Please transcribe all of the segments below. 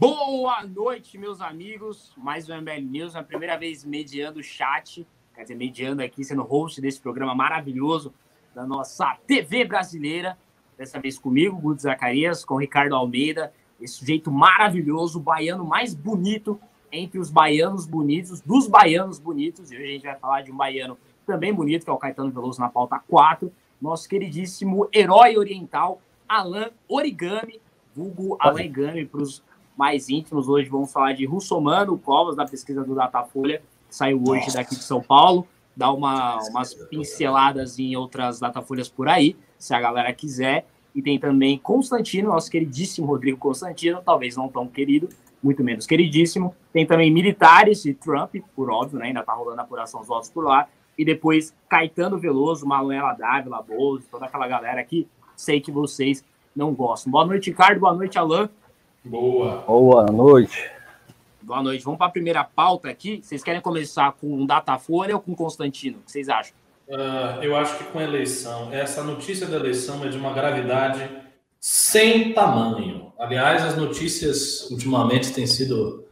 Boa noite, meus amigos. Mais um MBL News, a primeira vez mediando o chat, quer dizer, mediando aqui, sendo host desse programa maravilhoso da nossa TV brasileira. Dessa vez comigo, Guto Zacarias, com Ricardo Almeida, esse sujeito maravilhoso, o baiano mais bonito entre os baianos bonitos, dos baianos bonitos. E hoje a gente vai falar de um baiano também bonito, que é o Caetano Veloso na pauta 4, nosso queridíssimo herói oriental, Alan Origami, vulgo Alan Origami para os mais íntimos. Hoje vamos falar de Russomano Covas, da pesquisa do Datafolha, que saiu hoje daqui de São Paulo. Dá uma, umas pinceladas em outras Datafolhas por aí, se a galera quiser. E tem também Constantino, nosso queridíssimo Rodrigo Constantino, talvez não tão querido, muito menos queridíssimo. Tem também militares de Trump, por óbvio, né? ainda tá rolando a apuração dos votos por lá. E depois Caetano Veloso, Manuela Dávila, Bozo, toda aquela galera que sei que vocês não gostam. Boa noite, Ricardo. Boa noite, Alan. Boa. Boa noite. Boa noite. Vamos para a primeira pauta aqui. Vocês querem começar com um Datafolha ou com Constantino? O que vocês acham? Uh, eu acho que com eleição. Essa notícia da eleição é de uma gravidade sem tamanho. Aliás, as notícias ultimamente têm sido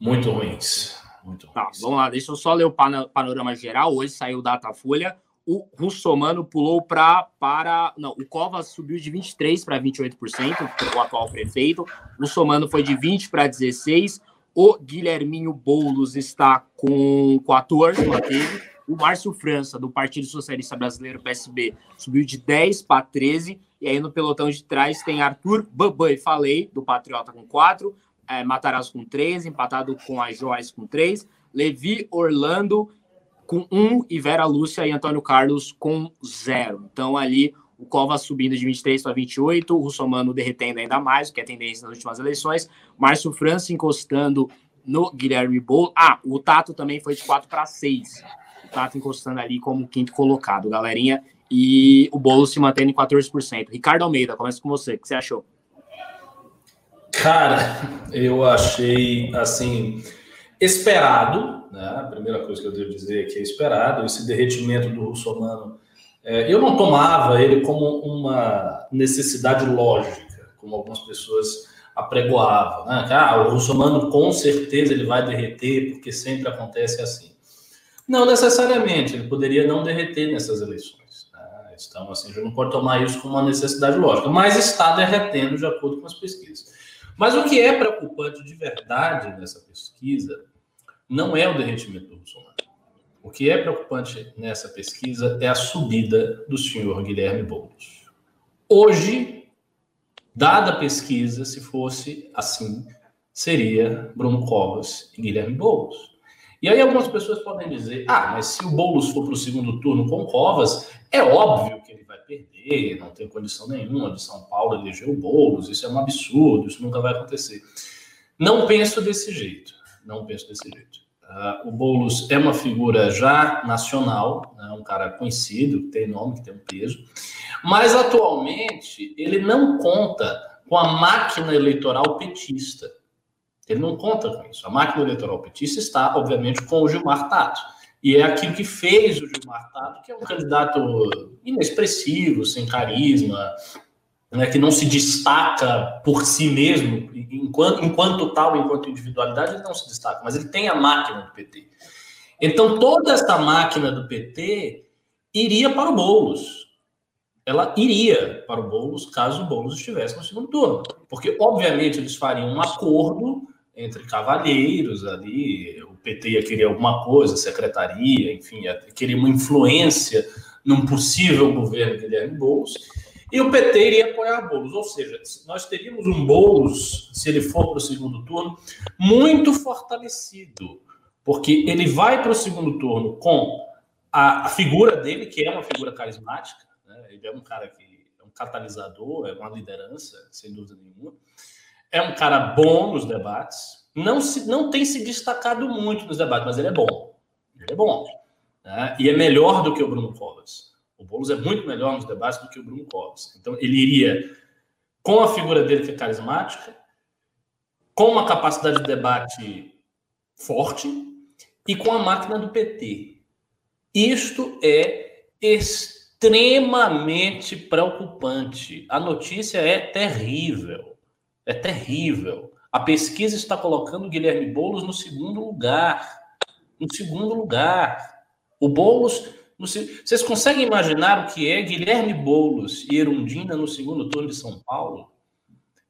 muito ruins. Muito tá, ruins. Tá, vamos lá, deixa eu só ler o panorama geral. Hoje saiu o Datafolha o Russomano pulou pra, para. Não, o Covas subiu de 23% para 28%, o atual prefeito. O Russomano foi de 20% para 16%. O Guilherminho Boulos está com 14%, manteve. O Márcio França, do Partido Socialista Brasileiro, PSB, subiu de 10 para 13. E aí no pelotão de trás tem Arthur Babai Falei, do Patriota, com 4. É, Matarazzo com 3, empatado com a Joyce com 3. Levi Orlando com um e Vera Lúcia e Antônio Carlos com zero. Então, ali, o Covas subindo de 23 para 28, o Russomano derretendo ainda mais, que é tendência nas últimas eleições, Márcio França encostando no Guilherme Boulos. Ah, o Tato também foi de 4 para 6. O Tato encostando ali como quinto colocado, galerinha. E o Boulos se mantendo em 14%. Ricardo Almeida, começa com você. O que você achou? Cara, eu achei, assim, esperado, né? A primeira coisa que eu devo dizer é que é esperado, esse derretimento do russomano. É, eu não tomava ele como uma necessidade lógica, como algumas pessoas apregoavam. Né? Ah, o russomano com certeza ele vai derreter, porque sempre acontece assim. Não necessariamente, ele poderia não derreter nessas eleições. Né? Então, assim, a gente não pode tomar isso como uma necessidade lógica, mas está derretendo de acordo com as pesquisas. Mas o que é preocupante de verdade nessa pesquisa não é o derretimento do Bolsonaro. O que é preocupante nessa pesquisa é a subida do senhor Guilherme Boulos. Hoje, dada a pesquisa, se fosse assim, seria Bruno Covas e Guilherme Boulos. E aí algumas pessoas podem dizer: ah, mas se o Boulos for para o segundo turno com Covas, é óbvio que ele vai perder, não tem condição nenhuma de São Paulo eleger o Boulos, isso é um absurdo, isso nunca vai acontecer. Não penso desse jeito, não penso desse jeito. Uh, o Boulos é uma figura já nacional, né, um cara conhecido, que tem nome, que tem um peso, mas atualmente ele não conta com a máquina eleitoral petista. Ele não conta com isso. A máquina eleitoral petista está, obviamente, com o Gilmar Tato. E é aquilo que fez o Gilmar Tato, que é um candidato inexpressivo, sem carisma, né, que não se destaca por si mesmo, enquanto, enquanto tal, enquanto individualidade, ele não se destaca, mas ele tem a máquina do PT. Então, toda essa máquina do PT iria para o Boulos. Ela iria para o Boulos caso o Boulos estivesse no segundo turno. Porque, obviamente, eles fariam um acordo entre cavalheiros ali, o PT ia querer alguma coisa, secretaria, enfim, ia querer uma influência num possível governo Guilherme Boulos e o PT iria apoiar Boulos. Ou seja, nós teríamos um Boulos, se ele for para o segundo turno, muito fortalecido, porque ele vai para o segundo turno com a, figura dele, que é uma figura carismática, né? ele é um cara que é um catalisador, é uma liderança, sem dúvida nenhuma. É um cara bom nos debates, não, se, não tem se destacado muito nos debates, mas ele é bom. Ele é bom. Né? E é melhor do que o Bruno Covas. Boulos é muito melhor nos debates do que o Bruno Covas. Então, ele iria com a figura dele que é carismática, com uma capacidade de debate forte e com a máquina do PT. Isto é extremamente preocupante. A notícia é terrível. É terrível. A pesquisa está colocando Guilherme Boulos no segundo lugar. No segundo lugar. O Boulos. Vocês conseguem imaginar o que é Guilherme Boulos e Erundina no segundo turno de São Paulo?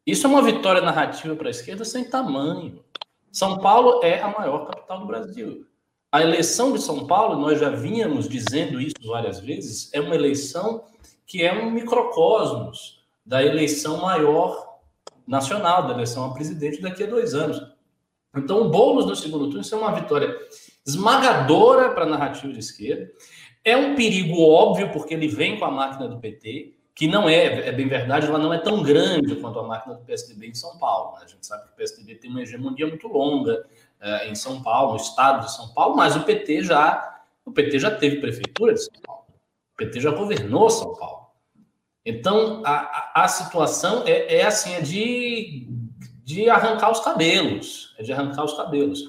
Isso é uma vitória narrativa para a esquerda sem tamanho. São Paulo é a maior capital do Brasil. A eleição de São Paulo, nós já vínhamos dizendo isso várias vezes, é uma eleição que é um microcosmos da eleição maior nacional, da eleição a presidente daqui a dois anos. Então, o Boulos no segundo turno, isso é uma vitória esmagadora para a narrativa de esquerda. É um perigo óbvio, porque ele vem com a máquina do PT, que não é, é bem verdade, ela não é tão grande quanto a máquina do PSDB em São Paulo. Né? A gente sabe que o PSDB tem uma hegemonia muito longa uh, em São Paulo, no estado de São Paulo, mas o PT já o PT já teve prefeitura de São Paulo. O PT já governou São Paulo. Então, a, a, a situação é, é, assim, é de, de arrancar os cabelos. É de arrancar os cabelos.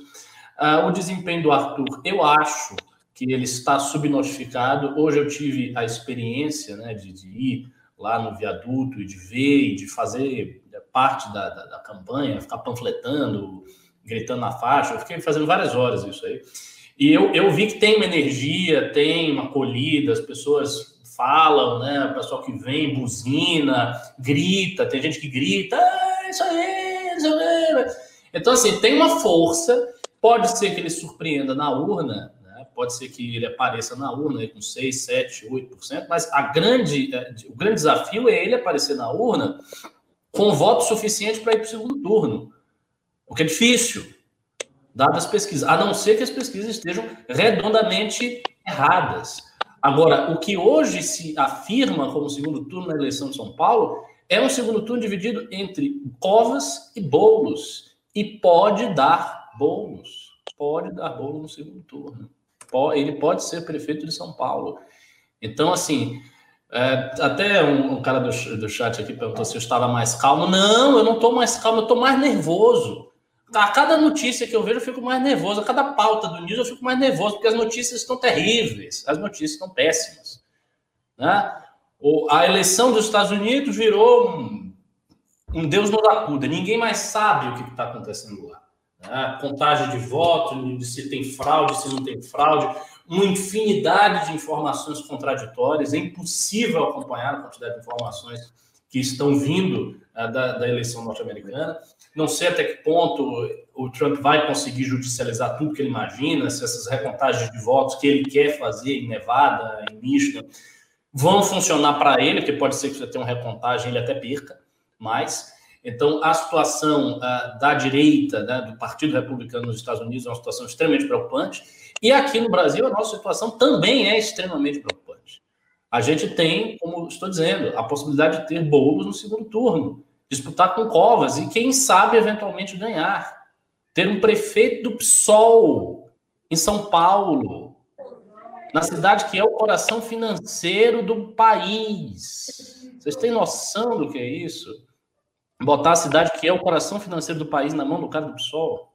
Uh, o desempenho do Arthur, eu acho que ele está subnotificado. Hoje eu tive a experiência né, de, de ir lá no viaduto e de ver e de fazer parte da, da, da, campanha, ficar panfletando, gritando na faixa. Eu fiquei fazendo várias horas isso aí. E eu, eu vi que tem uma energia, tem uma acolhida, as pessoas falam, né? O pessoal que vem, buzina, grita, tem gente que grita, ah, isso aí, isso aí. Então, assim, tem uma força, pode ser que ele surpreenda na urna, pode ser que ele apareça na urna com 6, 7, 8%, mas a grande, é, o grande desafio é ele aparecer na urna com voto suficiente para ir para o segundo turno. O que é difícil, dadas as pesquisas, a não ser que as pesquisas estejam redondamente erradas. Agora, o que hoje se afirma como segundo turno na eleição de São Paulo é um segundo turno dividido entre Covas e Bolos. E pode dar bolos. Pode dar bolo no segundo turno ele pode ser prefeito de São Paulo. Então, assim, é, até um, um cara do, do chat aqui perguntou se eu estava mais calmo. Não, eu não estou mais calmo, eu estou mais nervoso. A cada notícia que eu vejo, eu fico mais nervoso. A cada pauta do News, eu fico mais nervoso, porque as notícias estão terríveis, as notícias estão péssimas. Né? O, a eleição dos Estados Unidos virou um, um Deus nos acuda. Ninguém mais sabe o que está acontecendo lá né? contagem de votos, de se tem fraude, se não tem fraude, uma infinidade de informações contraditórias, é impossível acompanhar a quantidade de informações que estão vindo uh, da, da, eleição norte-americana. Não sei até que ponto o Trump vai conseguir judicializar tudo que ele imagina, se essas recontagens de votos que ele quer fazer em Nevada, em Michigan, vão funcionar para ele, porque pode ser que você tenha uma recontagem ele até perca, mas então, a situação uh, da direita, né, do Partido Republicano nos Estados Unidos, é uma situação extremamente preocupante. E aqui no Brasil, a nossa situação também é extremamente preocupante. A gente tem, como estou dizendo, a possibilidade de ter bolos no segundo turno, disputar com Covas e, quem sabe, eventualmente ganhar. Ter um prefeito do PSOL em São Paulo, na cidade que é o coração financeiro do país. Vocês têm noção do que é isso? Botar a cidade que é o coração financeiro do país na mão do cara do PSOL,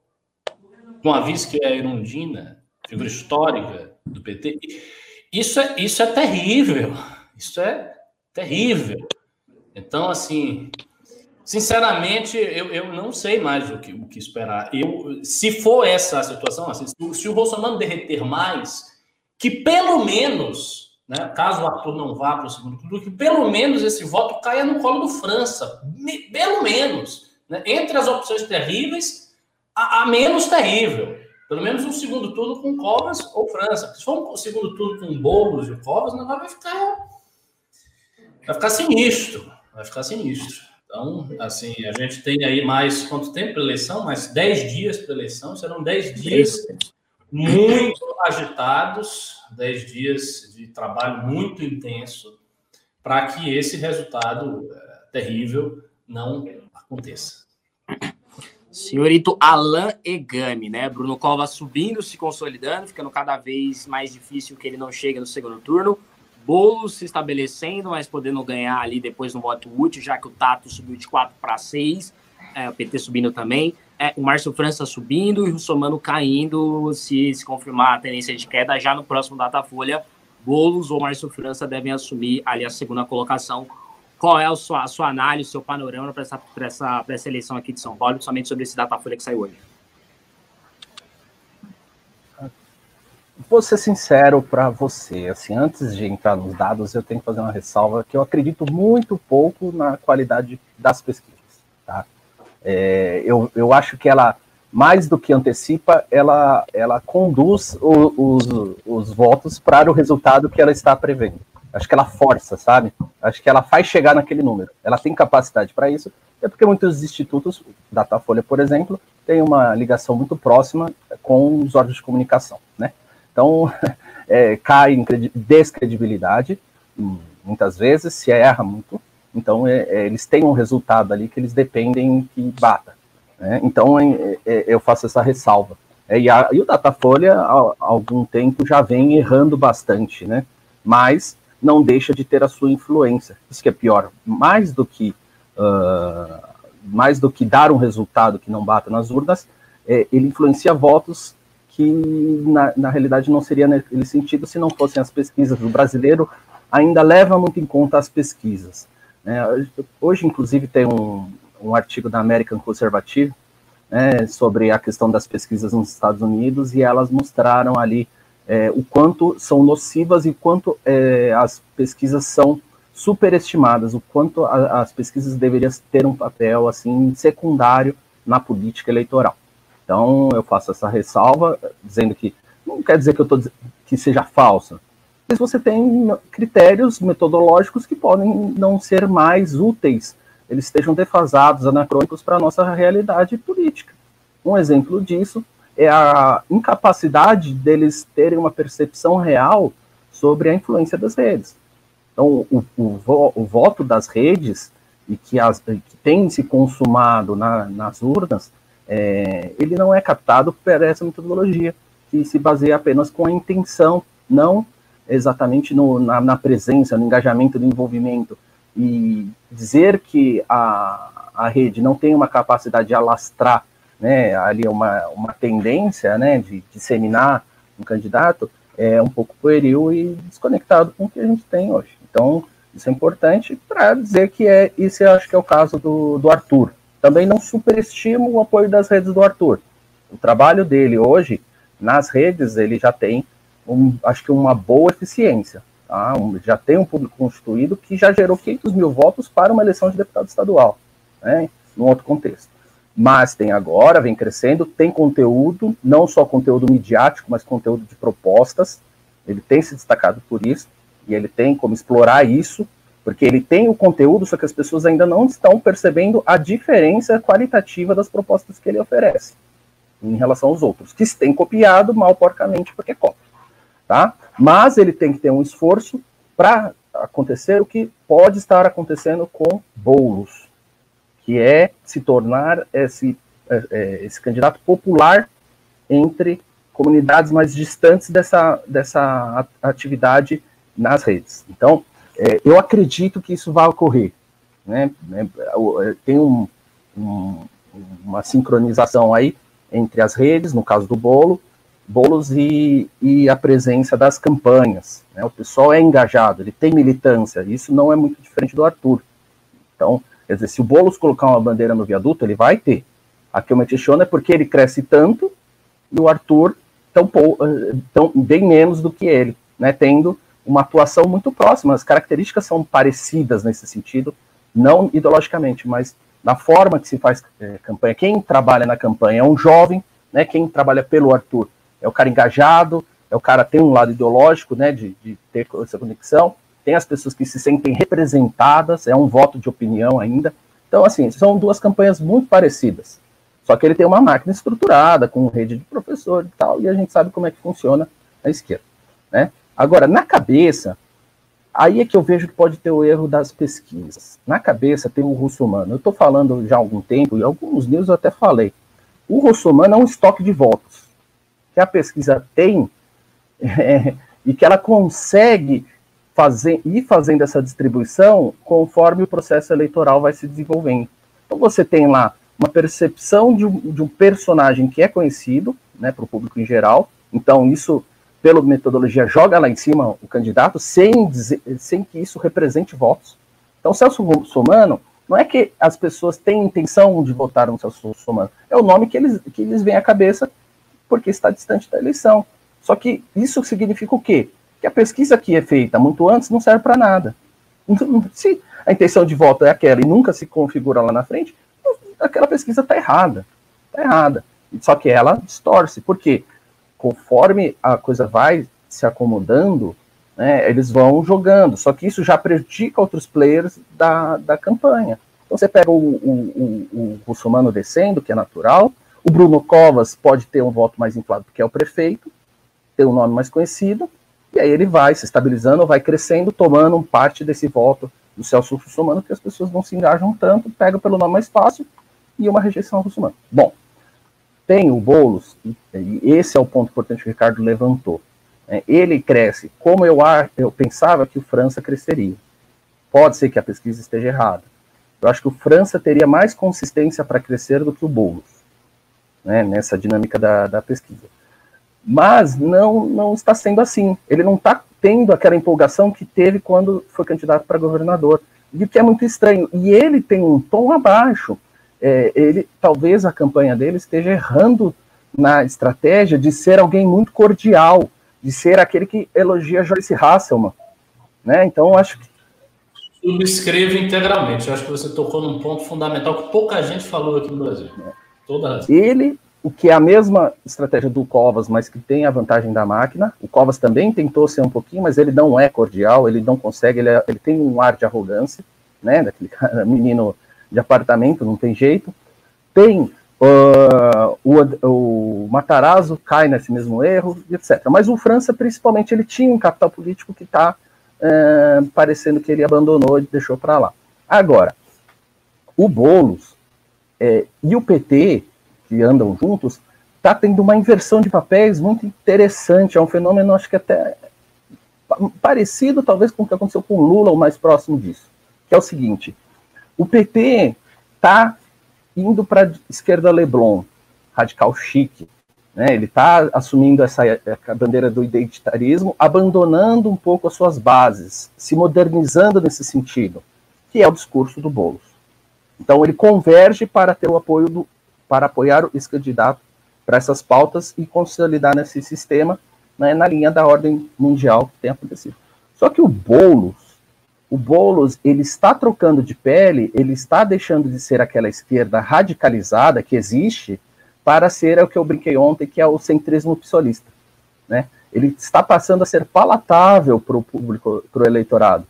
com a vice que é a Irundina, figura histórica do PT. Isso é, isso é terrível. Isso é terrível. Então, assim, sinceramente, eu, eu não sei mais o que, o que esperar. Eu, se for essa a situação, assim, se, o Bolsonaro derreter mais, que pelo menos né, caso o Arthur não vá para o segundo turno, que pelo menos esse voto caia no colo do França. Pelo menos. Né, entre as opções terríveis, a, a, menos terrível. Pelo menos um segundo turno com Covas ou França. Se for um segundo turno com Boulos e Covas, o negócio vai ficar. Vai ficar sinistro. Vai ficar sinistro. Então, assim, a gente tem aí mais quanto tempo para eleição? Mais 10 dias para eleição. Serão 10 dias muito agitados, 10 dias de trabalho muito intenso, para que esse resultado é, terrível não aconteça. Senhorito Alain Egami, né? Bruno Covas subindo, se consolidando, ficando cada vez mais difícil que ele não chegue no segundo turno. Boulos se estabelecendo, mas podendo ganhar ali depois no voto útil, já que o Tato subiu de 4 para 6, é, o PT subindo também é, o Márcio França subindo e o Russomano caindo, se, se confirmar a tendência de queda, já no próximo Datafolha, Boulos ou Márcio França devem assumir ali a segunda colocação qual é a sua, a sua análise, o seu panorama para essa, essa, essa eleição aqui de São Paulo, principalmente sobre esse Datafolha que saiu hoje. Vou ser sincero para você, assim, antes de entrar nos dados, eu tenho que fazer uma ressalva que eu acredito muito pouco na qualidade das pesquisas, tá? É, eu, eu acho que ela, mais do que antecipa, ela, ela conduz o, os, os votos para o resultado que ela está prevendo. Acho que ela força, sabe? Acho que ela faz chegar naquele número. Ela tem capacidade para isso, é porque muitos institutos, Datafolha, por exemplo, tem uma ligação muito próxima com os órgãos de comunicação, né? Então, é, cai em descredibilidade, muitas vezes, se erra muito. Então, é, é, eles têm um resultado ali que eles dependem que bata. Né? Então, é, é, eu faço essa ressalva. É, e, a, e, o Datafolha, há algum tempo, já vem errando bastante, né? Mas não deixa de ter a sua influência. Isso que é pior. Mais do que, uh, mais do que dar um resultado que não bata nas urnas, ele influencia votos que na, na realidade não seria naquele sentido se não fossem as pesquisas. O brasileiro ainda leva muito em conta as pesquisas. Né? Hoje, inclusive, tem um, um artigo da American Conservative né, sobre a questão das pesquisas nos Estados Unidos e elas mostraram ali é, o quanto são nocivas e quanto é, as pesquisas são superestimadas, o quanto a, as pesquisas deveriam ter um papel assim secundário na política eleitoral. Então, eu faço essa ressalva, dizendo que não quer dizer que eu estou que seja falsa, mas você tem critérios metodológicos que podem não ser mais úteis, eles estejam defasados, anacrônicos para a nossa realidade política. Um exemplo disso é a incapacidade deles terem uma percepção real sobre a influência das redes. Então, o, o, o voto das redes e que, as, que tem se consumado na, nas urnas é, ele não é captado por essa metodologia, que se baseia apenas com a intenção, não exatamente no, na, na, presença, no engajamento, no envolvimento. E dizer que a, a rede não tem uma capacidade de alastrar né, ali uma, uma tendência né, de disseminar um candidato é um pouco pueril e desconectado com o que a gente tem hoje. Então, isso é importante para dizer que é, isso eu acho que é o caso do, do Arthur. Também não superestimo o apoio das redes do Arthur. O trabalho dele hoje, nas redes, ele já tem, um, acho que uma boa eficiência. Tá? Um, já tem um público constituído que já gerou 500 mil votos para uma eleição de deputado estadual, né, num outro contexto. Mas tem agora, vem crescendo, tem conteúdo, não só conteúdo midiático, mas conteúdo de propostas. Ele tem se destacado por isso, e ele tem como explorar isso porque ele tem o conteúdo, só que as pessoas ainda não estão percebendo a diferença qualitativa das propostas que ele oferece em relação aos outros, que se tem copiado mal porcamente porque cópia, tá? Mas ele tem que ter um esforço para acontecer o que pode estar acontecendo com Boulos, que é se tornar esse, é, é, esse candidato popular entre comunidades mais distantes dessa, dessa atividade nas redes. Então, é, eu acredito que isso vai ocorrer. Né? Tem um, um, uma sincronização aí entre as redes, no caso do bolo, bolos e, e a presença das campanhas. Né? O pessoal é engajado, ele tem militância, isso não é muito diferente do Arthur. Então, quer dizer, se o Boulos colocar uma bandeira no viaduto, ele vai ter. Aqui eu me questiono é porque ele cresce tanto e o Arthur tão, tão bem menos do que ele, né? Tendo uma atuação muito próxima, as características são parecidas nesse sentido, não ideologicamente, mas na forma que se faz é, campanha. Quem trabalha na campanha é um jovem, né? Quem trabalha pelo Arthur é o cara engajado, é o cara tem um lado ideológico, né? De, de ter essa conexão. Tem as pessoas que se sentem representadas, é um voto de opinião ainda. Então, assim, são duas campanhas muito parecidas. Só que ele tem uma máquina estruturada, com rede de professor e tal, e a gente sabe como é que funciona a esquerda, né? Agora, na cabeça, aí é que eu vejo que pode ter o erro das pesquisas. Na cabeça tem o russomano. Eu estou falando já há algum tempo, e alguns news eu até falei. O russomano é um estoque de votos que a pesquisa tem é, e que ela consegue fazer, ir fazendo essa distribuição conforme o processo eleitoral vai se desenvolvendo. Então você tem lá uma percepção de um, de um personagem que é conhecido né, para o público em geral, então isso pela metodologia, joga lá em cima o candidato sem, dizer, sem que isso represente votos. Então, Celso Russomano, não é que as pessoas têm intenção de votar no Celso Russomano, é o nome que eles, que eles vêm à cabeça porque está distante da eleição. Só que isso significa o quê? Que a pesquisa que é feita muito antes não serve para nada. Se a intenção de voto é aquela e nunca se configura lá na frente, aquela pesquisa está errada. Está errada. Só que ela distorce. Por quê? Conforme a coisa vai se acomodando, né, eles vão jogando. Só que isso já prejudica outros players da, da campanha. Então você pega o, o, o, o russomano descendo, que é natural, o Bruno Covas pode ter um voto mais inflado, porque é o prefeito, ter um nome mais conhecido, e aí ele vai se estabilizando, vai crescendo, tomando parte desse voto do Celso Russomano, que as pessoas não se engajam tanto, pega pelo nome mais fácil e uma rejeição ao Russomano. Bom, tem o Boulos, e esse é o ponto importante que o Ricardo levantou. É, ele cresce como eu, eu pensava que o França cresceria. Pode ser que a pesquisa esteja errada. Eu acho que o França teria mais consistência para crescer do que o Boulos, né, nessa dinâmica da, da pesquisa. Mas não, não está sendo assim. Ele não está tendo aquela empolgação que teve quando foi candidato para governador. E o que é muito estranho. E ele tem um tom abaixo. É, ele talvez a campanha dele esteja errando na estratégia de ser alguém muito cordial, de ser aquele que elogia Joyce Hasselman. Né? Então, acho que. Subscrevo integralmente. Eu acho que você tocou num ponto fundamental que pouca gente falou aqui no Brasil. Toda Ele o que é a mesma estratégia do Covas, mas que tem a vantagem da máquina. O Covas também tentou ser um pouquinho, mas ele não é cordial, ele não consegue, ele, é, ele tem um ar de arrogância, né, daquele cara, menino de apartamento, não tem jeito. Tem uh, o, o Matarazzo cai nesse mesmo erro, etc. Mas o França, principalmente, ele tinha um capital político que está uh, parecendo que ele abandonou e deixou para lá. Agora, o Boulos é, e o PT que andam juntos, está tendo uma inversão de papéis muito interessante. É um fenômeno, acho que até parecido, talvez, com o que aconteceu com Lula, ou mais próximo disso. Que é o seguinte: o PT está indo para a esquerda Leblon, radical chique. Né? Ele está assumindo essa bandeira do identitarismo, abandonando um pouco as suas bases, se modernizando nesse sentido, que é o discurso do Boulos. Então ele converge para ter o apoio do, para apoiar esse candidato para essas pautas e consolidar nesse sistema né, na linha da ordem mundial que tem acontecido. Só que o Boulos, o Boulos, ele está trocando de pele, ele está deixando de ser aquela esquerda radicalizada que existe para ser o que eu brinquei ontem, que é o centrismo psolista, né? Ele está passando a ser palatável para o público, para o eleitorado.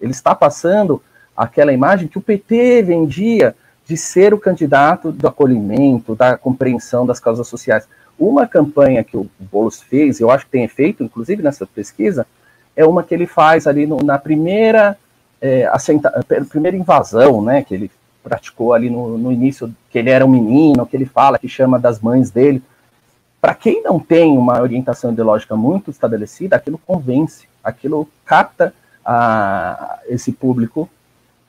Ele está passando aquela imagem que o PT vendia de ser o candidato do acolhimento, da compreensão das causas sociais. Uma campanha que o Boulos fez, eu acho que tem efeito, inclusive nessa pesquisa, é uma que ele faz ali no, na primeira, é, assenta, primeira invasão, né, que ele praticou ali no, no início, que ele era um menino, que ele fala, que chama das mães dele. Para quem não tem uma orientação ideológica muito estabelecida, aquilo convence, aquilo capta a, esse público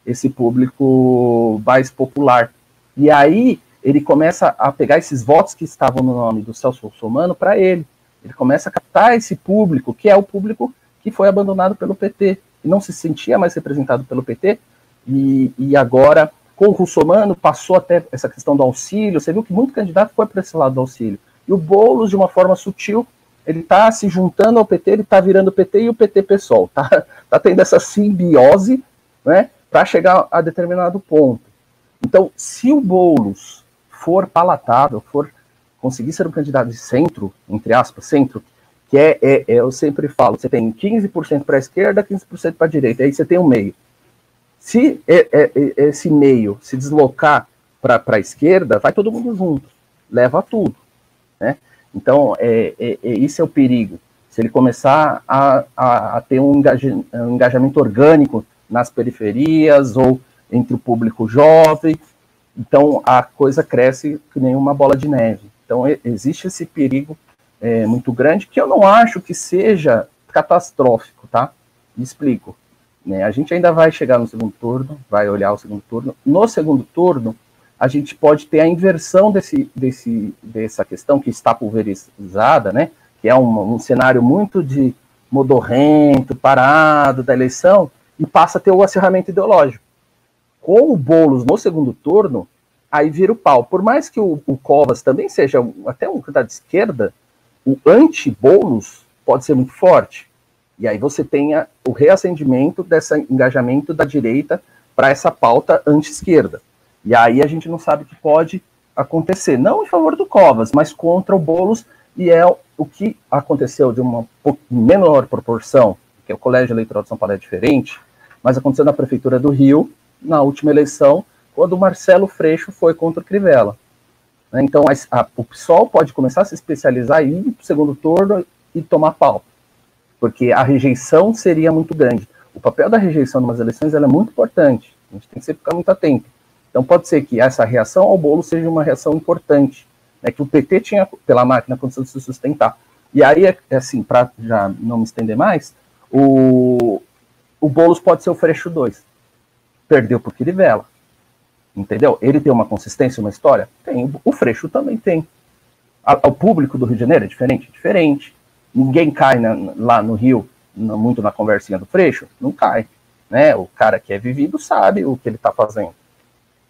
esse público mais popular. E aí ele começa a pegar esses votos que estavam no nome do Celso Russomano para ele. Ele começa a captar esse público, que é o público que foi abandonado pelo PT, que não se sentia mais representado pelo PT, e, e agora, com o Russomano, passou até essa questão do auxílio. Você viu que muito candidato foi para esse lado do auxílio. E o Boulos, de uma forma sutil, ele está se juntando ao PT, ele está virando PT e o PT PSOL. Tá, tá tendo essa simbiose, né? Para chegar a determinado ponto. Então, se o Boulos for palatável, for conseguir ser um candidato de centro, entre aspas, centro, que é, é, é eu sempre falo, você tem 15% para a esquerda, 15% para a direita, aí você tem um meio. Se é, é, é, esse meio se deslocar para a esquerda, vai todo mundo junto, leva tudo. Né? Então, é, é, é, esse é o perigo. Se ele começar a, a, a ter um, um engajamento orgânico nas periferias ou entre o público jovem. Então a coisa cresce que nem uma bola de neve. Então existe esse perigo é, muito grande que eu não acho que seja catastrófico, tá? Me explico. Né? A gente ainda vai chegar no segundo turno, vai olhar o segundo turno. No segundo turno, a gente pode ter a inversão desse, desse, dessa questão que está pulverizada, né? Que é um, um cenário muito de modorrento, parado da eleição, e passa a ter o acirramento ideológico. Com o Boulos no segundo turno, aí vira o pau. Por mais que o, o Covas também seja até um candidato de esquerda, o anti-Boulos pode ser muito forte. E aí você tenha o reacendimento desse engajamento da direita para essa pauta anti-esquerda. E aí a gente não sabe o que pode acontecer, não em favor do Covas, mas contra o Boulos, e é o que aconteceu de uma menor proporção, que o Colégio Eleitoral de São Paulo é diferente, mas aconteceu na Prefeitura do Rio, na última eleição, quando o Marcelo Freixo foi contra o Crivella. Né, então, a, a, o PSOL pode começar a se especializar e ir para o segundo turno e tomar pau, porque a rejeição seria muito grande. O papel da rejeição umas eleições é muito importante, a gente tem que ficar muito atento. Então, pode ser que essa reação ao bolo seja uma reação importante, né, que o PT tinha, pela máquina, de se sustentar. E aí, é, é assim, para já não me estender mais, o, o Boulos pode ser o Freixo 2. Perdeu por Crivella. Entendeu? Ele tem uma consistência, uma história? Tem. O Freixo também tem. o público do Rio de Janeiro é diferente? Diferente. Ninguém cai na, lá no Rio muito na conversinha do Freixo? Não cai. Né? O cara que é vivido sabe o que ele está fazendo.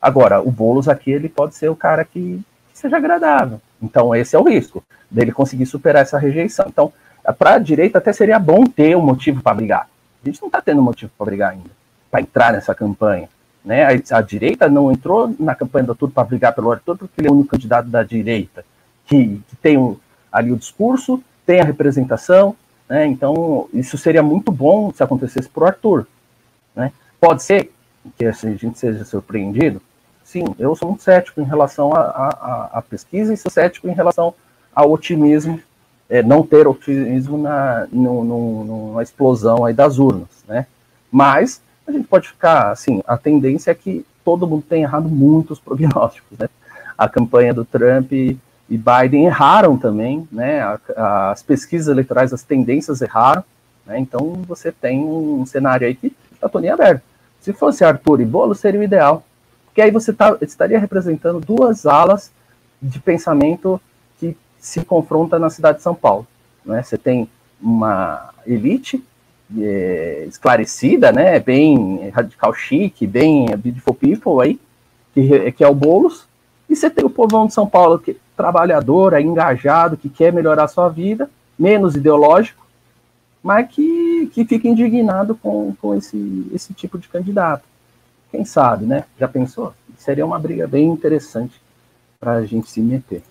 Agora, o Boulos aqui, ele pode ser o cara que seja agradável. Então, esse é o risco dele conseguir superar essa rejeição. Então, para a direita até seria bom ter um motivo para brigar. A gente não está tendo motivo para brigar ainda, para entrar nessa campanha. Né? A, a, direita não entrou na campanha do Arthur para brigar pelo Arthur, porque ele é o único candidato da direita que, que tem um, ali o discurso, tem a representação. Né? Então, isso seria muito bom se acontecesse para o Arthur. Né? Pode ser que a gente seja surpreendido. Sim, eu sou muito cético em relação à pesquisa e sou cético em relação ao otimismo é, não ter otimismo na, no, no, na explosão aí das urnas, né? Mas a gente pode ficar, assim, a tendência é que todo mundo tem errado muitos prognósticos, né? A campanha do Trump e Biden erraram também, né? A, as pesquisas eleitorais, as tendências erraram, né? Então você tem um cenário aí que está todo aberto. Se fosse Arthur e Bolo, seria o ideal, porque aí você tá, estaria representando duas alas de pensamento se confronta na cidade de São Paulo. Né? Você tem uma elite é, esclarecida, né? bem radical chique, bem beautiful people aí, que, que é o Boulos, e você tem o povão de São Paulo, que trabalhador, é engajado, que quer melhorar a sua vida, menos ideológico, mas que, que fica indignado com, com esse, esse tipo de candidato. Quem sabe, né? Já pensou? Seria uma briga bem interessante para a gente se meter.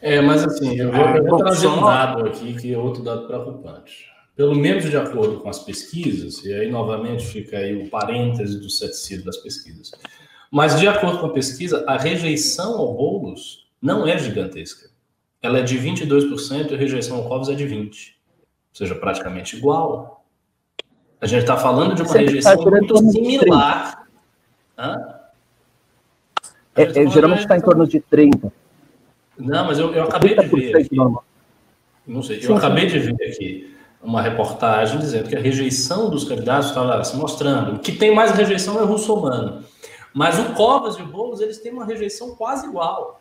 É, mas assim, eu vou, eu vou trazer um dado aqui que é outro dado preocupante. Pelo menos de acordo com as pesquisas, e aí novamente fica aí o parêntese do ceticismo das pesquisas. Mas de acordo com a pesquisa, a rejeição ao Boulos não é gigantesca. Ela é de 22% e a rejeição ao Covas é de 20%. Ou seja, praticamente igual. A gente está falando de uma Você rejeição tá muito similar. É, é, geralmente está em torno de 30%. Não, mas eu, eu acabei de ver. Aqui, não sei, eu acabei de ver aqui uma reportagem dizendo que a rejeição dos candidatos estava se mostrando. O que tem mais rejeição é o russomano. Mas o Covas e o Boulos, eles têm uma rejeição quase igual.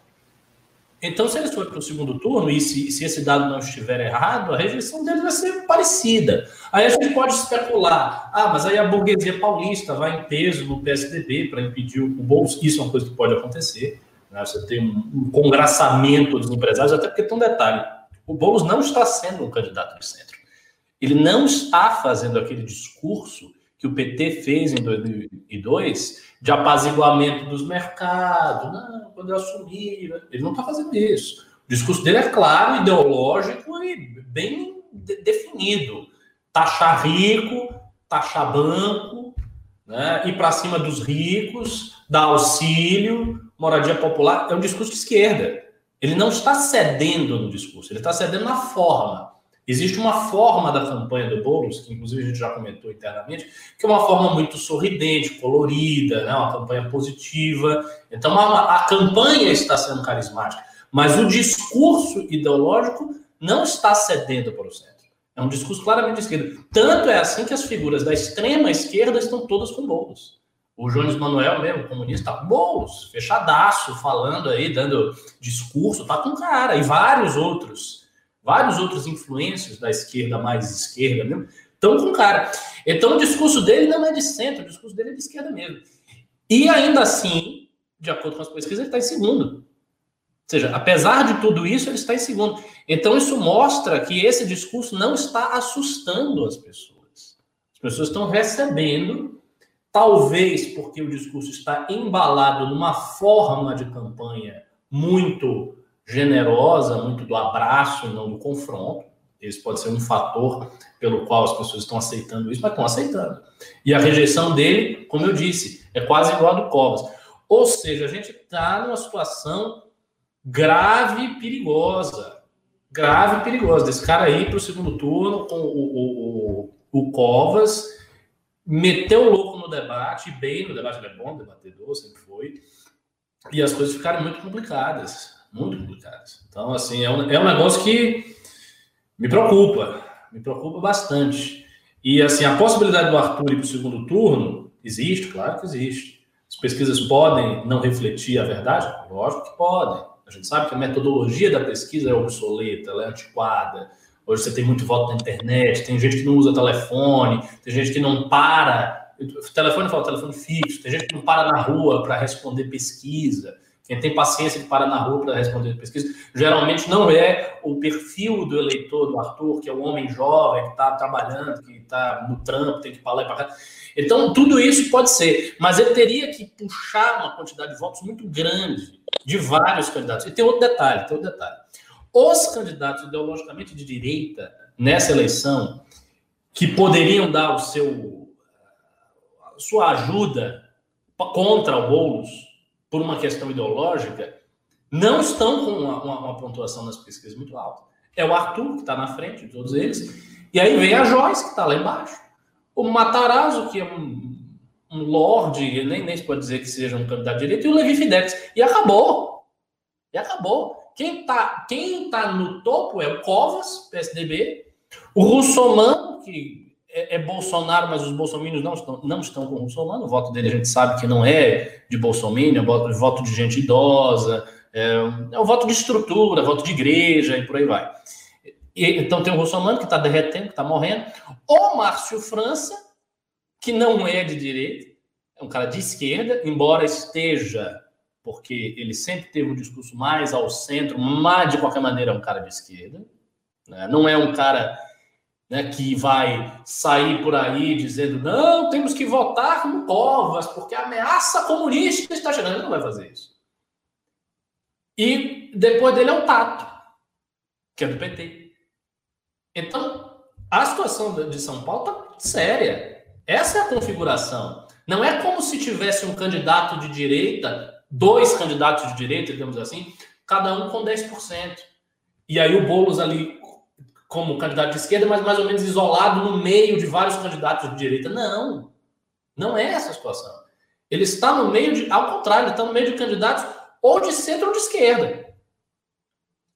Então, se eles forem para o segundo turno, e se, se, esse dado não estiver errado, a rejeição deles vai ser parecida. Aí a gente pode especular, ah, mas aí a burguesia paulista vai em peso no PSDB para impedir o Boulos. Isso é uma coisa que pode acontecer. Né? Você tem um, um congraçamento dos empresários, até porque tem um detalhe: o Boulos não está sendo um candidato de centro. Ele não está fazendo aquele discurso que o PT fez em 2002 de apaziguamento dos mercados. Não, quando eu assumir. Ele não está fazendo isso. O discurso dele é claro, ideológico e bem de definido. Taxar rico, taxar banco, né? ir para cima dos ricos, dar auxílio, moradia popular, é um discurso de esquerda. Ele não está cedendo no discurso, ele está cedendo na forma. Existe uma forma da campanha do Boulos, que inclusive a gente já comentou internamente, que é uma forma muito sorridente, colorida, né? uma campanha positiva. Então a, a campanha está sendo carismática, mas o discurso ideológico não está cedendo para o centro. É um discurso claramente de esquerda. Tanto é assim que as figuras da extrema esquerda estão todas com Boulos. O Jones Manuel mesmo, comunista, com Boulos, fechadaço, falando aí, dando discurso, tá com cara. E vários outros, vários outros influências da esquerda mais esquerda mesmo, estão com cara. Então o discurso dele não é de centro, o discurso dele é de esquerda mesmo. E ainda assim, de acordo com as pesquisas, ele está em segundo. Ou seja, apesar de tudo isso, ele está em segundo. Então isso mostra que esse discurso não está assustando as pessoas. As pessoas estão recebendo, talvez porque o discurso está embalado numa forma de campanha muito generosa, muito do abraço e não do confronto. Esse pode ser um fator pelo qual as pessoas estão aceitando isso, mas estão aceitando. E a rejeição dele, como eu disse, é quase igual a do Covas. Ou seja, a gente está numa situação grave e perigosa. Grave e perigosa. Desse cara aí para o segundo turno com o, o, o, o Covas, meteu o louco no debate, bem no debate, ele é bom debatedor, sempre foi, e as coisas ficaram muito complicadas. Muito complicadas. Então, assim, é um, é um negócio que me preocupa, me preocupa bastante. E assim, a possibilidade do Arthur ir para o segundo turno existe, claro que existe. As pesquisas podem não refletir a verdade? Lógico que podem. A gente sabe que a metodologia da pesquisa é obsoleta, ela é antiquada. Hoje você tem muito voto na internet, tem gente que não usa telefone, tem gente que não para. Telefone fala telefone fixo, tem gente que não para na rua para responder pesquisa. Quem tem paciência de parar na rua para responder pesquisa, geralmente não é o perfil do eleitor do Arthur, que é o homem jovem, que está trabalhando, que está no trampo, tem que ir para lá e para cá. Então, tudo isso pode ser, mas ele teria que puxar uma quantidade de votos muito grande de vários candidatos. E tem outro detalhe, tem outro detalhe. Os candidatos ideologicamente de direita nessa eleição, que poderiam dar o seu sua ajuda contra o Boulos, por uma questão ideológica, não estão com uma, uma, uma pontuação nas pesquisas muito alta. É o Arthur, que está na frente de todos eles, e aí vem a Joyce, que está lá embaixo. O Matarazzo, que é um, um lorde, nem, nem se pode dizer que seja um candidato de direita, e o Levi Fidelis. E acabou. E acabou. Quem está quem tá no topo é o Covas, PSDB, o Russomano, que é, é, Bolsonaro, mas os bolsominions não estão, não estão com o Russomano. O voto dele a gente sabe que não é de Bolsonaro, é voto, de gente idosa, é, é um voto de estrutura, voto de igreja e por aí vai. E, então tem o Russomano que está derretendo, que está morrendo. O Márcio França, que não é de direita, é um cara de esquerda, embora esteja, porque ele sempre teve um discurso mais ao centro, mas de qualquer maneira é um cara de esquerda. Né? Não é um cara né, que vai sair por aí dizendo não, temos que votar no Covas, porque a ameaça comunista está chegando. Ele não vai fazer isso. E depois dele é o Tato, que é do PT. Então, a situação de São Paulo está séria. Essa é a configuração. Não é como se tivesse um candidato de direita, dois candidatos de direita, digamos assim, cada um com 10%. E aí o Boulos ali como candidato de esquerda, mas mais ou menos isolado no meio de vários candidatos de direita. Não, não é essa a situação. Ele está no meio de, ao contrário, ele está no meio de candidatos ou de centro ou de esquerda.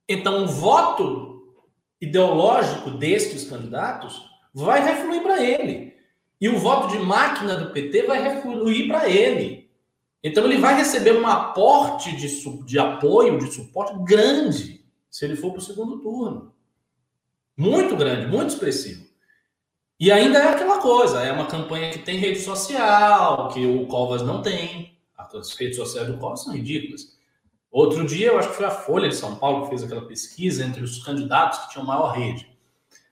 Então, o voto ideológico destes candidatos vai refluir para ele. E o voto de máquina do PT vai refluir para ele. Então, ele vai receber um aporte de, de apoio, de suporte grande, se ele for para o segundo turno. Muito grande, muito expressivo. E ainda é aquela coisa, é uma campanha que tem rede social, que o Covas não tem. As redes sociais do Covas são ridículas. Outro dia, eu acho que foi a Folha de São Paulo que fez aquela pesquisa entre os candidatos que tinham maior rede.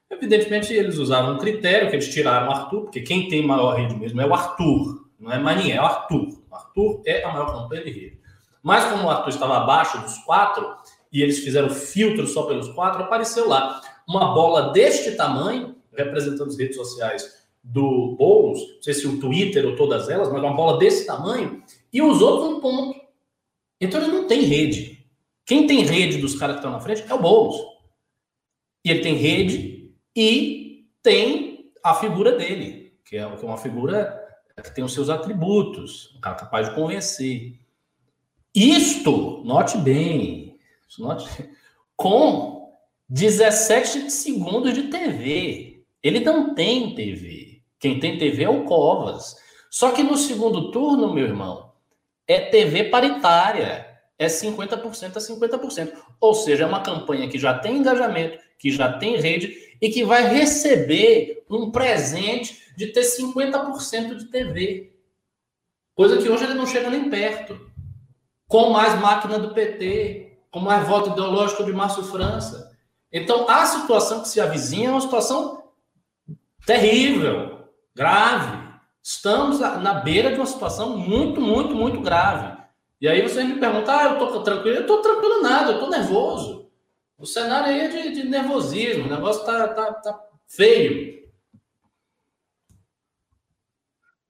Evidentemente, eles usavam um critério que eles tiraram o Arthur, porque quem tem maior rede mesmo é o Arthur, não é ninguém, é o Arthur. Arthur é a maior campanha de rede. Mas como o Arthur estava abaixo dos quatro, e eles fizeram filtro só pelos quatro, apareceu lá uma bola deste tamanho, representando as redes sociais do Boulos, não sei se o Twitter ou todas elas, mas uma bola desse tamanho, e os outros um ponto. Então ele não tem rede. Quem tem rede dos caras que estão na frente é o Boulos. E ele tem rede e tem a figura dele, que é uma figura que tem os seus atributos, um cara capaz de convencer. Isto, note bem, note, com 17 segundos de TV. Ele não tem TV. Quem tem TV é o Covas. Só que no segundo turno, meu irmão, é TV paritária. É 50% a 50%. Ou seja, é uma campanha que já tem engajamento, que já tem rede e que vai receber um presente de ter 50% de TV. Coisa que hoje ele não chega nem perto. Com mais máquina do PT, com mais voto ideológico de Márcio França. Então, a situação que se avizinha é uma situação terrível, grave. Estamos na beira de uma situação muito, muito, muito grave. E aí você me pergunta, ah, eu tô tranquilo. Eu tô tranquilo nada, eu tô nervoso. O cenário aí é de, de nervosismo, o negócio tá, tá, tá feio.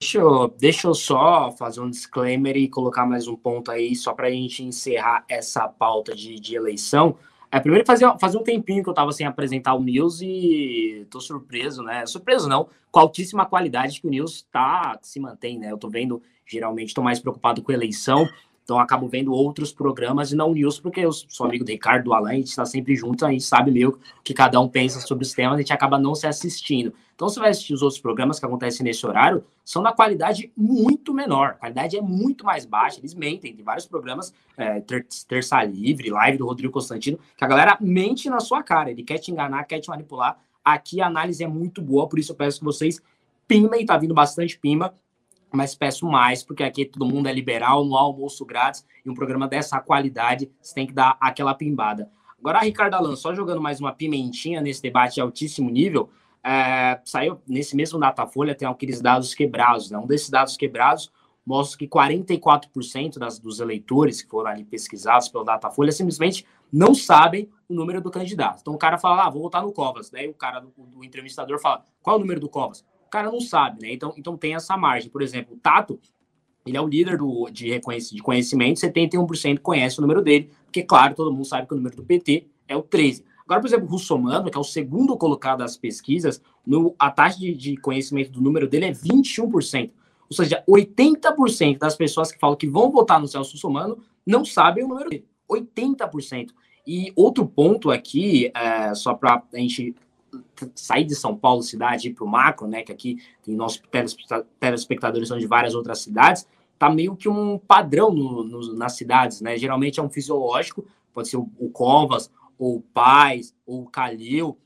Deixa eu, deixa eu só fazer um disclaimer e colocar mais um ponto aí, só para a gente encerrar essa pauta de, de eleição. É, primeiro, fazia, fazia um tempinho que eu estava sem apresentar o News e tô surpreso, né? Surpreso não, com a altíssima qualidade que o News tá, se mantém, né? Eu tô vendo, geralmente, tô mais preocupado com eleição, então acabo vendo outros programas e não News, porque eu sou amigo do Ricardo, do Alain, a gente está sempre junto, a gente sabe meio que cada um pensa sobre os temas, a gente acaba não se assistindo. Então, você vai assistir os outros programas que acontecem nesse horário, são da qualidade muito menor. A qualidade é muito mais baixa. Eles mentem. Tem vários programas, é, ter, Terça Livre, live do Rodrigo Constantino, que a galera mente na sua cara. Ele quer te enganar, quer te manipular. Aqui a análise é muito boa, por isso eu peço que vocês pimem, tá vindo bastante pima, mas peço mais, porque aqui todo mundo é liberal, no almoço grátis, e um programa dessa qualidade, você tem que dar aquela pimbada. Agora, Ricardo Alan, só jogando mais uma pimentinha nesse debate de altíssimo nível, é, saiu nesse mesmo Datafolha, tem aqueles dados quebrados. Né? Um desses dados quebrados mostra que 44% das, dos eleitores que foram ali pesquisados pelo Datafolha simplesmente não sabem o número do candidato. Então o cara fala, ah, vou votar no Covas. Daí o cara, do entrevistador, fala, qual é o número do Covas? Cara não sabe, né? Então, então tem essa margem. Por exemplo, o Tato, ele é o líder do, de, de conhecimento, 71% conhece o número dele, porque, claro, todo mundo sabe que o número do PT é o 13. Agora, por exemplo, o Russomano, que é o segundo colocado das pesquisas, no, a taxa de, de conhecimento do número dele é 21%. Ou seja, 80% das pessoas que falam que vão votar no Celso Russomano não sabem o número dele. 80%. E outro ponto aqui, é, só para a gente sair de São Paulo, cidade, ir para o macro, né? Que aqui tem nossos telespectadores são de várias outras cidades, tá meio que um padrão no, no, nas cidades, né? Geralmente é um fisiológico, pode ser o, o Covas, ou Paz, ou Calil,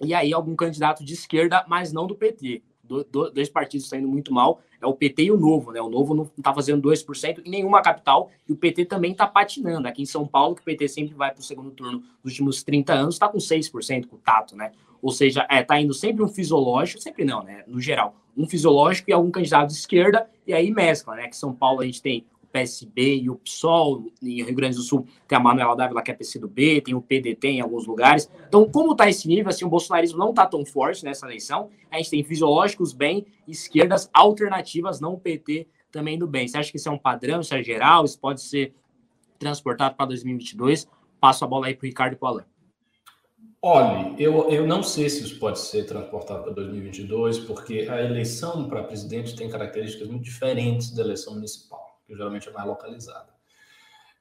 e aí algum candidato de esquerda, mas não do PT. Do, do, dois partidos estão indo muito mal, é o PT e o Novo, né? O Novo não está fazendo 2% em nenhuma capital, e o PT também está patinando. Aqui em São Paulo, que o PT sempre vai para o segundo turno nos últimos 30 anos, está com 6% com o Tato, né? Ou seja, é, tá indo sempre um fisiológico, sempre não, né? No geral, um fisiológico e algum candidato de esquerda, e aí mescla, né? Que São Paulo a gente tem PSB e o PSOL, em Rio Grande do Sul tem a Manuela Dávila, que é PCdoB, tem o PDT em alguns lugares. Então, como está esse nível, assim, o bolsonarismo não está tão forte nessa eleição, a gente tem fisiológicos bem, esquerdas alternativas, não o PT também do bem. Você acha que isso é um padrão, isso é geral, isso pode ser transportado para 2022? Passo a bola aí para o Ricardo e para o Alain. Olhe, eu, eu não sei se isso pode ser transportado para 2022, porque a eleição para presidente tem características muito diferentes da eleição municipal que geralmente é mais localizada.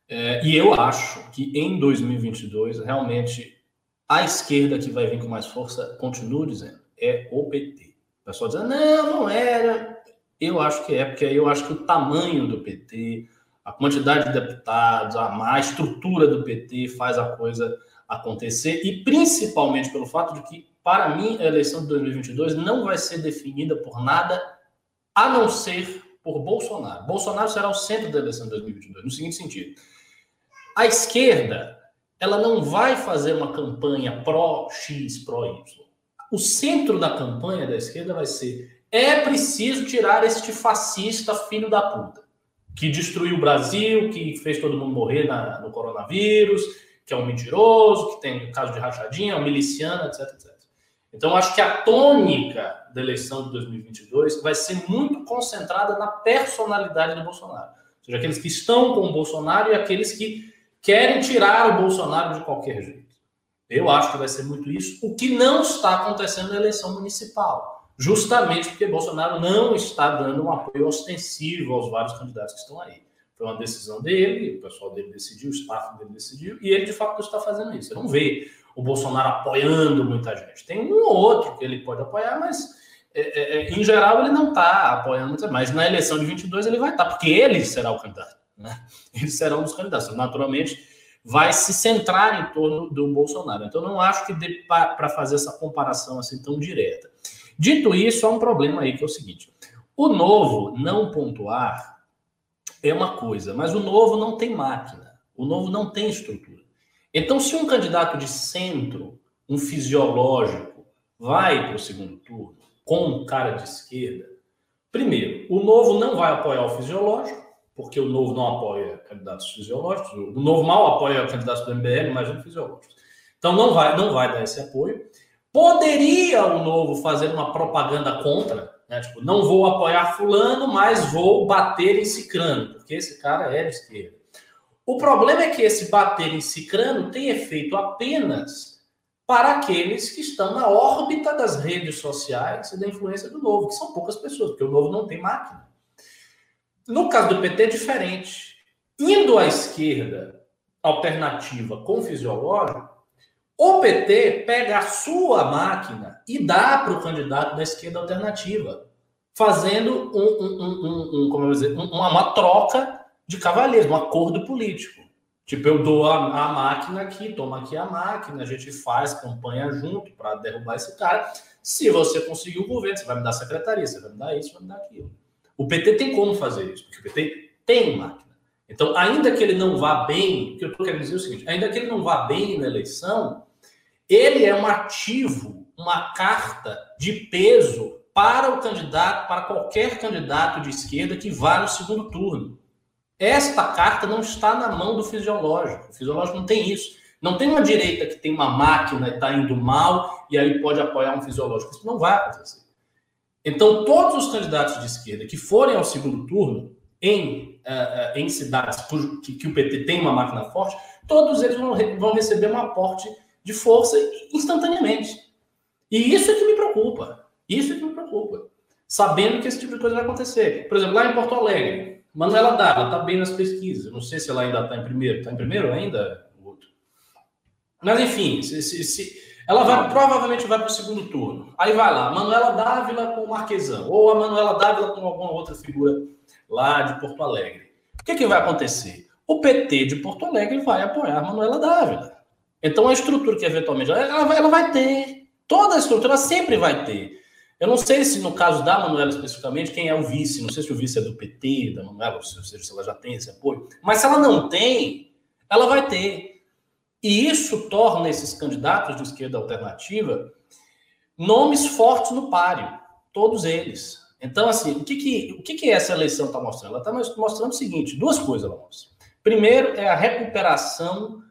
É, e eu acho que em 2022, realmente, a esquerda que vai vir com mais força, continuo dizendo, é o PT. O pessoal diz, não, não era. Eu acho que é, porque eu acho que o tamanho do PT, a quantidade de deputados, a, a estrutura do PT faz a coisa acontecer, e principalmente pelo fato de que, para mim, a eleição de 2022 não vai ser definida por nada a não ser por Bolsonaro. Bolsonaro será o centro da eleição de 2022, no seguinte sentido. A esquerda, ela não vai fazer uma campanha pró-X, pró-Y. O centro da campanha da esquerda vai ser é preciso tirar este fascista filho da puta, que destruiu o Brasil, que fez todo mundo morrer na, no coronavírus, que é um mentiroso, que tem caso de rachadinha, é um miliciano, etc, etc. Então, acho que a tônica da eleição de 2022 vai ser muito concentrada na personalidade do Bolsonaro. Ou seja, aqueles que estão com o Bolsonaro e aqueles que querem tirar o Bolsonaro de qualquer jeito. Eu acho que vai ser muito isso, o que não está acontecendo na eleição municipal. Justamente porque Bolsonaro não está dando um apoio ostensivo aos vários candidatos que estão aí. Foi uma decisão dele, o pessoal dele decidiu, o staff dele decidiu, e ele de fato está fazendo isso. Você não vê o Bolsonaro apoiando muita gente. Tem um ou outro que ele pode apoiar, mas é, é, é em geral ele não está apoiando muita Mas na eleição de 22 ele vai estar, tá, porque ele será o candidato. Né? Ele será um dos candidatos. Naturalmente, vai se centrar em torno do Bolsonaro. Então, não acho que dê para fazer essa comparação assim tão direta. Dito isso, há um problema aí que é o seguinte: o novo não pontuar é uma coisa, mas o novo não tem máquina, o novo não tem estrutura. Então, se um candidato de centro, um fisiológico, vai para o segundo turno com um cara de esquerda, primeiro, o novo não vai apoiar o fisiológico, porque o Novo não apoia candidatos fisiológicos, o Novo mal apoia candidatos do MBL, imagina fisiológicos. Então não vai, não vai dar esse apoio. Poderia o Novo fazer uma propaganda contra, né? tipo, não vou apoiar fulano, mas vou bater em Cicrano, porque esse cara é de esquerda. O problema é que esse bater em Cicrano tem efeito apenas para aqueles que estão na órbita das redes sociais e da influência do Novo, que são poucas pessoas, porque o Novo não tem máquina. No caso do PT é diferente. Indo à esquerda alternativa com fisiológico, o PT pega a sua máquina e dá para o candidato da esquerda alternativa, fazendo um, um, um, como dizer, uma, uma, troca de cavalheiros, um acordo político. Tipo, eu dou a, a, máquina aqui, toma aqui a máquina, a gente faz campanha junto para derrubar esse cara. Se você conseguir o governo, você vai me dar secretaria, você vai me dar isso, vai me dar aquilo. O PT tem como fazer isso, porque o PT tem máquina. Então, ainda que ele não vá bem, o que eu estou querendo dizer é o seguinte: ainda que ele não vá bem na eleição, ele é um ativo, uma carta de peso para o candidato, para qualquer candidato de esquerda que vá no segundo turno. Esta carta não está na mão do fisiológico. O fisiológico não tem isso. Não tem uma direita que tem uma máquina e está indo mal e aí pode apoiar um fisiológico. Isso não vai acontecer. Então, todos os candidatos de esquerda que forem ao segundo turno em, uh, em cidades que, que, o PT tem uma máquina forte, todos eles vão, vão receber um aporte de força instantaneamente. E isso é que me preocupa. Isso é que me preocupa. Sabendo que esse tipo de coisa vai acontecer. Por exemplo, lá em Porto Alegre, Manuela Dávila está bem nas pesquisas. Não sei se ela ainda está em primeiro. Está em primeiro ainda? Mas, enfim, se, se, se ela vai, provavelmente vai para o segundo turno. Aí vai lá, Manuela Dávila com Marquesão, ou a Manuela Dávila com alguma outra figura lá de Porto Alegre. O que, que vai acontecer? O PT de Porto Alegre vai apoiar a Manuela Dávila. Então a estrutura que eventualmente ela vai, ela vai ter. Toda a estrutura sempre vai ter. Eu não sei se no caso da Manuela especificamente, quem é o vice, não sei se o vice é do PT, da Manuela, ou seja, se ela já tem esse apoio, mas se ela não tem, ela vai ter. E isso torna esses candidatos de esquerda alternativa nomes fortes no páreo, todos eles. Então, assim, o que, que, o que, que essa eleição está mostrando? Ela está mostrando o seguinte: duas coisas ela mostra. Primeiro é a recuperação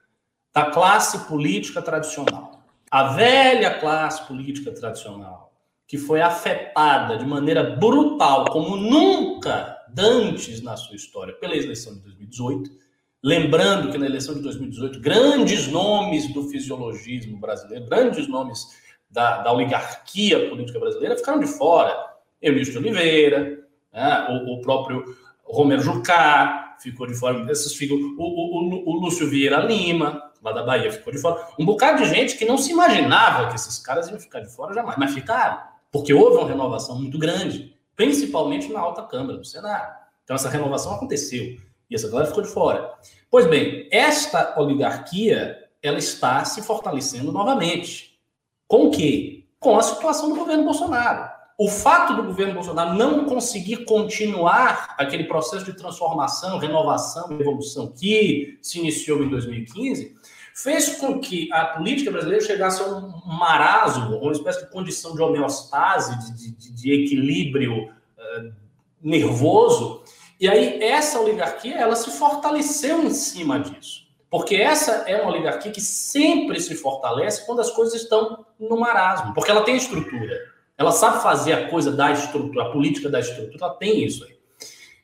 da classe política tradicional. A velha classe política tradicional, que foi afetada de maneira brutal, como nunca dantes na sua história, pela eleição de 2018, Lembrando que na eleição de 2018, grandes nomes do fisiologismo brasileiro, grandes nomes da, da oligarquia política brasileira ficaram de fora. Eunício Oliveira, né, o, o, próprio Romero Jucá ficou de fora, esses ficam, o, o, o, Lúcio Vieira Lima, lá da Bahia, ficou de fora. Um bocado de gente que não se imaginava que esses caras iam ficar de fora jamais, mas ficaram, porque houve uma renovação muito grande, principalmente na alta Câmara do Senado. Então, essa renovação aconteceu. E essa galera ficou de fora. Pois bem, esta oligarquia ela está se fortalecendo novamente. Com o quê? Com a situação do governo Bolsonaro. O fato do governo Bolsonaro não conseguir continuar aquele processo de transformação, renovação, evolução que se iniciou em 2015, fez com que a política brasileira chegasse a um marasmo, uma espécie de condição de homeostase, de, de, de equilíbrio uh, nervoso, e aí essa oligarquia, ela se fortaleceu em cima disso. Porque essa é uma oligarquia que sempre se fortalece quando as coisas estão no marasmo, porque ela tem estrutura. Ela sabe fazer a coisa da estrutura, a política da estrutura, ela tem isso aí.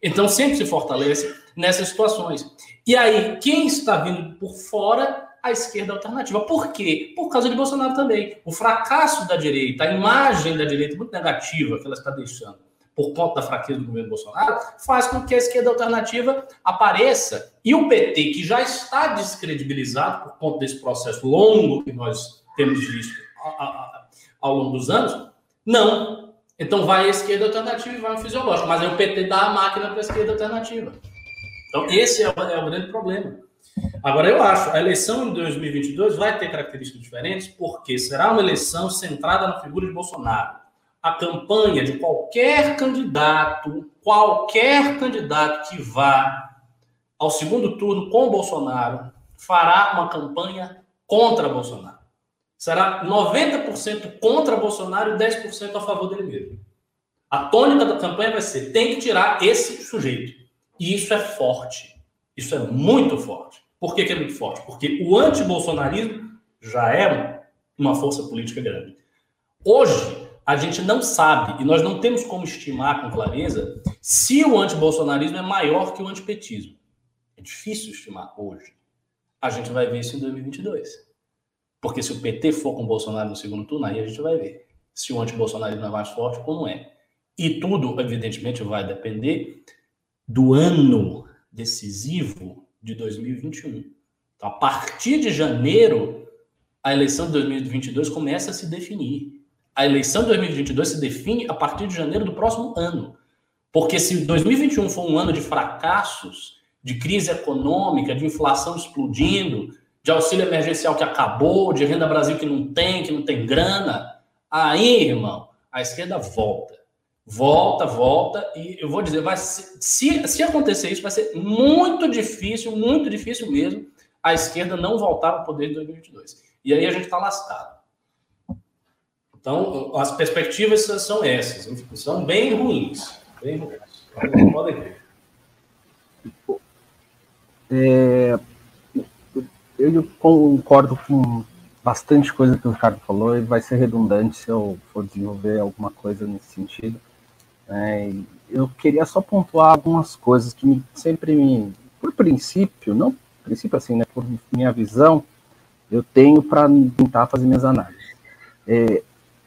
Então sempre se fortalece nessas situações. E aí, quem está vindo por fora a esquerda alternativa. Por quê? Por causa de Bolsonaro também. O fracasso da direita, a imagem da direita muito negativa que ela está deixando por conta da fraqueza do governo Bolsonaro, faz com que a esquerda alternativa apareça. E o PT, que já está descredibilizado por conta desse processo longo que nós temos visto ao longo dos anos, não. Então vai a esquerda alternativa e vai o fisiológico. Mas aí o PT dá a máquina para a esquerda alternativa. Então esse é o, é o grande problema. Agora, eu acho, a eleição de 2022 vai ter características diferentes, porque será uma eleição centrada na figura de Bolsonaro. A campanha de qualquer candidato, qualquer candidato que vá ao segundo turno com Bolsonaro, fará uma campanha contra Bolsonaro. Será 90% contra Bolsonaro e 10% a favor dele mesmo. A tônica da campanha vai ser: tem que tirar esse sujeito. E isso é forte. Isso é muito forte. Por que, que é muito forte? Porque o antibolsonarismo já é uma força política grande. Hoje, a gente não sabe, e nós não temos como estimar com clareza, se o antibolsonarismo é maior que o antipetismo. É difícil estimar hoje. A gente vai ver isso em 2022. Porque se o PT for com o Bolsonaro no segundo turno, aí a gente vai ver se o antibolsonarismo é mais forte ou não é. E tudo, evidentemente, vai depender do ano decisivo de 2021. Então, a partir de janeiro, a eleição de 2022 começa a se definir. A eleição de 2022 se define a partir de janeiro do próximo ano. Porque se 2021 for um ano de fracassos, de crise econômica, de inflação explodindo, de auxílio emergencial que acabou, de renda Brasil que não tem, que não tem grana, aí, irmão, a esquerda volta. Volta, volta, e eu vou dizer, vai se, se acontecer isso, vai ser muito difícil, muito difícil mesmo, a esquerda não voltar ao poder em 2022. E aí a gente está lascado. Então, as perspectivas são essas, são bem ruins. Bem ruins. Podem ver. É, eu concordo com bastante coisa que o Ricardo falou e vai ser redundante se eu for desenvolver alguma coisa nesse sentido. É, eu queria só pontuar algumas coisas que me, sempre me, por princípio, não princípio assim, né, por minha visão, eu tenho para tentar fazer minhas análises. É,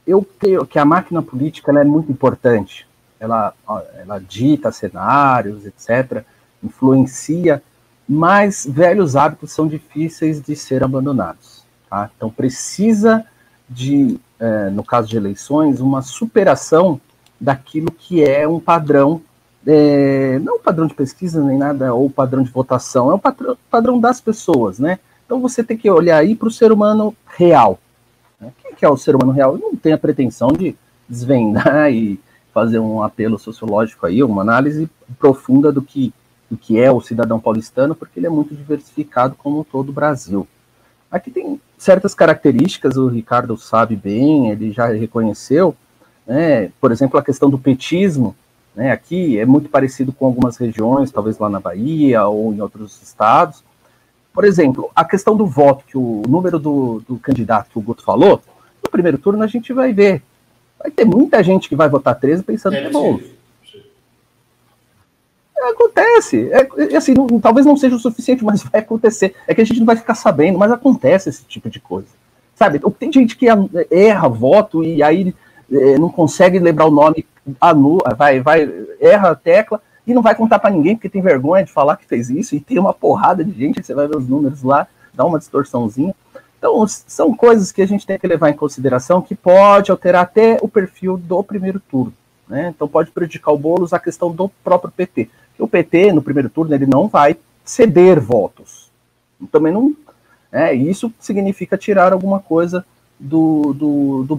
eu creio que a máquina política é muito importante. Ela, ela dita cenários, etc., influencia, mas velhos hábitos são difíceis de ser abandonados. Tá? Então precisa de, é, no caso de eleições, uma superação daquilo que é um padrão, é, não um padrão de pesquisa nem nada, ou padrão de votação, é um padrão, padrão das pessoas, né? Então você tem que olhar aí para o ser humano real. Né? Quem que é o ser humano real? Não tenho a pretensão de desvendar e fazer um apelo sociológico aí, uma análise profunda do que, do que é o cidadão paulistano, porque ele é muito diversificado como todo o Brasil. Aqui tem certas características, o Ricardo sabe bem, ele já reconheceu, né? Por exemplo, a questão do petismo, né? aqui é muito parecido com algumas regiões, talvez lá na Bahia ou em outros estados. Por exemplo, a questão do voto, que o número do, do candidato que o Guto falou, no primeiro turno a gente vai ver. Vai ter muita gente que vai votar 13 pensando é, que é bom. Acontece. É, assim, não, talvez não seja o suficiente, mas vai acontecer. É que a gente não vai ficar sabendo, mas acontece esse tipo de coisa. Sabe? Tem gente que erra voto e aí é, não consegue lembrar o nome, anula, vai, vai, erra a tecla e não vai contar para ninguém porque tem vergonha de falar que fez isso e tem uma porrada de gente, você vai ver os números lá, dá uma distorçãozinha. Então, são coisas que a gente tem que levar em consideração que pode alterar até o perfil do primeiro turno. Né? Então, pode prejudicar o Boulos a questão do próprio PT. O PT, no primeiro turno, ele não vai ceder votos. Também não. É, isso significa tirar alguma coisa do, do, do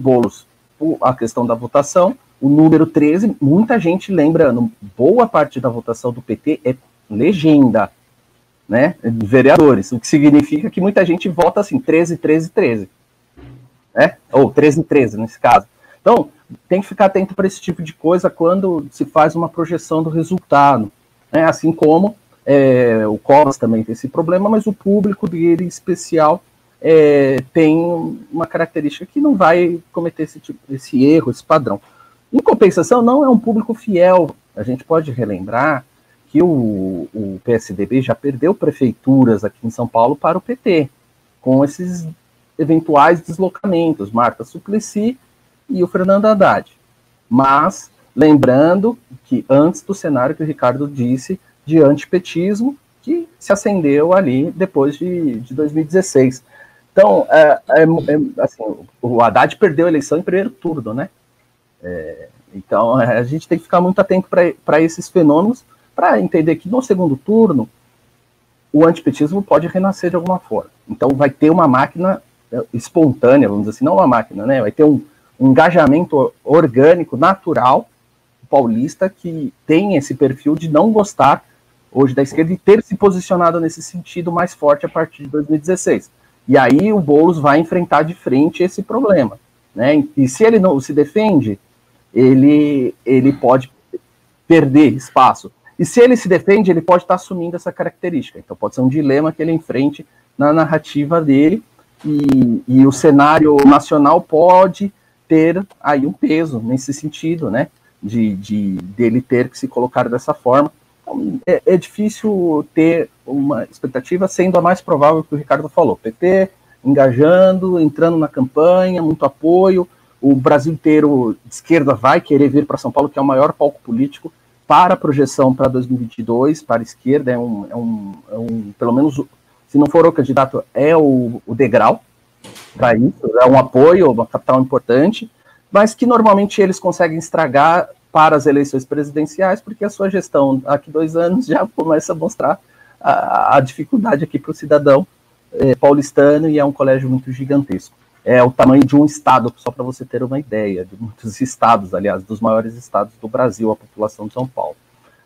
a questão da votação, o número 13, muita gente lembra, boa parte da votação do PT é legenda, né, vereadores, o que significa que muita gente vota assim, 13, 13, 13, né, ou 13, 13 nesse caso. Então, tem que ficar atento para esse tipo de coisa quando se faz uma projeção do resultado, né, assim como é, o Covas também tem esse problema, mas o público dele em especial é, tem uma característica que não vai cometer esse, tipo, esse erro, esse padrão. Em compensação, não é um público fiel. A gente pode relembrar que o, o PSDB já perdeu prefeituras aqui em São Paulo para o PT, com esses eventuais deslocamentos, Marta Suplicy e o Fernando Haddad. Mas, lembrando que antes do cenário que o Ricardo disse de antipetismo, que se acendeu ali depois de, de 2016. Então, é, é, é, assim, o Haddad perdeu a eleição em primeiro turno, né? É, então, é, a gente tem que ficar muito atento para esses fenômenos, para entender que no segundo turno, o antipetismo pode renascer de alguma forma. Então vai ter uma máquina é, espontânea, vamos dizer assim, não uma máquina, né? Vai ter um, um engajamento orgânico, natural, paulista, que tem esse perfil de não gostar hoje da esquerda e ter se posicionado nesse sentido mais forte a partir de 2016. E aí o Boulos vai enfrentar de frente esse problema. Né? E se ele não se defende, ele, ele pode perder espaço. E se ele se defende, ele pode estar assumindo essa característica. Então pode ser um dilema que ele enfrente na narrativa dele, e, e o cenário nacional pode ter aí um peso nesse sentido, né? De, de dele ter que se colocar dessa forma. Então, é, é, difícil ter uma expectativa, sendo a mais provável que o Ricardo falou. PT engajando, entrando na campanha, muito apoio. O Brasil inteiro de esquerda vai querer vir para São Paulo, que é o maior palco político para a projeção para 2022, para a esquerda, é um, é um, é um pelo menos, se não for o candidato, é o, o degrau para isso, é um apoio, uma capital importante, mas que normalmente eles conseguem estragar para as eleições presidenciais, porque a sua gestão aqui dois anos já começa a mostrar a, a dificuldade aqui para o cidadão é, paulistano e é um colégio muito gigantesco. É o tamanho de um estado, só para você ter uma ideia, de muitos estados, aliás, dos maiores estados do Brasil, a população de São Paulo.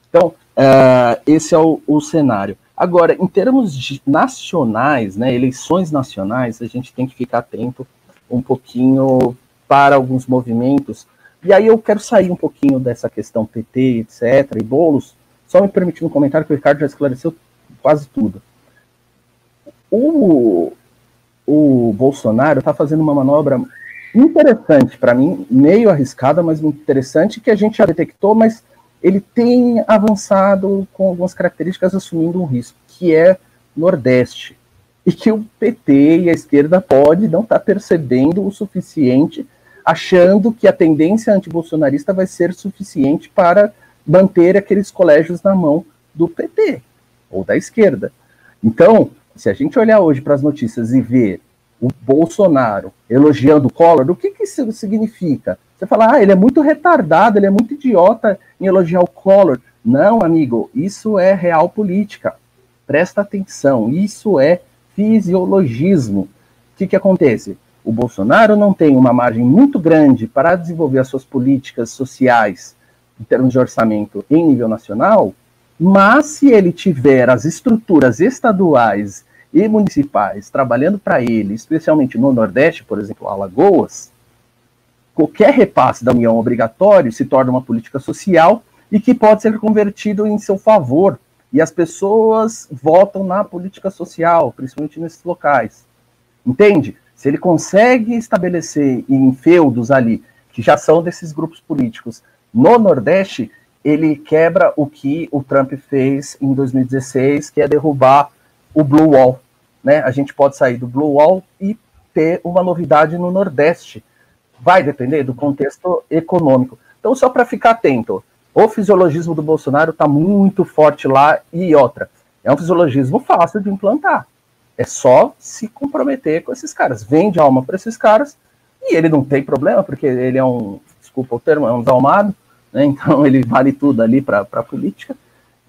Então, uh, esse é o, o, cenário. Agora, em termos de nacionais, né, eleições nacionais, a gente tem que ficar atento um pouquinho para alguns movimentos. E aí eu quero sair um pouquinho dessa questão PT, etc., e bolos, só me permitindo um comentário que o Ricardo já esclareceu quase tudo. O, o Bolsonaro está fazendo uma manobra interessante para mim, meio arriscada, mas interessante, que a gente já detectou, mas ele tem avançado com algumas características assumindo um risco, que é Nordeste. E que o PT e a esquerda pode não estar tá percebendo o suficiente, achando que a tendência antibolsonarista vai ser suficiente para manter aqueles colégios na mão do PT ou da esquerda. Então, se a gente olhar hoje para as notícias e ver o Bolsonaro elogiando o Collor, o que, que isso significa? Você fala, ah, ele é muito retardado, ele é muito idiota em elogiar o Collor. Não, amigo, isso é real política. Presta atenção, isso é fisiologismo. O que, que acontece? O Bolsonaro não tem uma margem muito grande para desenvolver as suas políticas sociais em termos de orçamento em nível nacional, mas se ele tiver as estruturas estaduais e municipais trabalhando para ele, especialmente no Nordeste, por exemplo, Alagoas, qualquer repasse da União obrigatório se torna uma política social e que pode ser convertido em seu favor. E as pessoas votam na política social, principalmente nesses locais. Entende? Se ele consegue estabelecer em feudos ali, que já são desses grupos políticos, no Nordeste, ele quebra o que o Trump fez em 2016, que é derrubar o Blue Wall. Né? A gente pode sair do Blue Wall e ter uma novidade no Nordeste. Vai depender do contexto econômico. Então, só para ficar atento, o fisiologismo do Bolsonaro está muito forte lá e outra. É um fisiologismo fácil de implantar. É só se comprometer com esses caras. Vende alma para esses caras e ele não tem problema, porque ele é um, desculpa o termo, é um desalmado né? Então ele vale tudo ali para a política.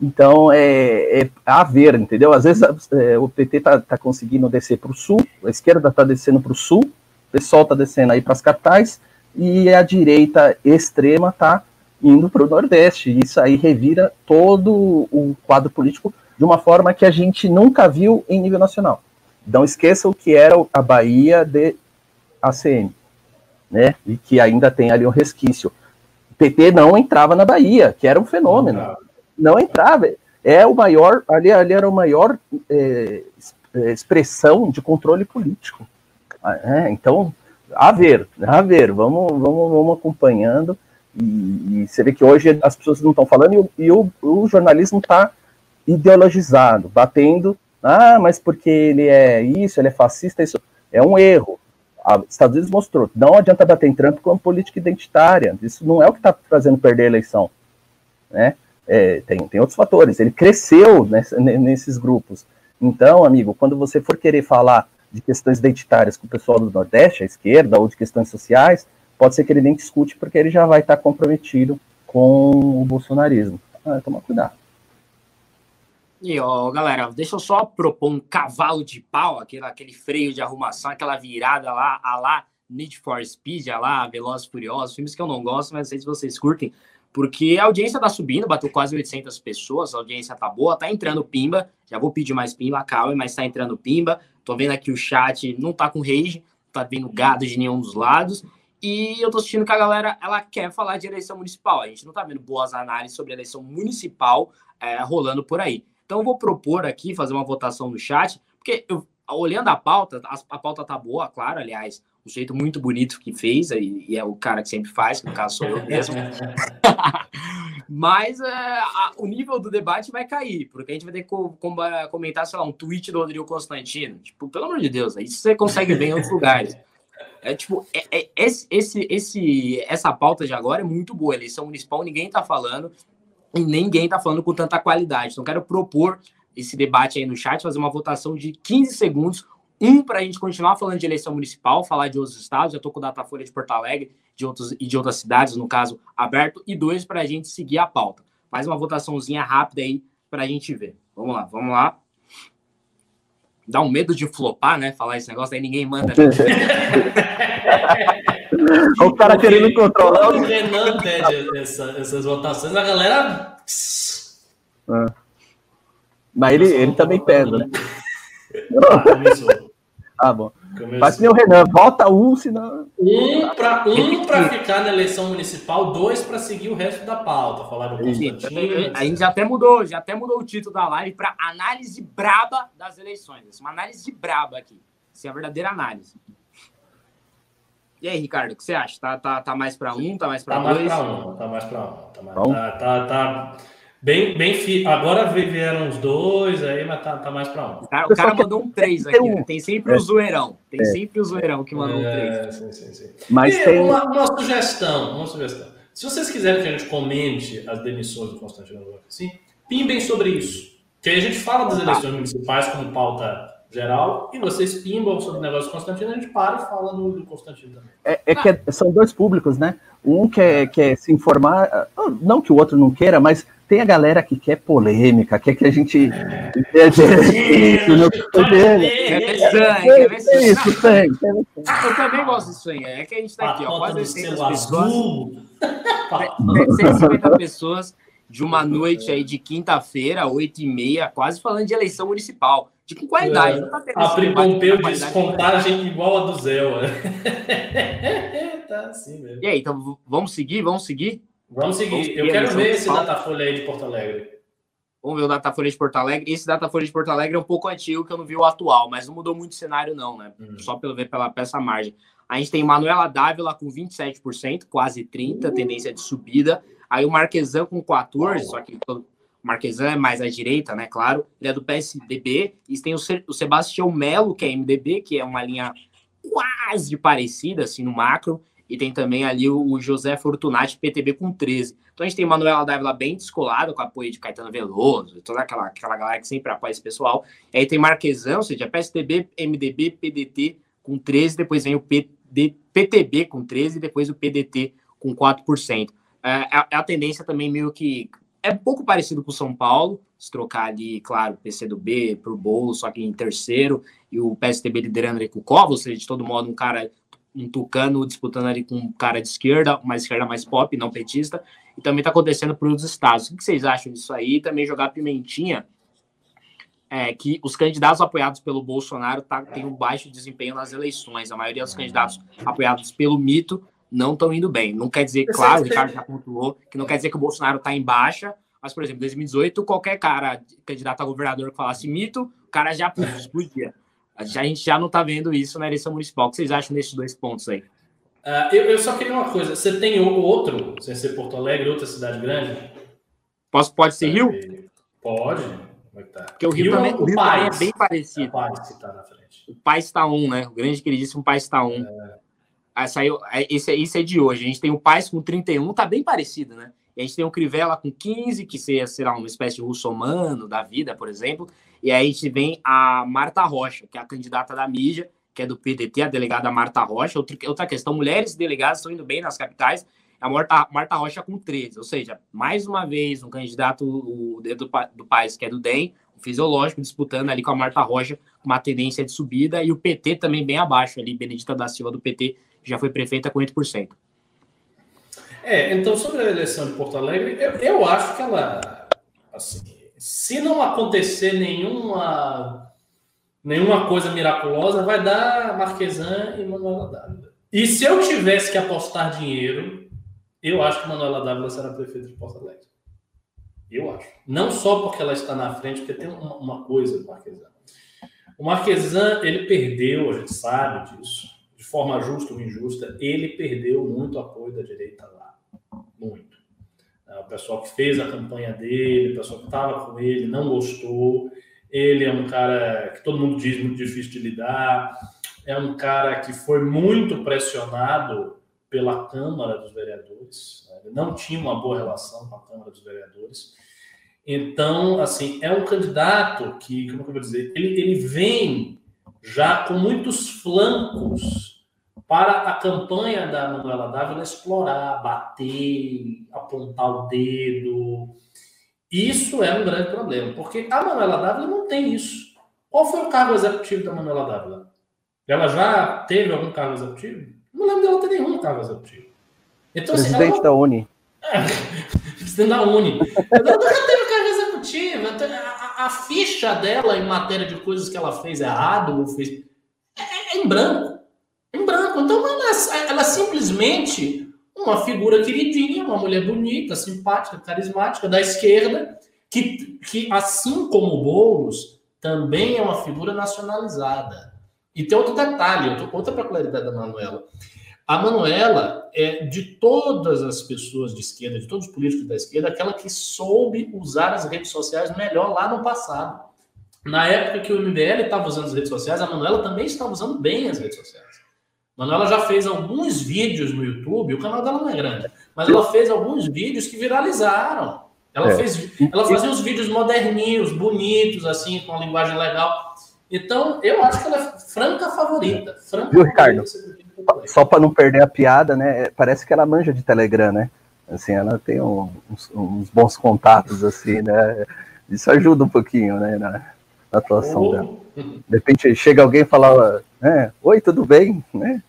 Então é, é, a ver, entendeu? Às vezes é, o PT está tá conseguindo descer para o sul, a esquerda está descendo para o sul, o pessoal está descendo aí para as capitais, e a direita extrema está indo para o Nordeste. Isso aí revira todo o quadro político de uma forma que a gente nunca viu em nível nacional. Não esqueça o que era a Bahia de ACM, né? E que ainda tem ali um resquício. PT não entrava na Bahia, que era um fenômeno. Não, não entrava. É o maior, ali, ali era o maior é, é expressão de controle político. Ah, é, então, a ver, a ver, vamos, vamos, vamos acompanhando. E, e você vê que hoje as pessoas não estão falando e, o, e o, o jornalismo está ideologizado, batendo. Ah, mas porque ele é isso, ele é fascista, isso é um erro os Estados Unidos mostrou, não adianta bater em Trump com política identitária. Isso não é o que está fazendo perder a eleição. Né? É, tem, tem outros fatores. Ele cresceu nessa, nesses grupos. Então, amigo, quando você for querer falar de questões identitárias com o pessoal do Nordeste, a esquerda, ou de questões sociais, pode ser que ele nem discute, porque ele já vai estar tá comprometido com o bolsonarismo. Ah, toma cuidado. E, ó, galera, deixa eu só propor um cavalo de pau, aquele, aquele freio de arrumação, aquela virada lá, a lá Need for Speed, a lá Velozes Furiosos, filmes que eu não gosto, mas sei se vocês curtem, porque a audiência tá subindo, bateu quase 800 pessoas, a audiência tá boa, tá entrando pimba, já vou pedir mais pimba, calma, mas tá entrando pimba, tô vendo aqui o chat, não tá com rage, tá vendo gado de nenhum dos lados, e eu tô assistindo que a galera, ela quer falar de eleição municipal, a gente não tá vendo boas análises sobre eleição municipal é, rolando por aí. Então eu vou propor aqui, fazer uma votação no chat, porque eu, olhando a pauta, a, a pauta tá boa, claro, aliás, um jeito muito bonito que fez, e, e, é o cara que sempre faz, que no caso sou eu mesmo. Mas é, a, o nível do debate vai cair, porque a gente vai ter que co comentar, sei lá, um tweet do Rodrigo Constantino. Tipo, pelo amor de Deus, isso você consegue ver em outros lugares. É tipo, é, é, esse, esse, esse, essa pauta de agora é muito boa. Eleição municipal, ninguém tá falando, e ninguém tá falando com tanta qualidade. Então, quero propor esse debate aí no chat, fazer uma votação de 15 segundos, um, para a gente continuar falando de eleição municipal, falar de outros estados, já estou com o Datafolha de Porto Alegre de outros, e de outras cidades, no caso, aberto, e dois, para a gente seguir a pauta. Faz uma votaçãozinha rápida aí para a gente ver. Vamos lá, vamos lá. Dá um medo de flopar, né? Falar esse negócio, aí ninguém manda. o cara querendo controlar. O Renan pede essa, essas votações, a galera. Ah. Mas ele, ele também pesa, né? Ah, bom. Mas que nem o Renan, vota um, senão. Um para um pra ficar na eleição municipal, dois para seguir o resto da pauta. Falar do Constantino. A gente já até mudou, já até mudou o título da live para análise braba das eleições. Uma análise braba aqui. Isso é a verdadeira análise. E aí, Ricardo, o que você acha? Tá, tá, tá mais para um, tá mais para tá dois? Mais um, tá mais para um, tá mais para um. Tá, tá, tá Bem, bem fi... Agora vieram os dois aí, mas tá, tá mais para um. O cara, o cara mandou um três aqui. Né? Tem sempre é. o zoeirão. Tem é. sempre o zoeirão que mandou é, um três. Sim, sim, sim. Mas e tem uma, uma, sugestão, uma sugestão. Se vocês quiserem que a gente comente as demissões do Constantino assim, pimbem sobre isso. Que aí a gente fala das eleições municipais como pauta geral e vocês pimbam sobre o negócio do Constantino, a gente para e fala no, do Constantino também. É, é que é, são dois públicos, né? Um quer, quer se informar, não que o outro não queira, mas tem a galera que quer polêmica, quer que a gente. Quer isso, tem. Eu também gosto disso aí. É que a gente está aqui, ó, quase 800 pessoas. 150 pessoas de uma noite aí de quinta-feira, 8 e meia, quase falando de eleição municipal. De com qualidade. É. Não tá a Pompeu diz contagem igual a do Zé. tá assim mesmo. E aí, então vamos seguir? Vamos seguir? Vamos seguir. Eu quero ver esse Datafolha aí de Porto Alegre. Vamos ver o Datafolha de Porto Alegre. Esse Datafolha de Porto Alegre é um pouco antigo, que eu não vi o atual, mas não mudou muito o cenário, não, né? Uhum. Só pelo ver pela peça margem. A gente tem Manuela Dávila com 27%, quase 30%, uhum. tendência de subida. Aí o Marquesan com 14%, só que o Marquesan é mais à direita, né? Claro. Ele é do PSDB. E tem o Sebastião Melo, que é MDB, que é uma linha quase parecida, assim, no macro e tem também ali o José Fortunati, PTB, com 13. Então a gente tem Manuela Dávila bem descolado, com apoio de Caetano Veloso, toda aquela, aquela galera que sempre apoia esse pessoal. E aí tem Marquesão, ou seja, PSDB, MDB, PDT com 13, depois vem o PD, PTB com 13, depois o PDT com 4%. É, é, é a tendência também meio que é pouco parecido com o São Paulo, se trocar ali, claro, PCdoB por bolo, só que em terceiro, e o PSDB liderando ali com o Cova, ou seja, de todo modo, um cara um tucano disputando ali com um cara de esquerda, uma esquerda mais pop, não petista, e também está acontecendo para outros estados. O que vocês acham disso aí? Também jogar pimentinha, é, que os candidatos apoiados pelo Bolsonaro tá, têm um baixo desempenho nas eleições. A maioria dos candidatos apoiados pelo mito não estão indo bem. Não quer dizer, claro, o Ricardo já pontuou, que não quer dizer que o Bolsonaro está em baixa, mas, por exemplo, em 2018, qualquer cara candidato a governador que falasse mito, o cara já explodia. A gente já não está vendo isso na eleição municipal. O que vocês acham desses dois pontos aí? Uh, eu, eu, só queria uma coisa. Você tem outro, sem ser Porto Alegre, outra cidade grande? Posso, pode ser Rio? Pode. Como é que tá? Porque o Rio, Rio também, o Rio também é bem parecido. É o Paz está na frente. O Paz está um, né? O grande queridíssimo Paz está um. É. Aí saiu, esse, esse é de hoje. A gente tem o Paz com 31, tá bem parecido, né? E a gente tem o Crivella com 15, que seria, será uma espécie de russomano da vida, por exemplo. E aí a gente vem a Marta Rocha, que é a candidata da mídia, que é do PDT, a delegada Marta Rocha. Outra, outra questão, mulheres delegadas estão indo bem nas capitais. A Marta, Marta Rocha com 13, ou seja, mais uma vez um candidato do, do, do país, que é do DEM, fisiológico, disputando ali com a Marta Rocha uma tendência de subida e o PT também bem abaixo ali, Benedita da Silva do PT já foi prefeita com 8%. É, então sobre a eleição de Porto Alegre, eu, eu acho que ela, assim, se não acontecer nenhuma nenhuma coisa miraculosa, vai dar Marquesan e Manuela Dávila. E se eu tivesse que apostar dinheiro, eu acho que Manuela Dávila será prefeita de Porto Alegre. Eu acho. Não só porque ela está na frente, porque tem uma, uma coisa do Marquesan. O Marquesan, ele perdeu, a gente sabe disso, de forma justa ou injusta, ele perdeu muito apoio da direita lá. Muito. É, o pessoal que fez a campanha dele, o pessoal que estava com ele, não gostou. Ele é um cara que todo mundo diz muito difícil de lidar. É um cara que foi muito pressionado pela Câmara dos Vereadores. Não tinha uma boa relação com a Câmara dos Vereadores. Então, assim, é um candidato que, como é eu vou dizer, ele, ele vem já com muitos flancos para a campanha da Manuela Dávila explorar, bater, apontar o dedo. Isso é um grande problema, porque a Manuela Dávila não tem isso. Qual foi o cargo executivo da Manuela Dávila? Ela já teve algum cargo executivo? Não lembro dela ter nenhum cargo executivo. Então, assim, presidente assim, da Uni. É, presidente da Uni. Ela nunca teve cargo executivo. Então, a, a, ficha dela em matéria de coisas que ela fez errado ou fez é, é em branco. Em branco. Então, ela, ela é simplesmente uma figura queridinha, uma mulher bonita, simpática, carismática, da esquerda, que, que assim como o Boulos, também é uma figura nacionalizada. E tem outro detalhe, outra peculiaridade da Manuela. A Manuela é de todas as pessoas de esquerda, de todos os políticos da esquerda, aquela que soube usar as redes sociais melhor lá no passado. Na época que o MBL estava usando as redes sociais, a Manuela também estava usando bem as redes sociais. A Manuela já fez alguns vídeos no YouTube, o canal dela não é grande, mas ela fez alguns vídeos que viralizaram. Ela, é. fez, ela fazia os vídeos moderninhos, bonitos, assim, com a linguagem legal. Então, eu acho que ela é franca favorita. Franca Viu, Ricardo? Só para não perder a piada, né? Parece que ela manja de Telegram, né? Assim, ela tem uns, uns bons contatos, assim, né? Isso ajuda um pouquinho, né? Na, na atuação oh. dela. De repente chega alguém e fala, né? Oi, tudo bem? Né?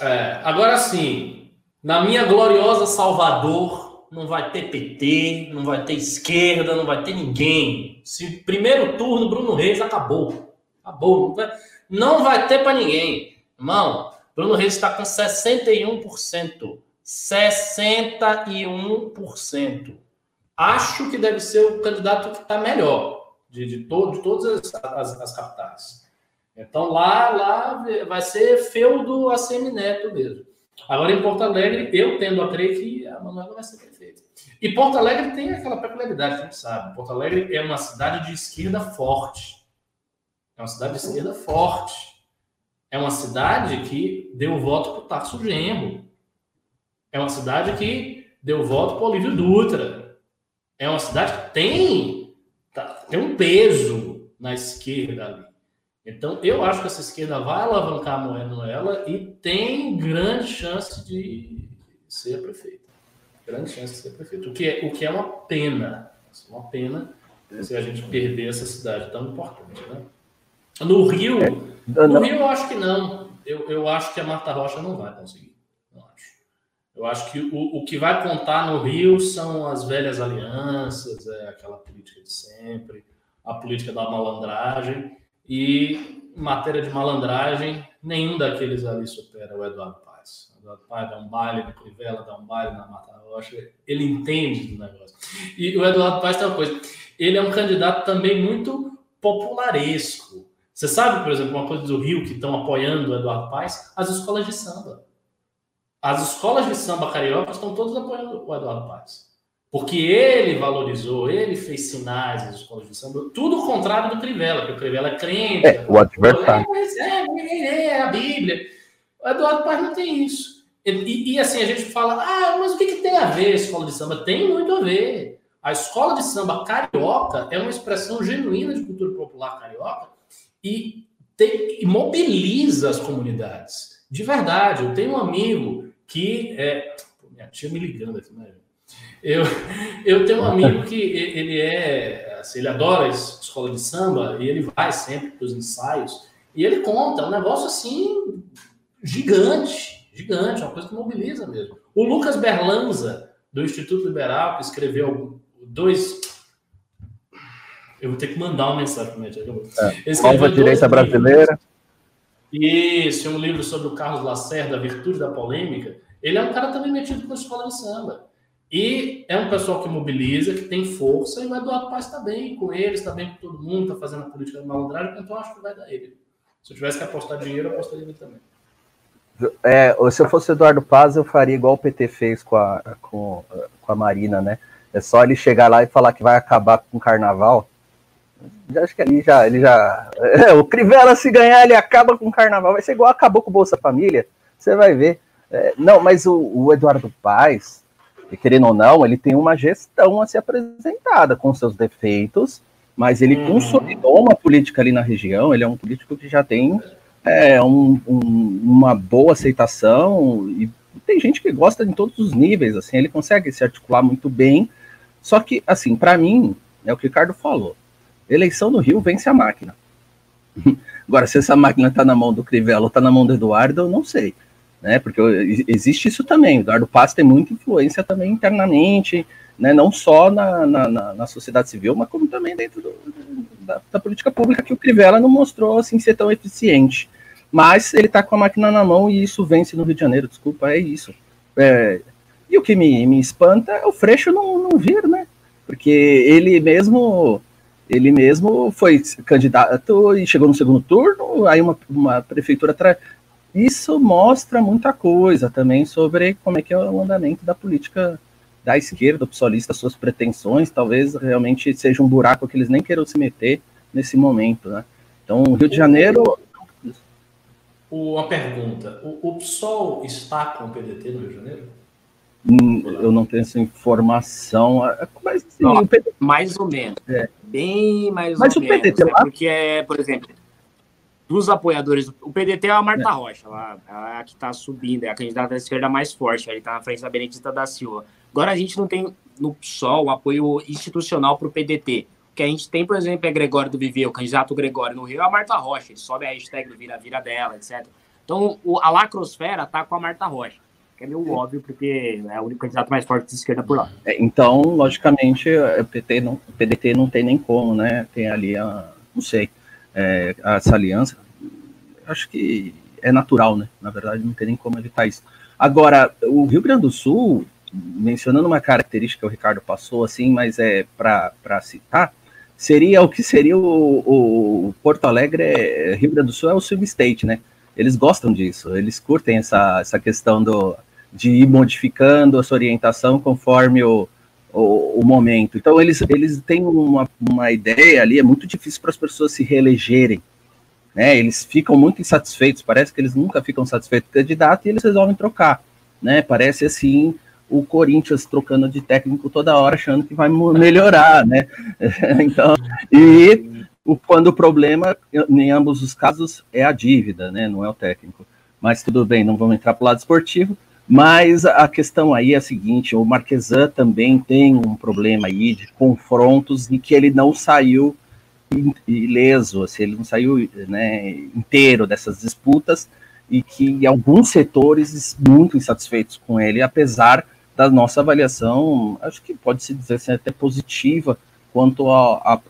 É, agora sim, na minha gloriosa Salvador, não vai ter PT, não vai ter esquerda, não vai ter ninguém. Se primeiro turno Bruno Reis acabou. Acabou. Não vai, não vai ter para ninguém. Irmão, Bruno Reis está com 61%. 61%. Acho que deve ser o candidato que está melhor de, de, to, de todas as, as, as, capitais. Então lá, lá vai ser feudo a Semineto mesmo. Agora em Porto Alegre, eu tendo a crer que a Manuela vai ser prefeita. E Porto Alegre tem aquela peculiaridade, a gente sabe. Porto Alegre é uma cidade de esquerda forte. É uma cidade de esquerda forte. É uma cidade que deu voto para o Tarso Genro. É uma cidade que deu voto para o Olívio Dutra. É uma cidade que tem, tá, tem um peso na esquerda ali. Então, eu acho que essa esquerda vai alavancar a Manuela e tem grande chance de ser prefeito. Grande chance de ser prefeito. O que é, o que é uma pena. Uma pena se a gente perder essa cidade tão importante. Né? No Rio, é, no Rio eu acho que não. Eu, eu acho que a Marta Rocha não vai conseguir. Não acho. Eu acho que o, o que vai contar no Rio são as velhas alianças, é aquela política de sempre, a política da malandragem. E em matéria de malandragem, nenhum daqueles ali supera o Eduardo Paz. O Eduardo Paz dá um baile no Crivella, dá um baile na Mata Rocha, ele entende do negócio. E o Eduardo Paz tem uma coisa, ele é um candidato também muito popularesco. Você sabe, por exemplo, uma coisa do Rio que estão apoiando o Eduardo Paz? As escolas de samba. As escolas de samba carioca estão todas apoiando o Eduardo Paz. Porque ele valorizou, ele fez sinais nas escolas de samba, tudo o contrário do Crivella, porque o Crivella é crente. É, o adversário. É, é, é, a Bíblia. O Eduardo Paz não tem isso. E, e, assim, a gente fala, ah, mas o que, que tem a ver a escola de samba? Tem muito a ver. A escola de samba carioca é uma expressão genuína de cultura popular carioca e, tem, e mobiliza as comunidades. De verdade, eu tenho um amigo que é. Pô, minha tia me ligando aqui, né? Eu, eu tenho um amigo que ele é, assim, ele adora escola de samba e ele vai sempre para os ensaios e ele conta um negócio assim gigante, gigante, uma coisa que mobiliza mesmo. O Lucas Berlanza, do Instituto Liberal, que escreveu dois. Eu vou ter que mandar uma mensagem para o é, Nova Direita Brasileira. Isso, um livro sobre o Carlos Lacerda, A Virtude da Polêmica. Ele é um cara também metido com a escola de samba. E é um pessoal que mobiliza, que tem força, e o Eduardo Paz está bem com eles, está bem com todo mundo, está fazendo a política de malandragem, então acho que vai dar ele. Se eu tivesse que apostar dinheiro, eu apostaria nele também. É, se eu fosse Eduardo Paz, eu faria igual o PT fez com a, com, com a Marina, né? É só ele chegar lá e falar que vai acabar com o carnaval. Já acho que ali já, ele já. É, o Crivella, se ganhar, ele acaba com o carnaval. Vai ser igual acabou com o Bolsa Família. Você vai ver. É, não, mas o, o Eduardo Paz, querendo ou não, ele tem uma gestão a ser apresentada com seus defeitos, mas ele uhum. consolidou uma política ali na região. Ele é um político que já tem é, um, um, uma boa aceitação e tem gente que gosta em todos os níveis. Assim, ele consegue se articular muito bem. Só que, assim, para mim, é o que o Ricardo falou. Eleição no Rio vence a máquina. Agora, se essa máquina está na mão do Crivella ou está na mão do Eduardo, eu não sei. Né? Porque existe isso também. O Eduardo Paz tem muita influência também internamente, né, não só na, na, na, sociedade civil, mas como também dentro do, da, da, política pública, que o Crivella não mostrou assim, ser tão eficiente. Mas ele está com a máquina na mão e isso vence no Rio de Janeiro, desculpa, é isso. É, e o que me, me espanta é o Freixo não, não vir, né? Porque ele mesmo ele mesmo foi candidato e chegou no segundo turno, aí uma, uma prefeitura atrás. Isso mostra muita coisa também sobre como é que é o andamento da política da esquerda, psolista, suas pretensões, talvez realmente seja um buraco que eles nem queiram se meter nesse momento, né? Então, o Rio de Janeiro... Uma pergunta, o, o PSOL está com o PDT no Rio de Janeiro? Hum, eu não tenho essa informação, mas sim, não, PDT... mais ou menos, é. Bem mais mas ou menos, PDT né? lá... porque é, por exemplo, dos apoiadores, o PDT é a Marta é. Rocha, lá, a que está subindo, é a candidata da esquerda mais forte, ele está na frente da Benedita da Silva. Agora a gente não tem no PSOL apoio institucional para o PDT. O que a gente tem, por exemplo, é Gregório do Viver, o candidato Gregório no Rio é a Marta Rocha. Ele sobe a hashtag do vira-vira dela, etc. Então o, a lacrosfera tá com a Marta Rocha. É meio óbvio, porque é o único candidato mais forte de esquerda por lá. É, então, logicamente, o, PT não, o PDT não tem nem como, né? Tem ali a. Não sei. É, essa aliança. Acho que é natural, né? Na verdade, não tem nem como evitar isso. Agora, o Rio Grande do Sul, mencionando uma característica que o Ricardo passou, assim, mas é para citar, seria o que seria o, o, Porto Alegre, é, Rio Grande do Sul é o State, né? Eles gostam disso, eles curtem essa, essa questão do, de ir modificando a sua orientação conforme o, o, o momento. Então, eles, eles têm uma, uma ideia ali, é muito difícil para as pessoas se reelegerem. Né, eles ficam muito insatisfeitos, parece que eles nunca ficam satisfeitos com o candidato e eles resolvem trocar. Né, parece assim o Corinthians trocando de técnico toda hora, achando que vai melhorar, né? então, e quando o problema, em ambos os casos, é a dívida, né? Não é o técnico. Mas tudo bem, não vamos entrar para o lado esportivo. Mas a questão aí é a seguinte: o Marquesan também tem um problema aí de confrontos em que ele não saiu ileso, assim, ele não saiu né, inteiro dessas disputas e que alguns setores muito insatisfeitos com ele, apesar da nossa avaliação, acho que pode se dizer assim, até positiva quanto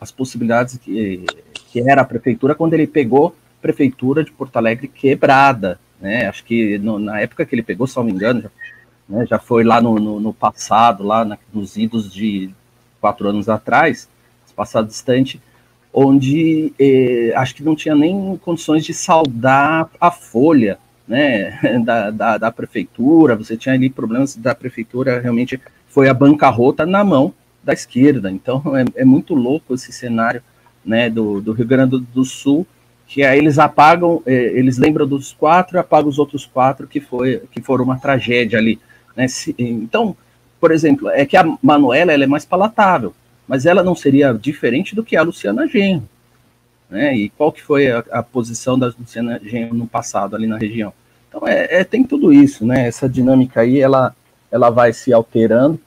às possibilidades que, que era a prefeitura quando ele pegou a prefeitura de Porto Alegre quebrada, né? Acho que no, na época que ele pegou, se não me engano, já, né, já foi lá no, no, no passado, lá na, nos idos de quatro anos atrás, passado distante, onde eh, acho que não tinha nem condições de saldar a folha né, da, da, da, prefeitura, você tinha ali problemas da prefeitura, realmente foi a bancarrota na mão da esquerda. Então é, é muito louco esse cenário né, do, do Rio Grande do Sul, que aí eles apagam, é, eles lembram dos quatro e apagam os outros quatro que, foi, que foram uma tragédia ali. Né? Então, por exemplo, é que a Manuela ela é mais palatável, mas ela não seria diferente do que a Luciana Genro né? E qual que foi a, a posição da Luciana Genro no passado ali na região? Então é, é, tem tudo isso, né? Essa dinâmica aí ela ela vai se alterando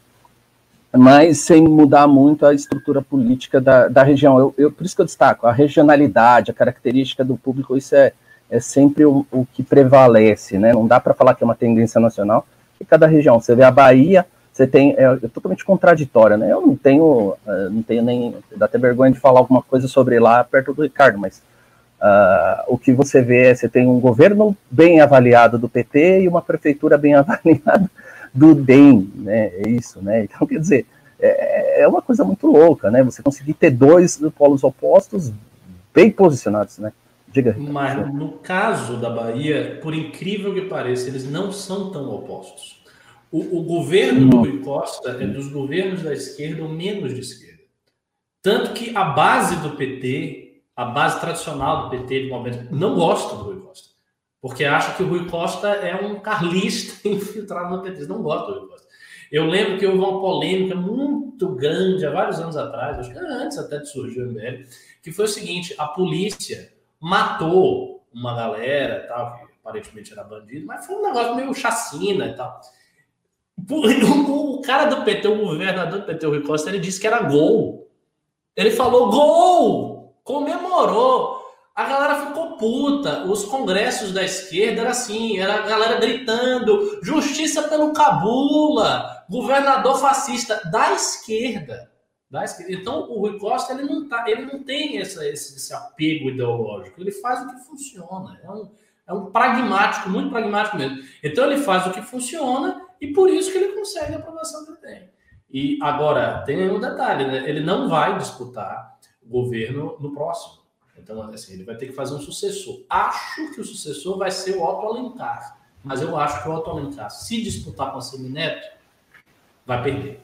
mas sem mudar muito a estrutura política da, da região. Eu, eu, por isso que eu destaco, a regionalidade, a característica do público, isso é, é sempre o, o que prevalece, né? Não dá para falar que é uma tendência nacional, e cada região, você vê a Bahia, você tem, é, é totalmente contraditória, né? Eu não tenho, é, não tenho nem, dá até vergonha de falar alguma coisa sobre lá perto do Ricardo, mas uh, o que você vê é, você tem um governo bem avaliado do PT e uma prefeitura bem avaliada do DEM, né? É isso, né? Então, quer dizer, é, é uma coisa muito louca, né? Você conseguir ter dois polos opostos bem posicionados, né? Diga. Mas no caso da Bahia, por incrível que pareça, eles não são tão opostos. O, o governo do Rui Costa é dos governos da esquerda ou menos de esquerda. Tanto que a base do PT, a base tradicional do PT de momento, não gosta do Rui Costa. Porque acha que o Rui Costa é um carlista infiltrado no PT. Não gostam do Rui Costa. Eu lembro que houve uma polêmica muito grande há vários anos atrás, acho que antes até de surgir o MBL, que foi o seguinte: a polícia matou uma galera, tal, que aparentemente era bandido, mas foi um negócio meio chacina e tal. O cara do PT, o governador do PT, o Rui Costa, ele disse que era gol. Ele falou gol! Comemorou. A galera ficou puta. Os congressos da esquerda era assim, era a galera gritando: justiça pelo Cabula, governador fascista da esquerda. Da esquerda. Então o Rui Costa ele não, tá, ele não tem esse, esse, esse apego ideológico, ele faz o que funciona. É um, é um pragmático, muito pragmático mesmo. Então ele faz o que funciona e por isso que ele consegue a aprovação que ele tem. E agora, tem um detalhe, né? ele não vai disputar o governo no próximo. Então, assim, ele vai ter que fazer um sucessor. Acho que o sucessor vai ser o Otto Alencar. Mas eu acho que o Otto Alencar, se disputar com a Semineto, vai perder.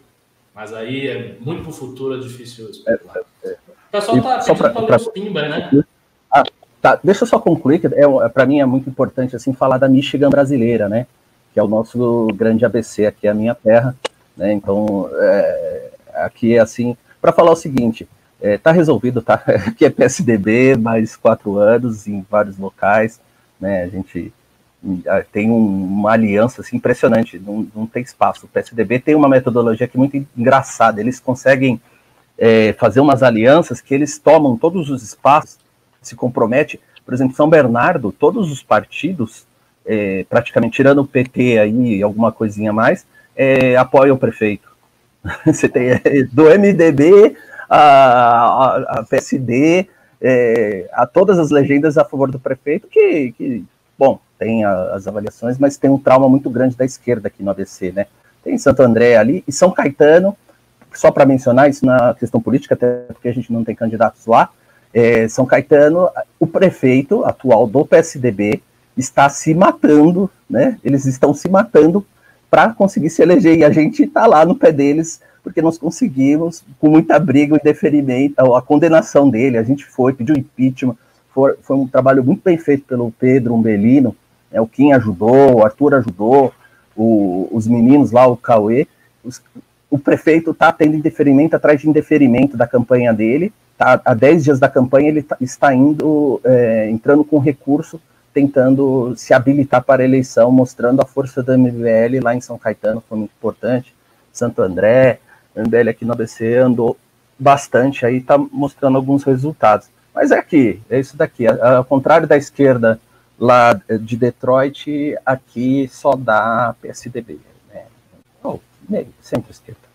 Mas aí é muito para o futuro, é difícil especular. É, é, é. O pessoal está pedindo para ler os Pimba, né? Ah, tá. Deixa eu só concluir, que é, para mim é muito importante assim falar da Michigan brasileira, né? que é o nosso grande ABC, aqui é a minha terra, né? Então, é, aqui é assim, para falar o seguinte, é, tá resolvido, tá? Aqui é PSDB, mais quatro anos em vários locais, né? A gente tem um, uma aliança assim, impressionante, não, não tem espaço. O PSDB tem uma metodologia que é muito engraçada, eles conseguem é, fazer umas alianças que eles tomam todos os espaços, se compromete. Por exemplo, São Bernardo, todos os partidos é, praticamente tirando o PT aí, alguma coisinha mais, é, apoia o prefeito. Você tem é, do MDB a, a, PSD, é, a todas as legendas a favor do prefeito, que, que bom, tem a, as avaliações, mas tem um trauma muito grande da esquerda aqui no ABC, né? Tem Santo André ali e São Caetano, só para mencionar isso na questão política, até porque a gente não tem candidatos lá. É, São Caetano, o prefeito atual do PSDB, está se matando, né? Eles estão se matando para conseguir se eleger e a gente está lá no pé deles porque nós conseguimos, com muita briga, o indeferimento, a condenação dele. A gente foi, pediu impeachment. Foi, foi um trabalho muito bem feito pelo Pedro Umbelino. Né, o Kim ajudou, o Arthur ajudou, o, os meninos lá, o Cauê. Os, o prefeito está tendo indeferimento atrás de indeferimento da campanha dele. Tá, há 10 dias da campanha, ele tá, está indo, é, entrando com recurso tentando se habilitar para a eleição, mostrando a força da MBL lá em São Caetano, foi muito importante. Santo André, MBL aqui no ABC andou bastante, aí está mostrando alguns resultados. Mas é aqui, é isso daqui. Ao contrário da esquerda lá de Detroit, aqui só dá PSDB. Né? Oh, meio, sempre esquerda.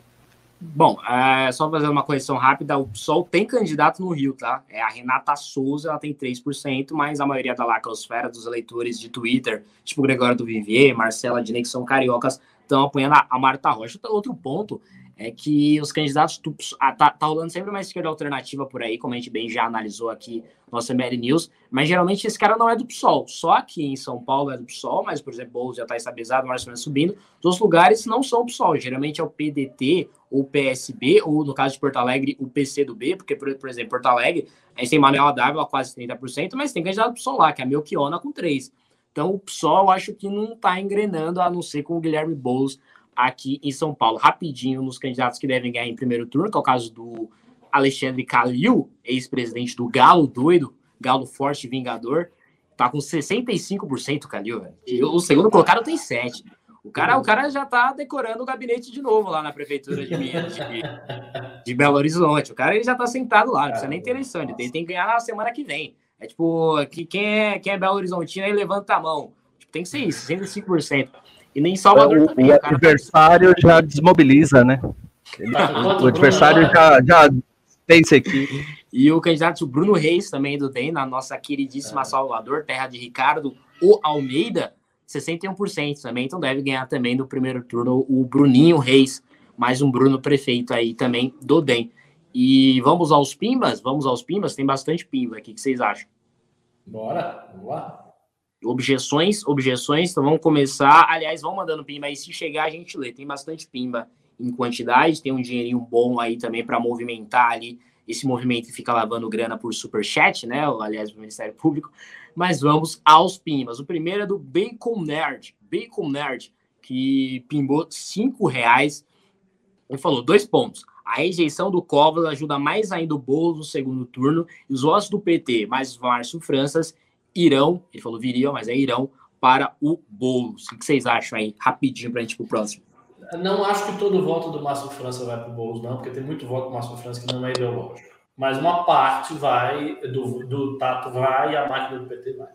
Bom, é, só fazer uma correção rápida, o PSOL tem candidato no Rio, tá? É a Renata Souza, ela tem 3%, mas a maioria da lacrosfera dos eleitores de Twitter, tipo Gregório do Vivier, Marcela Dinei, que são cariocas, estão apoiando a Marta Rocha. Outro ponto é que os candidatos ah, tá, tá rolando sempre uma esquerda alternativa por aí, como a gente bem já analisou aqui no nosso ML News, mas geralmente esse cara não é do PSOL, só aqui em São Paulo é do PSOL, mas, por exemplo, Boulos já está estabilizado, Márcio subindo, os lugares não são PSOL, geralmente é o PDT, ou PSB, ou no caso de Porto Alegre, o PC do B, porque, por, por exemplo, Porto Alegre, a gente tem Manuel Dávila quase 30%, mas tem candidato do PSOL lá, que é a Melchiona com 3%. Então, o PSOL, acho que não está engrenando, a não ser com o Guilherme Boulos aqui em São Paulo. Rapidinho, nos candidatos que devem ganhar em primeiro turno, que é o caso do Alexandre Calil, ex-presidente do Galo doido, Galo forte vingador, tá com 65% Calil, velho. O segundo colocado tem 7. O cara, o cara já tá decorando o gabinete de novo lá na prefeitura de, de, de Belo Horizonte. O cara ele já tá sentado lá, não precisa nem ter eleição, ele tem, tem que ganhar na semana que vem. É tipo, que quem é, quem é Belo Horizontino aí levanta a mão. Tipo, tem que ser isso, 105%. E nem Salvador o, também. O, o adversário já desmobiliza, né? Ele, o adversário já, já pensa aqui. E o candidato Bruno Reis, também do DEM, na nossa queridíssima é. Salvador, terra de Ricardo, o Almeida, 61% também, então deve ganhar também no primeiro turno o Bruninho Reis, mais um Bruno prefeito aí também do DEM. E vamos aos pimbas? Vamos aos pimbas? Tem bastante pimba aqui, o que vocês acham? Bora, vamos lá. Objeções, objeções, então vamos começar. Aliás, vão mandando pimba aí, se chegar a gente lê. Tem bastante pimba em quantidade, tem um dinheirinho bom aí também para movimentar ali esse movimento fica lavando grana por superchat, né? Aliás, do Ministério Público. Mas vamos aos pimbas. O primeiro é do Bacon Nerd. Bacon Nerd, que pimbou cinco reais. Ele falou dois pontos. A rejeição do Covas ajuda mais ainda o Boulos no segundo turno. E os votos do PT, mais Márcio Franças, irão, ele falou viriam, mas é irão, para o Boulos. O que vocês acham aí? Rapidinho para a gente ir para o próximo. Não acho que todo voto do Márcio França vai para o Boulos, não, porque tem muito voto do Márcio França que não é ideológico. Mas uma parte vai, do, do Tato vai e a máquina do PT vai.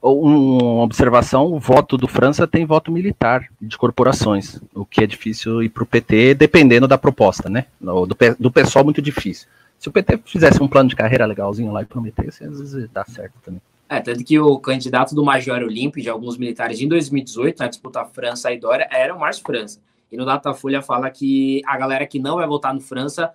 Uma observação: o voto do França tem voto militar de corporações, o que é difícil ir para o PT, dependendo da proposta, né? Do, do pessoal, muito difícil. Se o PT fizesse um plano de carreira legalzinho lá e prometesse, às vezes dá certo também. É, tanto que o candidato do Major Olímpio de alguns militares em 2018, na disputa França e Dória, era o Márcio França. E no Datafolha fala que a galera que não vai votar no França,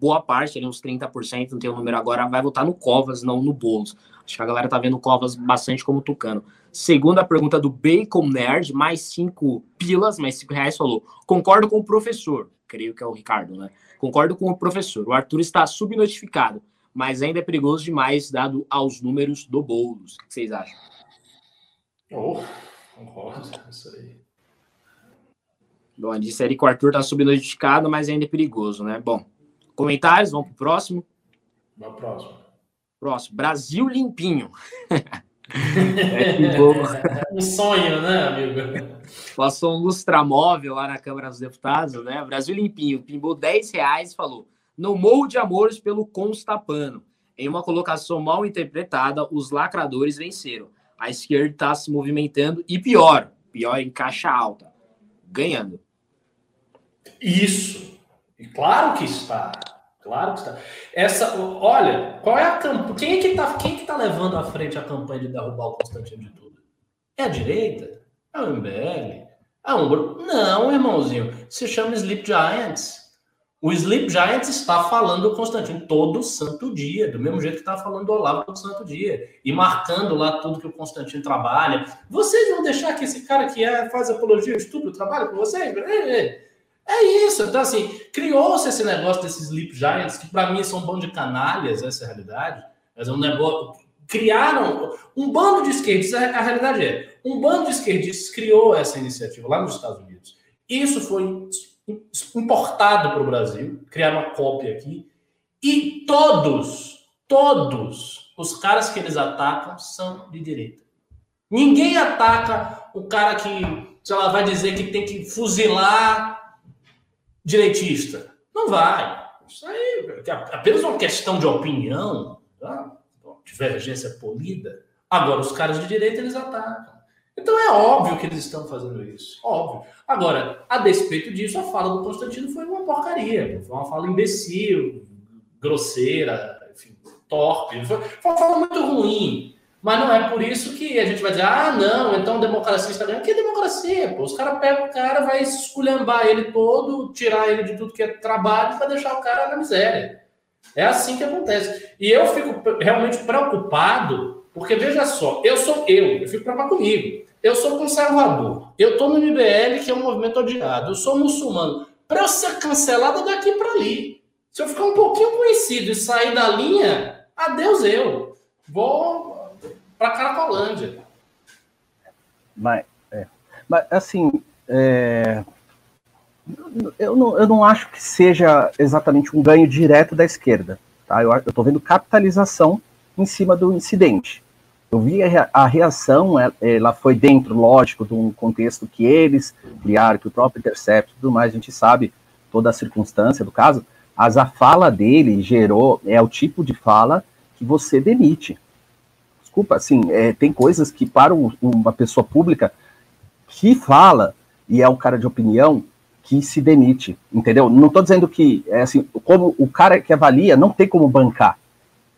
boa parte, ali uns 30%, não tem o número agora, vai votar no Covas, não no Boulos. Acho que a galera tá vendo o Covas bastante como tucano. Segunda pergunta do Bacon Nerd, mais cinco pilas, mais cinco reais, falou: concordo com o professor, creio que é o Ricardo, né? Concordo com o professor. O Arthur está subnotificado mas ainda é perigoso demais dado aos números do Boulos. O que vocês acham? Oh, concordo, isso aí. Bom, disse ali que o Arthur está subnotificado, mas ainda é perigoso, né? Bom, comentários, vamos para o próximo? Vamos para o próximo. Próximo, Brasil limpinho. é um sonho, né, amigo? Passou um lustramóvel lá na Câmara dos Deputados, né? Brasil limpinho, pimbou 10 reais e falou: no Morro de Amores pelo Constapano. Em uma colocação mal interpretada, os lacradores venceram. A esquerda está se movimentando e pior, pior em caixa alta, ganhando. Isso. E claro que está. Claro que está. Essa, olha, qual é a campanha? Quem é que está quem é que tá levando à frente a campanha de derrubar o Constantino de tudo? É a direita? É o MBL? É grupo? Não, irmãozinho. Se chama Sleep Giants. O Sleep Giants está falando do Constantino todo santo dia, do mesmo jeito que está falando do Olavo todo santo dia, e marcando lá tudo que o Constantino trabalha. Vocês vão deixar que esse cara que é, faz apologia ao estupro trabalhe com vocês? É, é, é isso. Então, assim, criou-se esse negócio desses Sleep Giants, que para mim são um bando de canalhas, essa é a realidade, mas é um negócio. Criaram um bando de esquerdistas, a realidade é, um bando de esquerdistas criou essa iniciativa lá nos Estados Unidos. Isso foi importado para o Brasil, criaram uma cópia aqui, e todos, todos os caras que eles atacam são de direita. Ninguém ataca o cara que, sei lá, vai dizer que tem que fuzilar direitista. Não vai. Isso aí é apenas uma questão de opinião, tá? divergência polida. Agora, os caras de direita, eles atacam. Então é óbvio que eles estão fazendo isso. Óbvio. Agora, a despeito disso, a fala do Constantino foi uma porcaria. Foi uma fala imbecil, grosseira, enfim, torpe. Foi, uma fala muito ruim. Mas não é por isso que a gente vai dizer, ah, não, então democracia está ganhando. Que democracia? Pô? Os caras pegam o cara, vai esculhambar ele todo, tirar ele de tudo que é trabalho vai deixar o cara na miséria. É assim que acontece. E eu fico realmente preocupado, porque veja só, eu sou eu, eu fico preocupado comigo. Eu sou conservador. Eu estou no MBL, que é um movimento odiado. Eu sou muçulmano. Para eu ser cancelado daqui para ali. Se eu ficar um pouquinho conhecido e sair da linha, adeus eu. Vou para Caracolândia. Mas, é, mas assim, é, eu, não, eu não acho que seja exatamente um ganho direto da esquerda. Tá? Eu estou vendo capitalização em cima do incidente. Eu vi a, reação, ela, foi dentro, lógico, de um contexto que eles criaram, que o próprio Intercept e tudo mais, a gente sabe toda a circunstância do caso, mas a fala dele gerou, é o tipo de fala que você demite. Desculpa, assim, é, tem coisas que para um, uma pessoa pública que fala e é um cara de opinião que se demite, entendeu? Não estou dizendo que, é assim, como o cara que avalia não tem como bancar,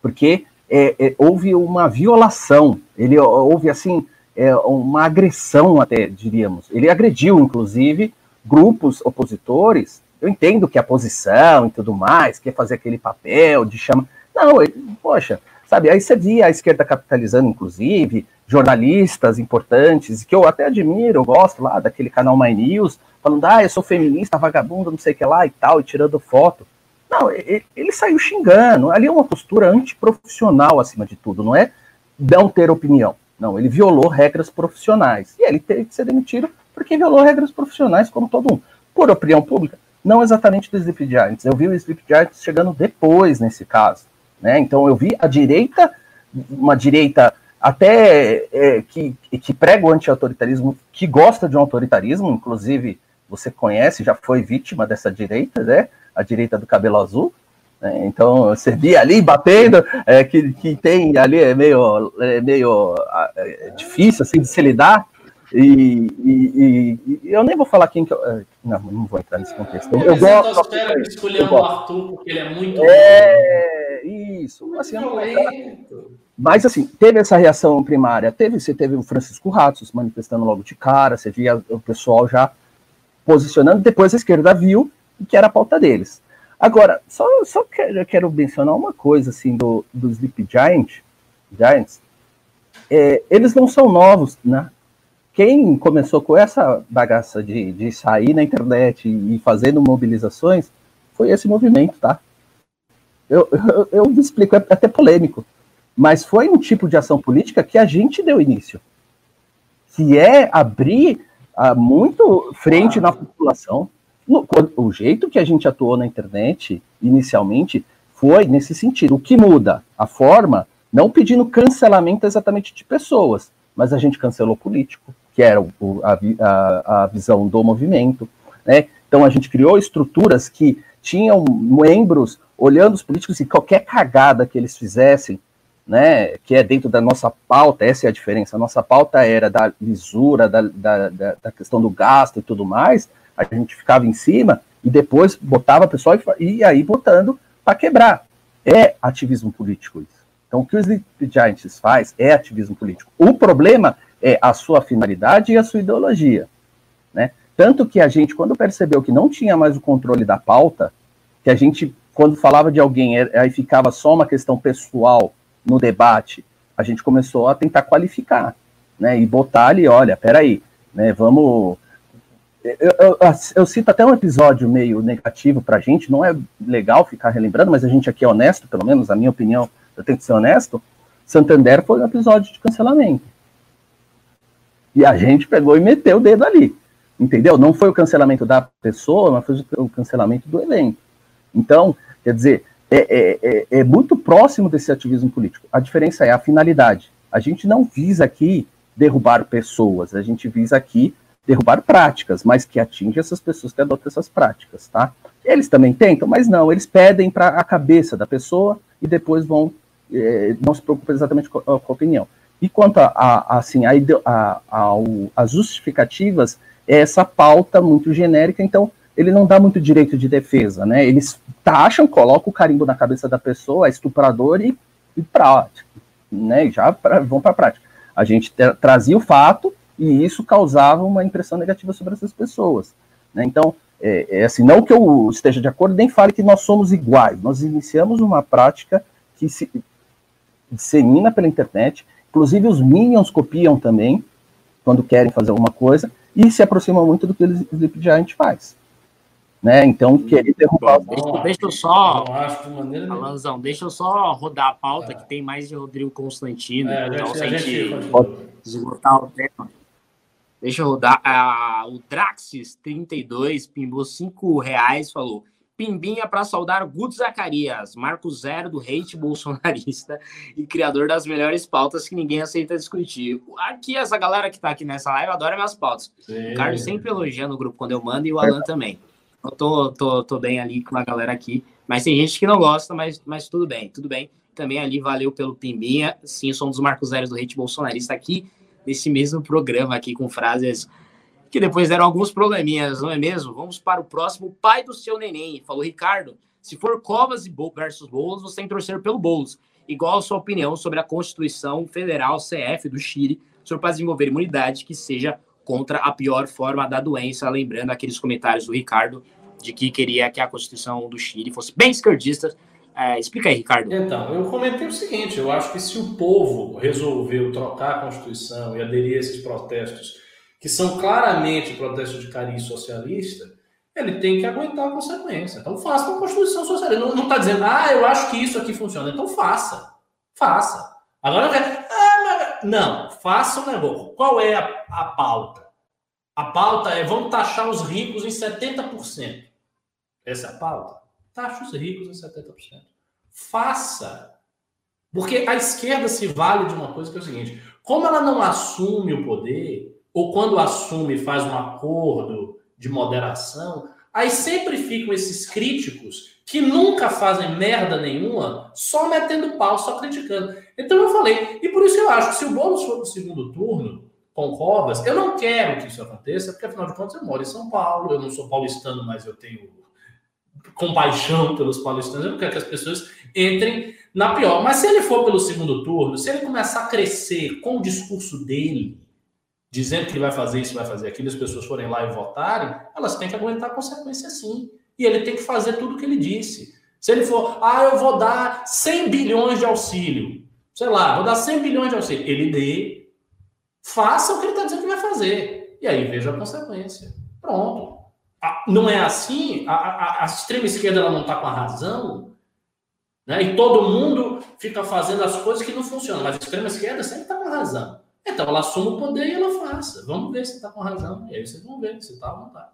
porque é, é, houve uma violação, ele houve, assim, é, uma agressão até, diríamos. Ele agrediu, inclusive, grupos opositores eu entendo que a posição e tudo mais, quer fazer aquele papel de chama. Não, ele, poxa, sabe? Aí você via a esquerda capitalizando, inclusive, jornalistas importantes, que eu até admiro, eu gosto lá daquele canal My News, falando, ah, eu sou feminista, vagabundo, não sei o que lá e tal, e tirando foto. Não, ele, ele saiu xingando. Ali é uma postura antiprofissional, acima de tudo, não é não ter opinião. Não, ele violou regras profissionais. E ele teve que ser demitido porque violou regras profissionais, como todo mundo. Por opinião pública, não exatamente do Sleep Giants. Eu vi o Sleep Giants chegando depois nesse caso. Né? Então eu vi a direita, uma direita até é, que, que prega o anti-autoritarismo, que gosta de um autoritarismo, inclusive você conhece, já foi vítima dessa direita, né? A direita do cabelo azul. Né? Então você via ali batendo, é, que, que tem ali é meio, é meio é, difícil assim de se lidar. E, e, e, eu nem vou falar quem que eu. É, não, não vou entrar nesse contexto. Eu, eu gosto. espera o Arthur, porque ele é muito. É, bom. isso. Assim, não, mas assim, teve essa reação primária. Teve, você teve o Francisco Ratos manifestando logo de cara, você via o pessoal já posicionando, depois a esquerda viu que era a pauta deles. Agora, só, só quero, quero mencionar uma coisa assim do, do Sleep Giant, Giants. É, eles não são novos, né? Quem começou com essa bagaça de, de sair na internet e fazendo mobilizações foi esse movimento, tá? Eu, eu, eu explico, é até polêmico, mas foi um tipo de ação política que a gente deu início, que é abrir uh, muito frente na população. No, o jeito que a gente atuou na internet inicialmente foi nesse sentido. O que muda? A forma, não pedindo cancelamento exatamente de pessoas, mas a gente cancelou político, que era o, a, a, a, visão do movimento. Né? Então a gente criou estruturas que tinham membros olhando os políticos e qualquer cagada que eles fizessem, né, que é dentro da nossa pauta, essa é a diferença, a nossa pauta era da lisura, da, da, da questão do gasto e tudo mais, a gente ficava em cima e depois botava a pessoa e, e aí botando para quebrar. É ativismo político isso. Então, o que o Sleep Giants faz é ativismo político. O problema é a sua finalidade e a sua ideologia. Né? Tanto que a gente, quando percebeu que não tinha mais o controle da pauta, que a gente, quando falava de alguém, é, aí ficava só uma questão pessoal no debate, a gente começou a tentar qualificar, né? E botar ali, olha, peraí, né? Vamos. Eu, eu, eu, cito até um episódio meio negativo para a gente, não é legal ficar relembrando, mas a gente aqui é honesto, pelo menos, a minha opinião, eu tenho que ser honesto. Santander foi um episódio de cancelamento. E a gente pegou e meteu o dedo ali. Entendeu? Não foi o cancelamento da pessoa, mas foi o cancelamento do evento. Então, quer dizer, é, é, é, é muito próximo desse ativismo político. A diferença é a finalidade. A gente não visa aqui derrubar pessoas, a gente visa aqui derrubar práticas, mas que atinge essas pessoas que adotam essas práticas, tá? Eles também tentam, mas não, eles pedem para a cabeça da pessoa e depois vão, é, não se preocupam exatamente com a, com a opinião. E quanto a, a assim, a, a, as justificativas, é essa pauta muito genérica, então ele não dá muito direito de defesa, né? Eles taxam, colocam o carimbo na cabeça da pessoa, é estuprador e, e prático, né? Já pra, vão para a prática. A gente trazia o fato e isso causava uma impressão negativa sobre essas pessoas, né? Então, é, é, assim, não que eu esteja de acordo, nem fale que nós somos iguais. Nós iniciamos uma prática que se dissemina pela internet, Inclusive, os Minions copiam também, quando querem fazer alguma coisa, e se aproximam muito do que o Sleep Giant faz. Né? Então, querer derrubar. Deixa, deixa eu só. Alanzão, deixa eu só rodar a pauta, é. que tem mais de Rodrigo Constantino. É, então, se a gente esgotar o tema. Deixa eu rodar. Ah, o Draxis32 pimbou 5 reais, falou. Pimbinha para saudar Guto Zacarias, Marco Zero do hate bolsonarista e criador das melhores pautas que ninguém aceita discutir. Aqui, essa galera que tá aqui nessa live adora minhas pautas. Sim. O Carlos sempre elogia no grupo quando eu mando e o Alan também. Eu tô, tô, tô bem ali com a galera aqui, mas tem gente que não gosta, mas, mas tudo bem, tudo bem. Também ali valeu pelo Pimbinha. Sim, sou um dos Marcos Zero do hate bolsonarista aqui, nesse mesmo programa aqui com frases que depois deram alguns probleminhas, não é mesmo? Vamos para o próximo, pai do seu neném. Falou, Ricardo, se for Covas e versus Boulos, você tem que torcer pelo Boulos. Igual a sua opinião sobre a Constituição Federal CF do Chile, sobre para desenvolver imunidade que seja contra a pior forma da doença, lembrando aqueles comentários do Ricardo de que queria que a Constituição do Chile fosse bem esquerdista. É, explica aí, Ricardo. Então, eu comentei o seguinte: eu acho que se o povo resolveu trocar a Constituição e aderir a esses protestos que são claramente protestos de cariz socialista, ele tem que aguentar a consequência. Então faça uma Constituição socialista. Não está dizendo, ah, eu acho que isso aqui funciona. Então faça. Faça. Agora, ah, não, faça o negócio. Qual é a, a pauta? A pauta é vamos taxar os ricos em 70%. Essa é a pauta? Taxa os ricos em 70%. Faça. Porque a esquerda se vale de uma coisa que é o seguinte: como ela não assume o poder, ou quando assume faz um acordo de moderação, aí sempre ficam esses críticos que nunca fazem merda nenhuma, só metendo pau, só criticando. Então eu falei, e por isso eu acho que se o Boulos for para o segundo turno, com Covas, eu não quero que isso aconteça, porque afinal de contas eu moro em São Paulo, eu não sou paulistano, mas eu tenho compaixão pelos paulistanos, eu não quero que as pessoas entrem na pior. Mas se ele for pelo segundo turno, se ele começar a crescer com o discurso dele, dizendo que vai fazer isso, vai fazer aquilo, as pessoas forem lá e votarem, elas têm que aguentar a consequência sim. E ele tem que fazer tudo o que ele disse. Se ele for, ah, eu vou dar 100 bilhões de auxílio, sei lá, vou dar 100 bilhões de auxílio, ele dê, faça o que ele está dizendo que vai fazer. E aí veja a consequência. Pronto. Não é assim? A, a, a extrema esquerda ela não está com a razão, né? e todo mundo fica fazendo as coisas que não funcionam, mas a extrema esquerda sempre está com a razão. Então ela assume o poder e ela faça. Vamos ver se está com razão. E aí vocês vão ver se está ou não está.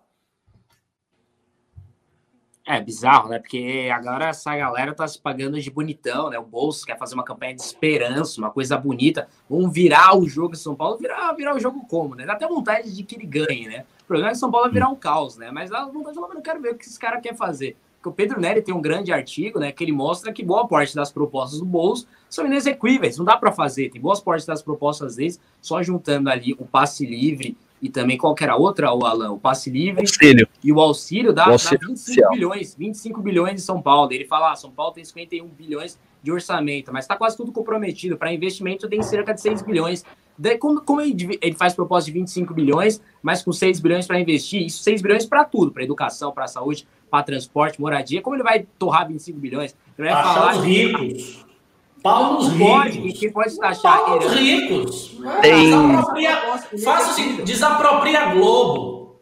É bizarro, né? Porque agora essa galera tá se pagando de bonitão, né? O Bolso quer fazer uma campanha de esperança, uma coisa bonita. Vamos virar o jogo em São Paulo. Virar, virar o jogo como, né? Dá até vontade de que ele ganhe, né? O problema é que São Paulo virar um caos, né? Mas vontade falar, não quero ver o que esse cara quer fazer. Porque o Pedro Neri tem um grande artigo, né? Que ele mostra que boa parte das propostas do Bolso são inexequíveis, não dá para fazer. Tem boas partes das propostas deles, só juntando ali o passe livre e também qualquer outra, o Alan, o passe livre auxílio. e o auxílio dá, o auxílio dá 25 social. bilhões, 25 bilhões em São Paulo. Ele fala, ah, São Paulo tem 51 bilhões de orçamento, mas está quase tudo comprometido. Para investimento tem cerca de 6 bilhões. Daí, como, como ele, ele, faz proposta de 25 bilhões, mas com 6 bilhões para investir, isso 6 bilhões para tudo, para educação, para saúde, para transporte, moradia, como ele vai torrar 25 bilhões? Ele vai Achar falar os ricos. Pau nos ricos. Quem pode taxar Pau nos ricos. Tem... Faça o seguinte, desapropria a Globo.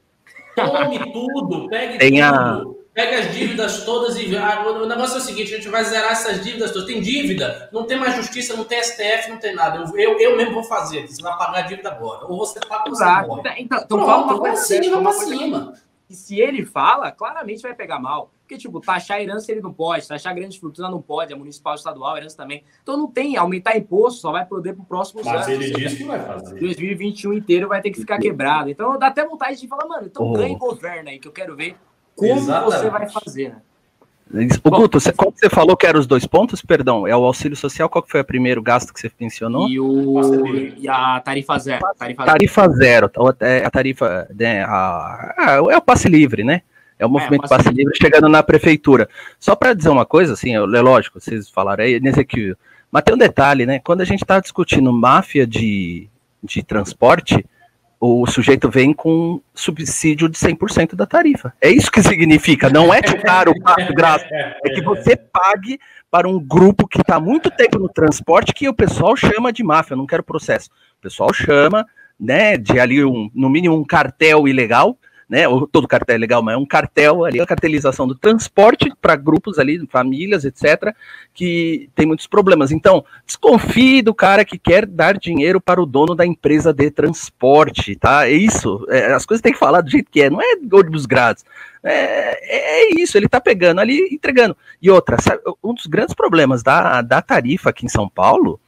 Tome tudo, pegue Tem tudo. A... Pega as dívidas todas e. Ah, o negócio é o seguinte: a gente vai zerar essas dívidas todas. Tem dívida, não tem mais justiça, não tem STF, não tem nada. Eu, eu, eu mesmo vou fazer. Você vai pagar a dívida agora. Ou você paga ou você morre. Então, então Pronto, uma coisa assim, vai pra cima. E se ele fala, claramente vai pegar mal. Porque, tipo, taxar herança ele não pode, taxar grandes fortunas não pode, a municipal, estadual, a herança também. Então não tem, aumentar imposto só vai poder pro próximo. Mas ele disse que vai fazer. 2021 inteiro vai ter que ficar quebrado. Então dá até vontade de falar, mano, então oh. ganhe governo aí, que eu quero ver como Exatamente. você vai fazer, né? O Guto, você, qual que você falou que eram os dois pontos? Perdão, é o auxílio social, qual que foi o primeiro gasto que você mencionou? E, o, e a tarifa zero. Tarifa, tarifa zero, é, a tarifa, né, a, a, é o passe livre, né? É o é, movimento é, passe, passe livre chegando na prefeitura. Só para dizer uma coisa, assim, é lógico, vocês falaram aí, nesse aqui, mas tem um detalhe, né? Quando a gente está discutindo máfia de, de transporte, o sujeito vem com subsídio de 100% da tarifa. É isso que significa, não é chutar o passo graça, é que você pague para um grupo que está muito tempo no transporte que o pessoal chama de máfia, não quero processo. O pessoal chama, né, de ali um, no mínimo um cartel ilegal, né? Todo cartel é legal, mas é um cartel ali, a cartelização do transporte para grupos ali, famílias, etc., que tem muitos problemas. Então, desconfie do cara que quer dar dinheiro para o dono da empresa de transporte, tá? É isso. É, as coisas tem que falar do jeito que é, não é ônibus grátis. É, é, isso, ele tá pegando ali, entregando. E outra, sabe, um dos grandes problemas da, da tarifa aqui em São Paulo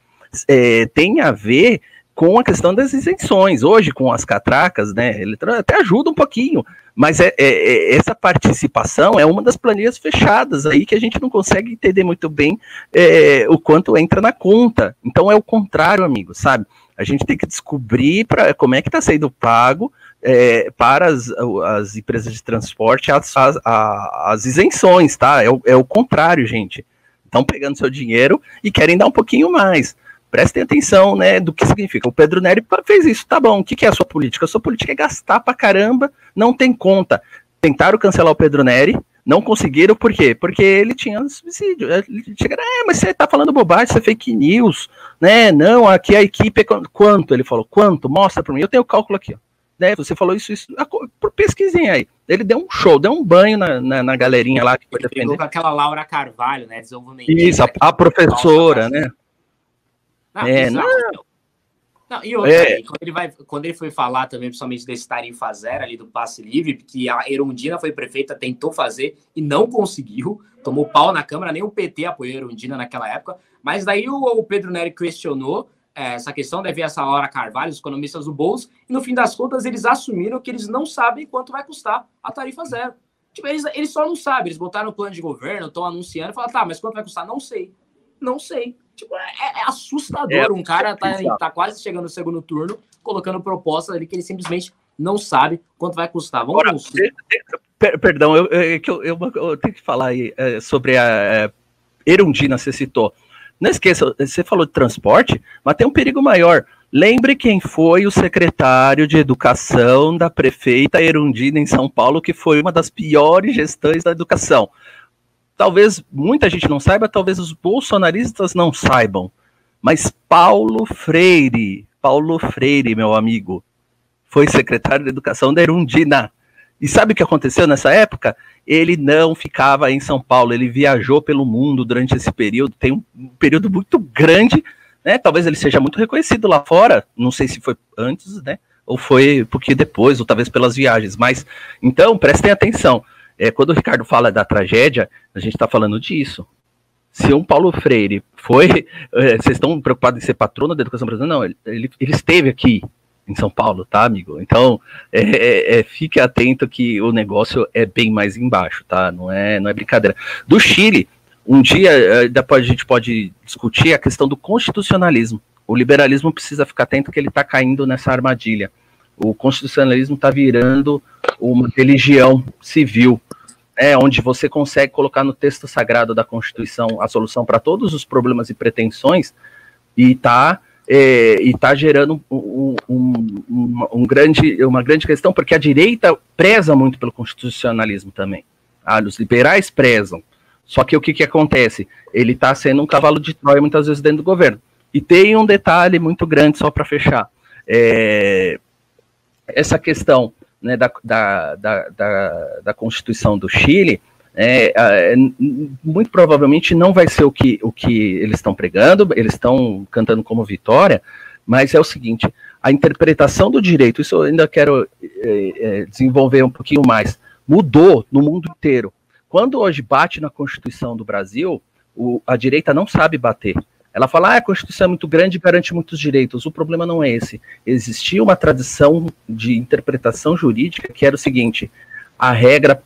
é, tem a ver com a questão das isenções. Hoje, com as catracas, né, ele até ajuda um pouquinho, mas é, é, é, essa participação é uma das planilhas fechadas aí que a gente não consegue entender muito bem é, o quanto entra na conta. Então é o contrário, amigo, sabe? A gente tem que descobrir pra, como é que está sendo pago é, para as, as, empresas de transporte as, as, as isenções, tá? É o, é o contrário, gente. Estão pegando seu dinheiro e querem dar um pouquinho mais prestem atenção, né, do que significa. O Pedro Neri fez isso, tá bom. O que, que é a sua política? A sua política é gastar pra caramba, não tem conta. Tentaram cancelar o Pedro Neri, não conseguiram, por quê? Porque ele tinha suicídio. Chegaram, é, mas você tá falando bobagem, isso é fake news, né? Não, aqui a equipe é quanto? Ele falou, quanto? Mostra para mim. Eu tenho o cálculo aqui, ó. Né, você falou isso, isso. Por pesquisinha aí. Ele deu um show, deu um banho na, na, na galerinha lá que foi defender. com aquela Laura Carvalho, né? Isso, a, a professora, né? Não, é, não. não. e outra, é. quando, ele vai, quando ele foi falar também, principalmente desse tarifa zero ali do passe livre, que a Erundina foi prefeita, tentou fazer e não conseguiu, tomou pau na Câmara, nem o PT apoiou a Erundina naquela época, mas daí o, o Pedro Nery questionou é, essa questão, deve essa hora Carvalho, os economistas do bolso, e no fim das contas eles assumiram que eles não sabem quanto vai custar a tarifa zero. Tipo, eles, eles só não sabem, eles botaram no plano de governo, estão anunciando e falaram, tá, mas quanto vai custar? Não sei. Não sei. Tipo, é, é assustador. É, um cara tá, tá quase chegando no segundo turno, colocando propostas ali que ele simplesmente não sabe quanto vai custar. Vamos Agora, per, Perdão, eu, eu, eu, eu, tenho que falar aí é, sobre a é, Erundina, você citou. Não esqueça, você falou de transporte, mas tem um perigo maior. Lembre quem foi o secretário de educação da prefeita Erundina em São Paulo, que foi uma das piores gestões da educação talvez muita gente não saiba, talvez os bolsonaristas não saibam, mas Paulo Freire, Paulo Freire, meu amigo, foi secretário de Educação da Erundina. E sabe o que aconteceu nessa época? Ele não ficava em São Paulo, ele viajou pelo mundo durante esse período, tem um, período muito grande, né? Talvez ele seja muito reconhecido lá fora, não sei se foi antes, né? Ou foi porque depois, ou talvez pelas viagens, mas então prestem atenção. É, quando o Ricardo fala da tragédia, a gente está falando disso. Se um Paulo Freire foi. É, vocês estão preocupados em ser patrono da educação brasileira? Não, ele, ele, esteve aqui em São Paulo, tá, amigo? Então, é, é, é, fique atento que o negócio é bem mais embaixo, tá? Não é, não é brincadeira. Do Chile, um dia é, depois a gente pode discutir a questão do constitucionalismo. O liberalismo precisa ficar atento que ele está caindo nessa armadilha. O constitucionalismo está virando uma religião civil, né, onde você consegue colocar no texto sagrado da Constituição a solução para todos os problemas e pretensões, e está é, e tá gerando um, um, um, um, grande, uma grande questão, porque a direita preza muito pelo constitucionalismo também. Ah, os liberais prezam. Só que o que, que acontece? Ele está sendo um cavalo de Troia muitas vezes dentro do governo. E tem um detalhe muito grande, só para fechar. É, essa questão né, da, da, da, da, Constituição do Chile, é, é, muito provavelmente não vai ser o que, o que eles estão pregando, eles estão cantando como vitória, mas é o seguinte: a interpretação do direito, isso eu ainda quero é, é desenvolver um pouquinho mais, mudou no mundo inteiro. Quando hoje bate na Constituição do Brasil, o, a direita não sabe bater. Ela fala, ah, a Constituição é muito grande e garante muitos direitos. O problema não é esse. Existia uma tradição de interpretação jurídica que era o seguinte: a regra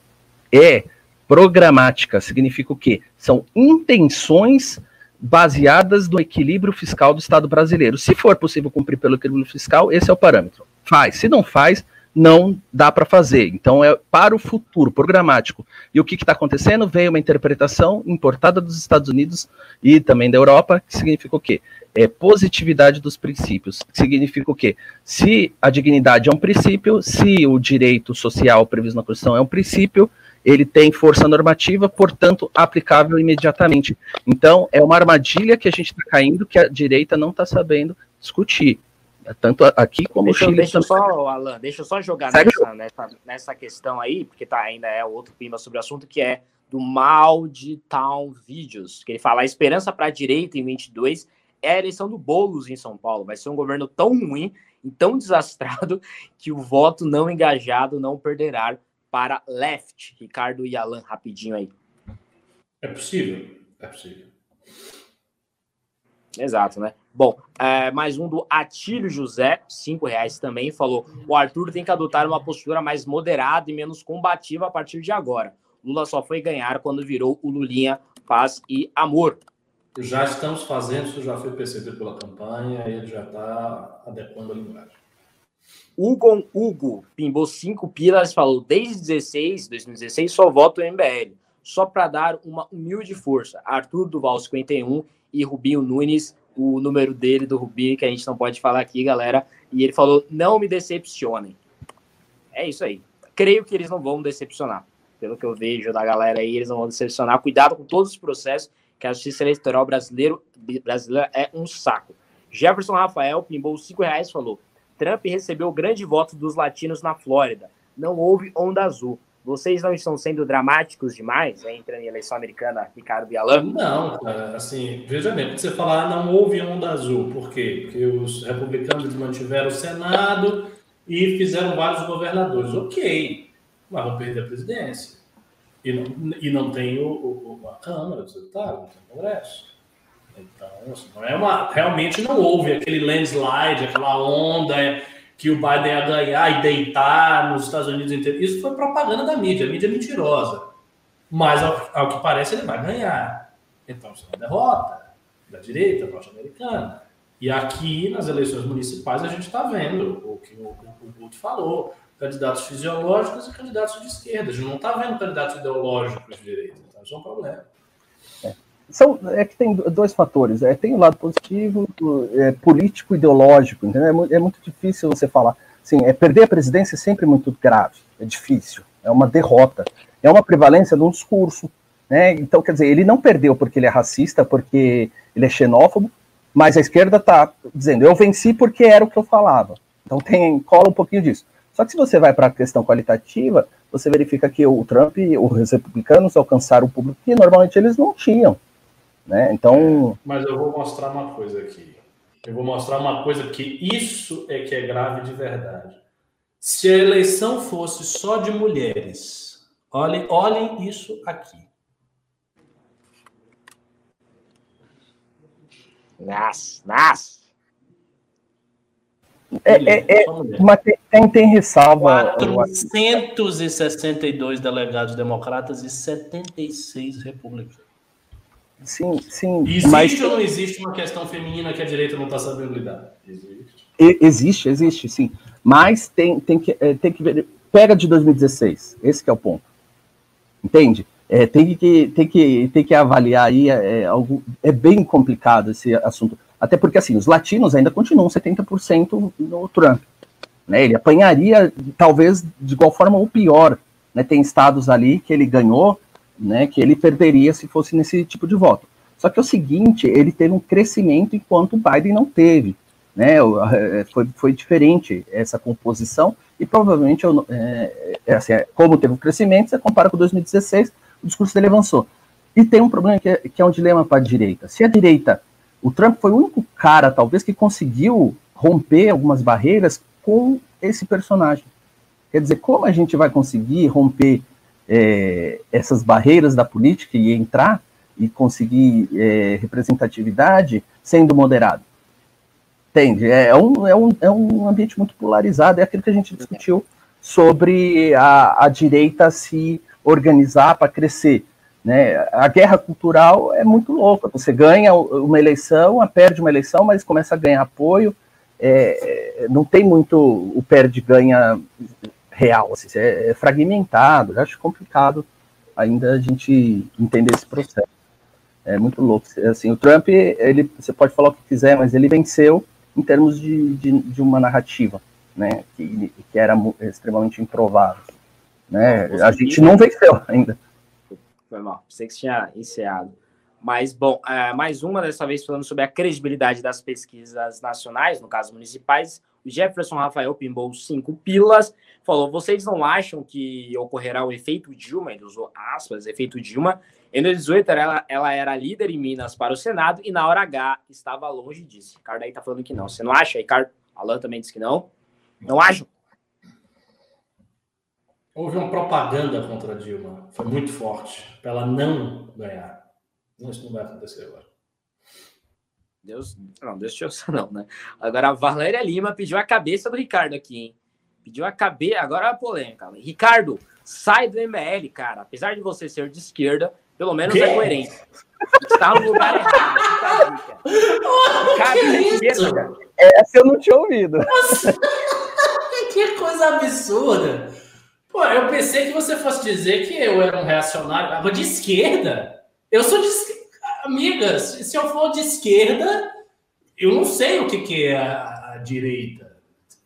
é programática. Significa o quê? São intenções baseadas no equilíbrio fiscal do Estado brasileiro. Se for possível cumprir pelo equilíbrio fiscal, esse é o parâmetro. Faz. Se não faz, não dá para fazer. Então é para o futuro, programático. E o que está acontecendo? Veio uma interpretação importada dos Estados Unidos e também da Europa, que significa o quê? É positividade dos princípios. Significa o quê? Se a dignidade é um princípio, se o direito social previsto na Constituição é um princípio, ele tem força normativa, portanto, aplicável imediatamente. Então, é uma armadilha que a gente está caindo que a direita não está sabendo discutir Tanto aqui como deixa, Chile. Deixa só, Alan, deixa eu só jogar nessa, nessa, nessa, questão aí, porque tá, ainda é outro clima sobre o assunto, que é do mal de Town Videos, que ele fala: a esperança para a direita em 22 é a eleição do Boulos em São Paulo. Vai ser um governo tão ruim e tão desastrado que o voto não engajado não perderá para left. Ricardo e Alan, rapidinho aí. É possível, é possível. Exato, né? Bom, é, mais um do Atílio José, cinco reais também, falou: o Arthur tem que adotar uma postura mais moderada e menos combativa a partir de agora. Lula só foi ganhar quando virou o Lulinha Paz e Amor. Já estamos fazendo, isso já foi percebido pela campanha, ele já está adequando a linguagem. Hugo Hugo pimbou cinco pilas falou: desde 16, 2016, só voto o MBL. Só para dar uma humilde força. Arthur Duval, 51 e Rubinho Nunes, o número dele do Rubinho, que a gente não pode falar aqui, galera. E ele falou: não me decepcionem. É isso aí. Creio que eles não vão decepcionar pelo que eu vejo da galera aí, eles não vão decepcionar. Cuidado com todos os processos, que a justiça eleitoral brasileiro, brasileira é um saco. Jefferson Rafael pimbou cinco reais falou: Trump recebeu grande voto dos latinos na Flórida. Não houve onda azul. Vocês não estão sendo dramáticos demais? Né, entrando em eleição americana, Ricardo Bialan? Não, assim, veja bem, você falar não houve onda azul, por quê? Porque os republicanos mantiveram o Senado e fizeram vários governadores. Ok, mas vão perder a presidência. E não, e não tem o, o, a Câmara dos Deputados, não tem o Congresso. Então, assim, não é uma, realmente não houve aquele landslide, aquela onda que o Biden ia ganhar e deitar nos Estados Unidos inteiro. Isso foi propaganda da mídia, mídia é mentirosa. Mas, ao, ao que parece, ele vai ganhar. Então, isso é uma derrota da direita norte-americana. E aqui, nas eleições municipais, a gente está vendo o que o, o, o Guto falou candidatos fisiológicos e candidatos de esquerda. A gente não está vendo candidatos ideológicos de direita. Então, isso é um problema. É. São, é que tem dois fatores. É, tem o lado positivo, é, político ideológico. Entendeu? É, é, muito difícil você falar. Sim, é, perder a presidência é sempre muito grave. É difícil. É uma derrota. É uma prevalência de um discurso. Né? Então, quer dizer, ele não perdeu porque ele é racista, porque ele é xenófobo, mas a esquerda está dizendo, eu venci porque era o que eu falava. Então tem, cola um pouquinho disso. Só que se você vai para a questão qualitativa, você verifica que o Trump os republicanos alcançaram o público que normalmente eles não tinham. Né? Então. Mas eu vou mostrar uma coisa aqui. Eu vou mostrar uma coisa que isso é que é grave de verdade. Se a eleição fosse só de mulheres, olhem, olhem isso aqui. Nas, nas. É, é, é, mas tem, tem ressalva. 462 delegados democratas e 76 republicanos. Sim, sim. Existe mas... ou não existe uma questão feminina que a direita não está sabendo lidar? Existe. Existe, existe, sim. Mas tem, tem, que, é, tem que ver. Pega de 2016, esse é o ponto. Entende? É, tem, que, tem, que, tem que avaliar aí, é, é, algo, é bem complicado esse assunto. Até porque, assim, os latinos ainda continuam 70% no Trump. Né? Ele apanharia, talvez, de igual forma ou pior. Né? Tem estados ali que ele ganhou, né, que ele perderia se fosse nesse tipo de voto. Só que é o seguinte, ele teve um crescimento enquanto o Biden não teve. Né? É, foi, foi diferente essa composição e provavelmente, é, é assim, é, como teve um crescimento, você compara com 2016, o discurso dele avançou. E tem um problema que é, que é um dilema para a direita. Se a direita o Trump foi o único cara, talvez, que conseguiu romper algumas barreiras com esse personagem. Quer dizer, como a gente vai conseguir romper é, essas barreiras da política e entrar e conseguir é, representatividade sendo moderado? Entende? É um, é, um, é um ambiente muito polarizado, é aquilo que a gente discutiu sobre a, a direita se organizar para crescer. Né? A guerra cultural é muito louca. Você ganha uma eleição, perde uma eleição, mas começa a ganhar apoio. É, não tem muito o perde-ganha real, assim, é, é fragmentado. Eu acho complicado ainda a gente entender esse processo. É muito louco. Assim, o Trump, ele, você pode falar o que quiser, mas ele venceu em termos de, de, de uma narrativa, né, que, que era extremamente improvável. Né? A gente não venceu ainda. Foi mal. Pensei que você tinha encerrado. Mas, bom, é, mais uma dessa vez falando sobre a credibilidade das pesquisas nacionais, no caso municipais. Jefferson Rafael pimbou cinco pilas, falou: vocês não acham que ocorrerá o efeito Dilma? Ele usou aspas, efeito Dilma. Em 2018, ela, ela era líder em Minas para o Senado e na hora H estava longe disso. Ricardo aí tá falando que não. Você não acha? Ricardo, Alan também disse que não. Não acho. Houve uma propaganda contra a Dilma, foi muito forte, para ela não ganhar. Isso não vai acontecer agora. Deus, não, Deus te ouça, não, né? Agora a Valéria Lima pediu a cabeça do Ricardo aqui, hein? Pediu a cabeça, agora a polêmica. Ricardo, sai do MBL, cara. Apesar de você ser de esquerda, pelo menos que? é coerente. Está no lugar errado. Cara, que esquerda. Essa eu não tinha ouvido. Nossa, que coisa absurda. Pô, eu pensei que você fosse dizer que eu era um reacionário. Agora, de esquerda? Eu sou de esquerda. Amigas, se eu for de esquerda, eu não sei o que, que é a, a direita.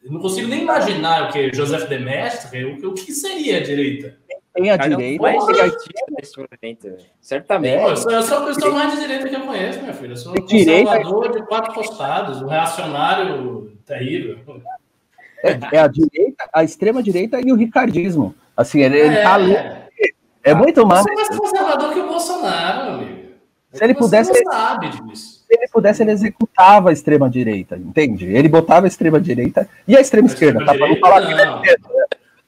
Eu não consigo nem imaginar o que Joseph de Mestre, o, o que seria a direita. Tem a Cara, direita, tem a direita. Certamente. eu, sou, eu sou a pessoa mais de direita que eu conheço, minha filha. Eu sou um conservador de quatro costados, um reacionário terrível. É, é, a direita, a extrema direita e o ricardismo. Assim, ele, ele tá ali. É, é muito mais. Você é mais conservador que o Bolsonaro, amigo. Se ele pudesse. Ele, se ele pudesse, ele executava a extrema-direita, entende? Ele botava a extrema-direita e a extrema-esquerda. Tá? Falar não. Que é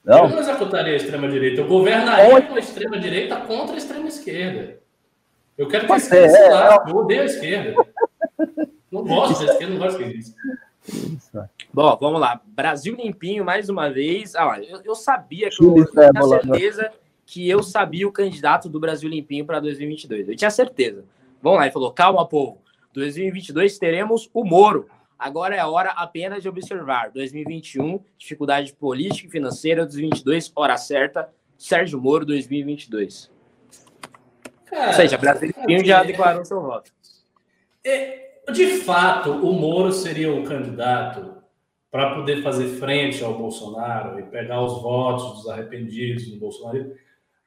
não. Eu não executaria a extrema-direita. Eu governaria com a extrema-direita contra a extrema-esquerda. Eu quero que a esquerda se lá. Eu odeio a esquerda. Não gosto da esquerda, não gosto disso. Bom, vamos lá. Brasil limpinho mais uma vez. Ah, eu, eu sabia que eu, eu tinha certeza que eu sabia o candidato do Brasil Limpinho para 2022. Eu tinha certeza. Vamos lá, ele falou: calma, povo. 2022 teremos o Moro. Agora é a hora apenas de observar. 2021, dificuldade política e financeira. 2022, hora certa. Sérgio Moro, 2022. Cara, Ou seja, Brasil Limpinho já declarou seu voto. É, de fato, o Moro seria o candidato para poder fazer frente ao Bolsonaro e pegar os votos dos arrependidos do Bolsonaro.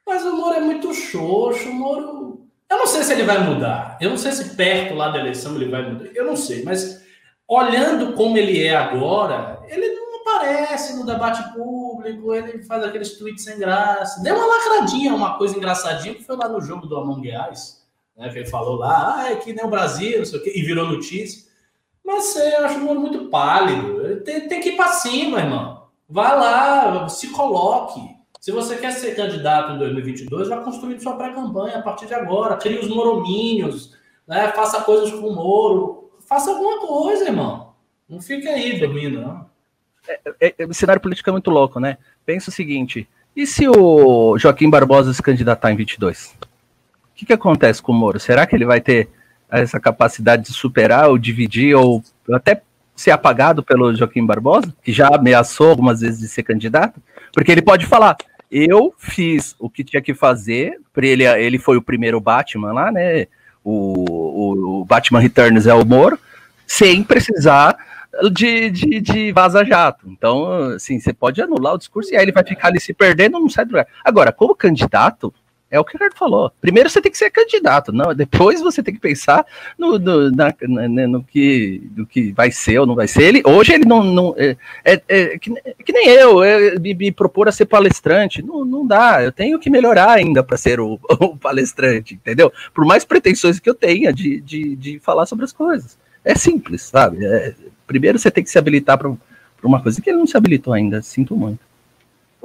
Mas o Moro é muito xoxo, o Moro. Eu não sei se ele vai mudar. Eu não sei se perto lá da eleição ele vai mudar. Eu não sei, mas olhando como ele é agora, ele não aparece no debate público, ele faz aqueles tweets sem graça. Deu uma lacradinha, uma coisa engraçadinha, que foi lá no jogo do Among Us, né? Que ele falou lá, ah, é que nem o Brasil, não sei o quê, e virou notícia. Mas eu acho o Moro muito pálido. Tem, tem que ir para cima, irmão. Vai lá, se coloque. Se você quer ser candidato em 2022, vá construindo sua pré-campanha a partir de agora. Crie os moromínhos, né? faça coisas com o Moro. Faça alguma coisa, irmão. Não fique aí dormindo, não. É, é, é, o cenário político é muito louco, né? Pensa o seguinte: e se o Joaquim Barbosa se candidatar em 22? O que, que acontece com o Moro? Será que ele vai ter essa capacidade de superar ou dividir ou até ser apagado pelo Joaquim Barbosa, que já ameaçou algumas vezes de ser candidato? Porque ele pode falar: eu fiz o que tinha que fazer. Ele, ele foi o primeiro Batman lá, né? O, o, Batman Returns é o Moro, sem precisar de, de, de vaza-jato. Então, assim, você pode anular o discurso e aí ele vai ficar ali se perdendo, não sai do lugar. Agora, como candidato, é o que o Ricardo falou. Primeiro você tem que ser candidato, não, depois você tem que pensar no, no, na, na, no, que, no que vai ser ou não vai ser. Ele, hoje ele não. não é, é, é que, que, nem eu, é, me, me, propor a ser palestrante. Não, não dá, eu tenho que melhorar ainda para ser o, o, palestrante, entendeu? Por mais pretensões que eu tenha de, de, de falar sobre as coisas. É simples, sabe? É, primeiro você tem que se habilitar para uma coisa que ele não se habilitou ainda, sinto muito.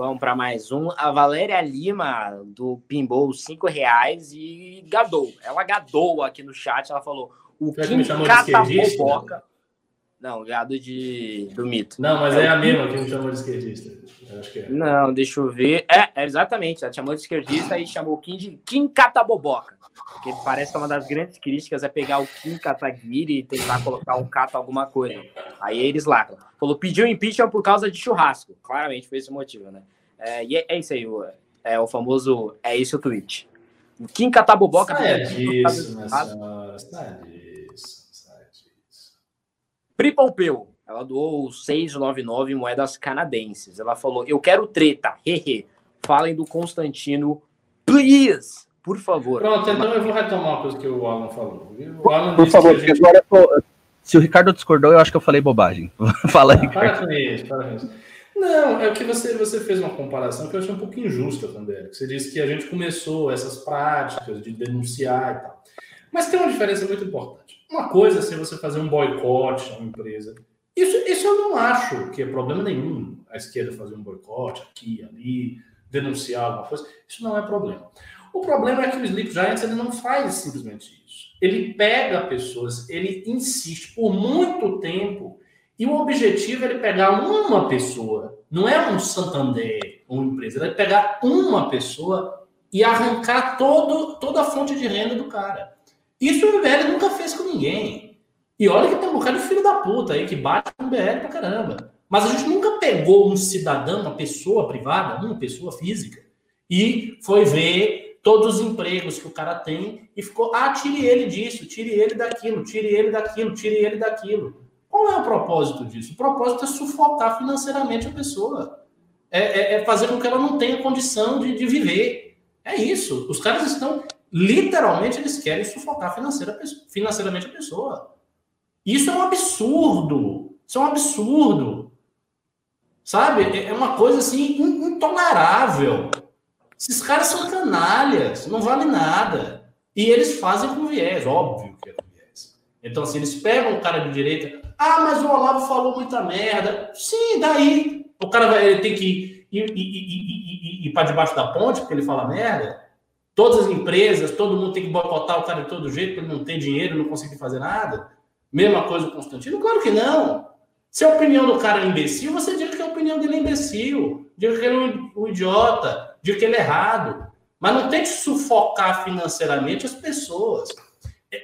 Vamos para mais um. A Valéria Lima, do Pimbou, cinco reais e gadou. Ela gadou aqui no chat. Ela falou: o Kim me chamou de boboca. Não, gado de, do mito. Não, mas é, é a mesma que me chamou de esquerdista. É. Não, deixa eu ver. É, é, exatamente. Ela chamou de esquerdista e chamou o Kim de Kim Cataboboca. Porque parece que uma das grandes críticas é pegar o Kim Kataguiri e tentar colocar um Kata alguma coisa. Aí eles lacram. Falou, pediu impeachment por causa de churrasco. Claramente foi esse o motivo, né? É, e é, é, isso aí, o, é o famoso é isso o tweet. O Kim Cataboboca... Sai disso, senhora. Sai disso, sai disso. Pri Pompeu. Ela doou 699 moedas canadenses. Ela falou, eu quero treta. Hehe. Falem do Constantino, please. Por favor. Pronto, então eu vou retomar uma coisa que o Alan falou. O Alan por favor, porque gente... agora se o Ricardo discordou, eu acho que eu falei bobagem. Fala aí. Ah, para com isso, para com isso. Não, é que você, você fez uma comparação que eu achei um pouco injusta também. Você disse que a gente começou essas práticas de denunciar e tal. Mas tem uma diferença muito importante. Uma coisa é assim, você fazer um boicote a uma empresa. Isso, isso eu não acho que é problema nenhum a esquerda fazer um boicote aqui, ali, denunciar alguma coisa. Isso não é problema. O problema é que o Sleep Giants ele não faz simplesmente isso. Ele pega pessoas, ele insiste por muito tempo e o objetivo é ele pegar uma pessoa, não é um Santander, uma empresa, ele é pegar uma pessoa e arrancar todo, toda a fonte de renda do cara. Isso o MBL nunca fez com ninguém. E olha que tem um bocado de filho da puta aí que bate no MBL pra caramba. Mas a gente nunca pegou um cidadão, uma pessoa privada, uma pessoa física, e foi ver todos os empregos que o cara tem e ficou, ah, tire ele disso, tire ele daquilo, tire ele daquilo, tire ele daquilo. Qual é o propósito disso? O propósito é sufocar financeiramente a pessoa. É, é, é fazer com que ela não tenha condição de, de, viver. É isso. Os caras estão, literalmente, eles querem sufocar financeira, financeiramente a pessoa. Isso é um absurdo. Isso é um absurdo. Sabe? É, é uma coisa assim intolerável. Esses caras são canalhas, não vale nada. E eles fazem com viés, óbvio que é com viés. Então, assim, eles pegam o cara de direita, ah, mas o Olavo falou muita merda. Sim, daí. O cara vai, ele tem que ir, ir, ir, ir para debaixo da ponte porque ele fala merda. Todas as empresas, todo mundo tem que boicotar o cara de todo jeito, porque ele não tem dinheiro, não consegue fazer nada. Mesma coisa o Constantino? Claro que não. Se a opinião do cara é imbecil, você diz que a opinião dele é imbecil. Diga que ele é um idiota. Diga que ele é errado. Mas não tente sufocar financeiramente as pessoas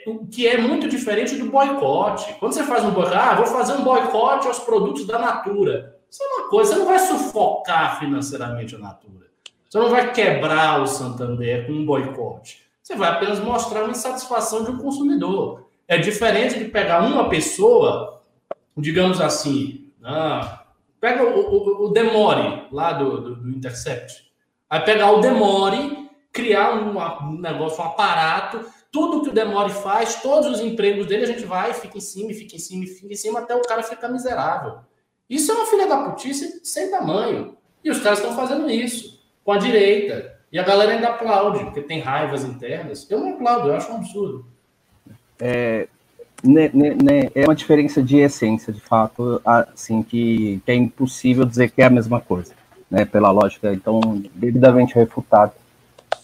o que é muito diferente do boicote. Quando você faz um boicote, ah, vou fazer um boicote aos produtos da Natura. Isso é uma coisa, você não vai sufocar financeiramente a Natura. Você não vai quebrar o Santander com um boicote. Você vai apenas mostrar uma insatisfação de um consumidor. É diferente de pegar uma pessoa, digamos assim, ah, pega o, o, o, Demore lá do, do, do Intercept. Aí pegar o Demore, criar um, negócio, um aparato tudo que o Demore faz, todos os empregos dele, a gente vai, fica em cima, fica em cima, fica em cima, até o cara ficar miserável. Isso é uma filha da putice sem tamanho. E os caras estão fazendo isso, com a direita. E a galera ainda aplaude, porque tem raivas internas. Eu não aplaudo, eu acho um absurdo. É, né, né, né, é uma diferença de essência, de fato, assim, que, que é impossível dizer que é a mesma coisa, né, pela lógica, então, devidamente refutado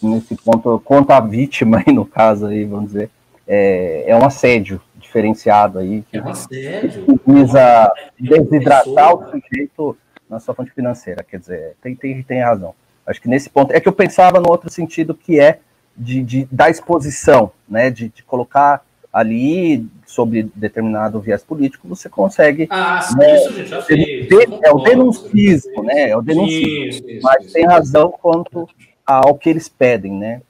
nesse ponto, quanto à vítima aí, no caso aí, vamos dizer, é, é um assédio diferenciado aí. Que é um assédio. Visa desidratar o sujeito na sua fonte financeira, quer dizer, tem, tem, tem razão. Acho que nesse ponto, é que eu pensava no outro sentido que é de, de da exposição, né, de, de colocar ali sobre determinado viés político, você consegue. Ah, sim, né, isso já. É o denuncismo, né? É o denuncismo. Isso, isso, mas isso, tem razão quanto ao que eles pedem, né?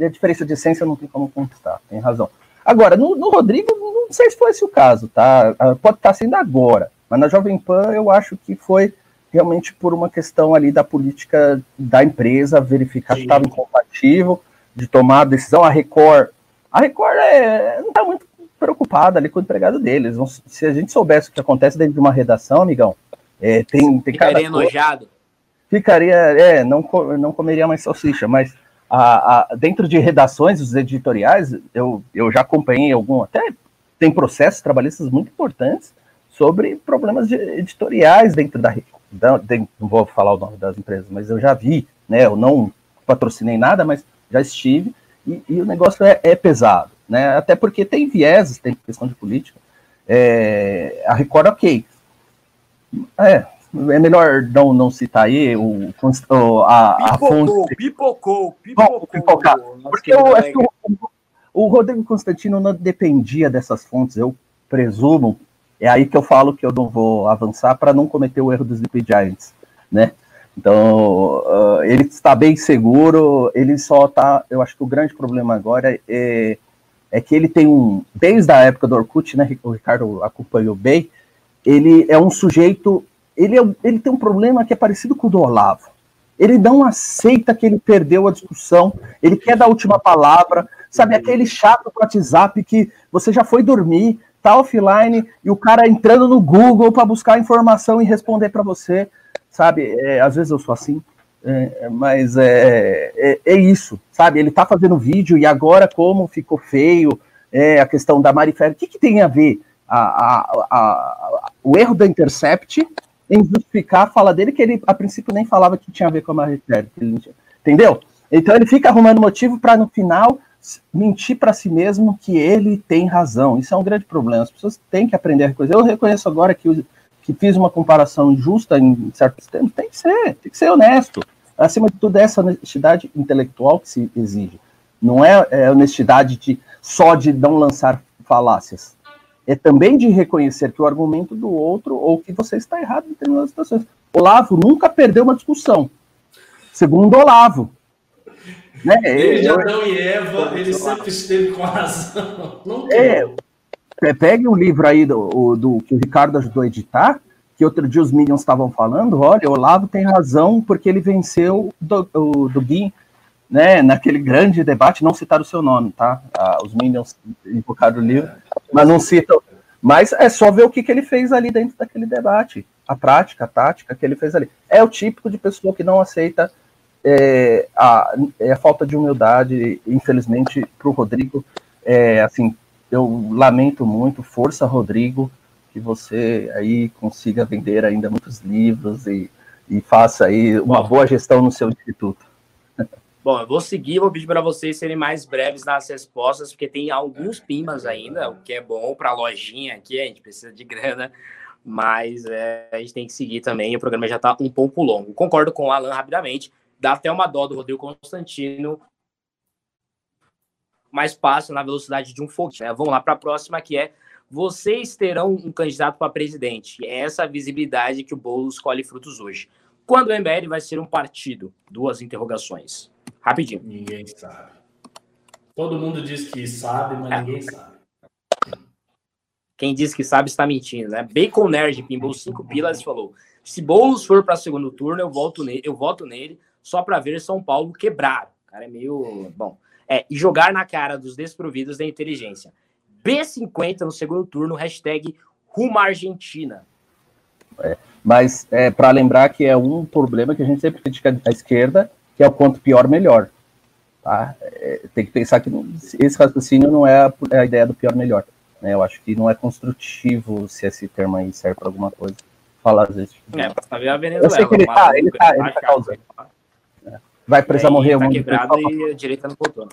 A diferença de essência não tem como contestar, tem razão. Agora, no, no, Rodrigo, não sei se foi esse o caso, tá? Ah, pode estar sendo agora, mas na Jovem Pan eu acho que foi realmente por uma questão ali da política da empresa, verificar Sim. que estava incompatível, de tomar a decisão. A Record, a Record é, não está muito preocupada ali com o empregado deles. Se a gente soubesse o que acontece dentro de uma redação, amigão, é, tem, tem cara. enojado ficaria, é, não, não comeria mais salsicha, mas a, a, dentro de redações, os editoriais, eu, eu já acompanhei algum, até tem processos trabalhistas muito importantes sobre problemas de editoriais dentro da, da de, não vou falar o nome das empresas, mas eu já vi, né, eu não patrocinei nada, mas já estive, e, e o negócio é, é, pesado, né, até porque tem vieses, tem questão de política, é, a Record, ok, é, é melhor não, não citar aí o, a, a fonte. Pipocou, pipocou. pipocar. Porque eu acho que o, o, Rodrigo Constantino não dependia dessas fontes, eu presumo. É aí que eu falo que eu não vou avançar para não cometer o erro dos Sleepy Giants, né? Então, uh, ele está bem seguro, ele só está. Eu acho que o grande problema agora é, é que ele tem um. Desde a época do Orkut, né? O Ricardo acompanhou bem, ele é um sujeito ele, é, ele tem um problema que é parecido com o do Olavo. Ele não aceita que ele perdeu a discussão, ele quer dar a última palavra, sabe? Aquele chato do WhatsApp que você já foi dormir, tá offline, e o cara entrando no Google para buscar informação e responder para você, sabe? É, às vezes eu sou assim, é, mas é, é, é, isso, sabe? Ele tá fazendo vídeo e agora, como ficou feio, é, a questão da Marifé, o que, que tem a ver a, a, a, o erro da Intercept em justificar a fala dele, que ele a princípio nem falava que tinha a ver com a Marifé, entendeu? Então ele fica arrumando motivo para no final mentir para si mesmo que ele tem razão. Isso é um grande problema. As pessoas têm que aprender a reconhecer. Eu reconheço agora que, que fiz uma comparação justa em certos termos. Tem que ser, tem que ser honesto. Acima de tudo, é essa honestidade intelectual que se exige. Não é, é honestidade de, só de não lançar falácias. É também de reconhecer que o argumento do outro ou que você está errado em determinadas situações. Olavo nunca perdeu uma discussão. Segundo Olavo, né? Ele, Adão e Eva, ele sempre esteve com razão. É, é, pegue um livro aí do, do, que o Ricardo ajudou a editar, que outro dia os Minions estavam falando, olha, o Olavo tem razão porque ele venceu do, o, do né, naquele grande debate, não citaram o seu nome, tá? Ah, os Minions invocaram o livro, mas não citam. Mas é só ver o que, que ele fez ali dentro daquele debate. A prática, a tática que ele fez ali. É o típico de pessoa que não aceita é, a, é a falta de humildade, infelizmente, para o Rodrigo. É, assim, eu lamento muito, força, Rodrigo, que você aí consiga vender ainda muitos livros e, e faça aí uma boa gestão no seu instituto. Bom, eu vou seguir, vou pedir para vocês serem mais breves nas respostas, porque tem alguns pimas ainda, o que é bom para a lojinha aqui, a gente precisa de grana, mas é, a gente tem que seguir também, o programa já está um pouco longo. Concordo com o Alan rapidamente, Dá até uma dó do Rodrigo Constantino, mas passa na velocidade de um foguete. Né? Vamos lá para a próxima, que é vocês terão um candidato para presidente. É essa visibilidade que o Boulos colhe frutos hoje. Quando o MBL vai ser um partido? Duas interrogações. Rapidinho. Ninguém sabe. Todo mundo diz que sabe, mas é. ninguém sabe. Quem diz que sabe está mentindo, né? Bacon Nerd pimbou cinco pilas e falou: se Boulos for para segundo turno, eu, volto ne eu voto nele só para ver São Paulo quebrar. O cara é meio. Bom. É, e jogar na cara dos desprovidos da inteligência. B50 no segundo turno, hashtag Rumo Argentina. É, mas é, para lembrar que é um problema que a gente sempre critica a esquerda, que é o quanto pior, melhor. Tá? É, tem que pensar que esse raciocínio não é a, é a ideia do pior, melhor. Né? Eu acho que não é construtivo se esse termo aí serve para alguma coisa. Falar às vezes. É, para saber a Venezuela. Eu sei que ele tá, ele tá, ele tá causando vai precisar morrer tá quebrado e a direita não voltou.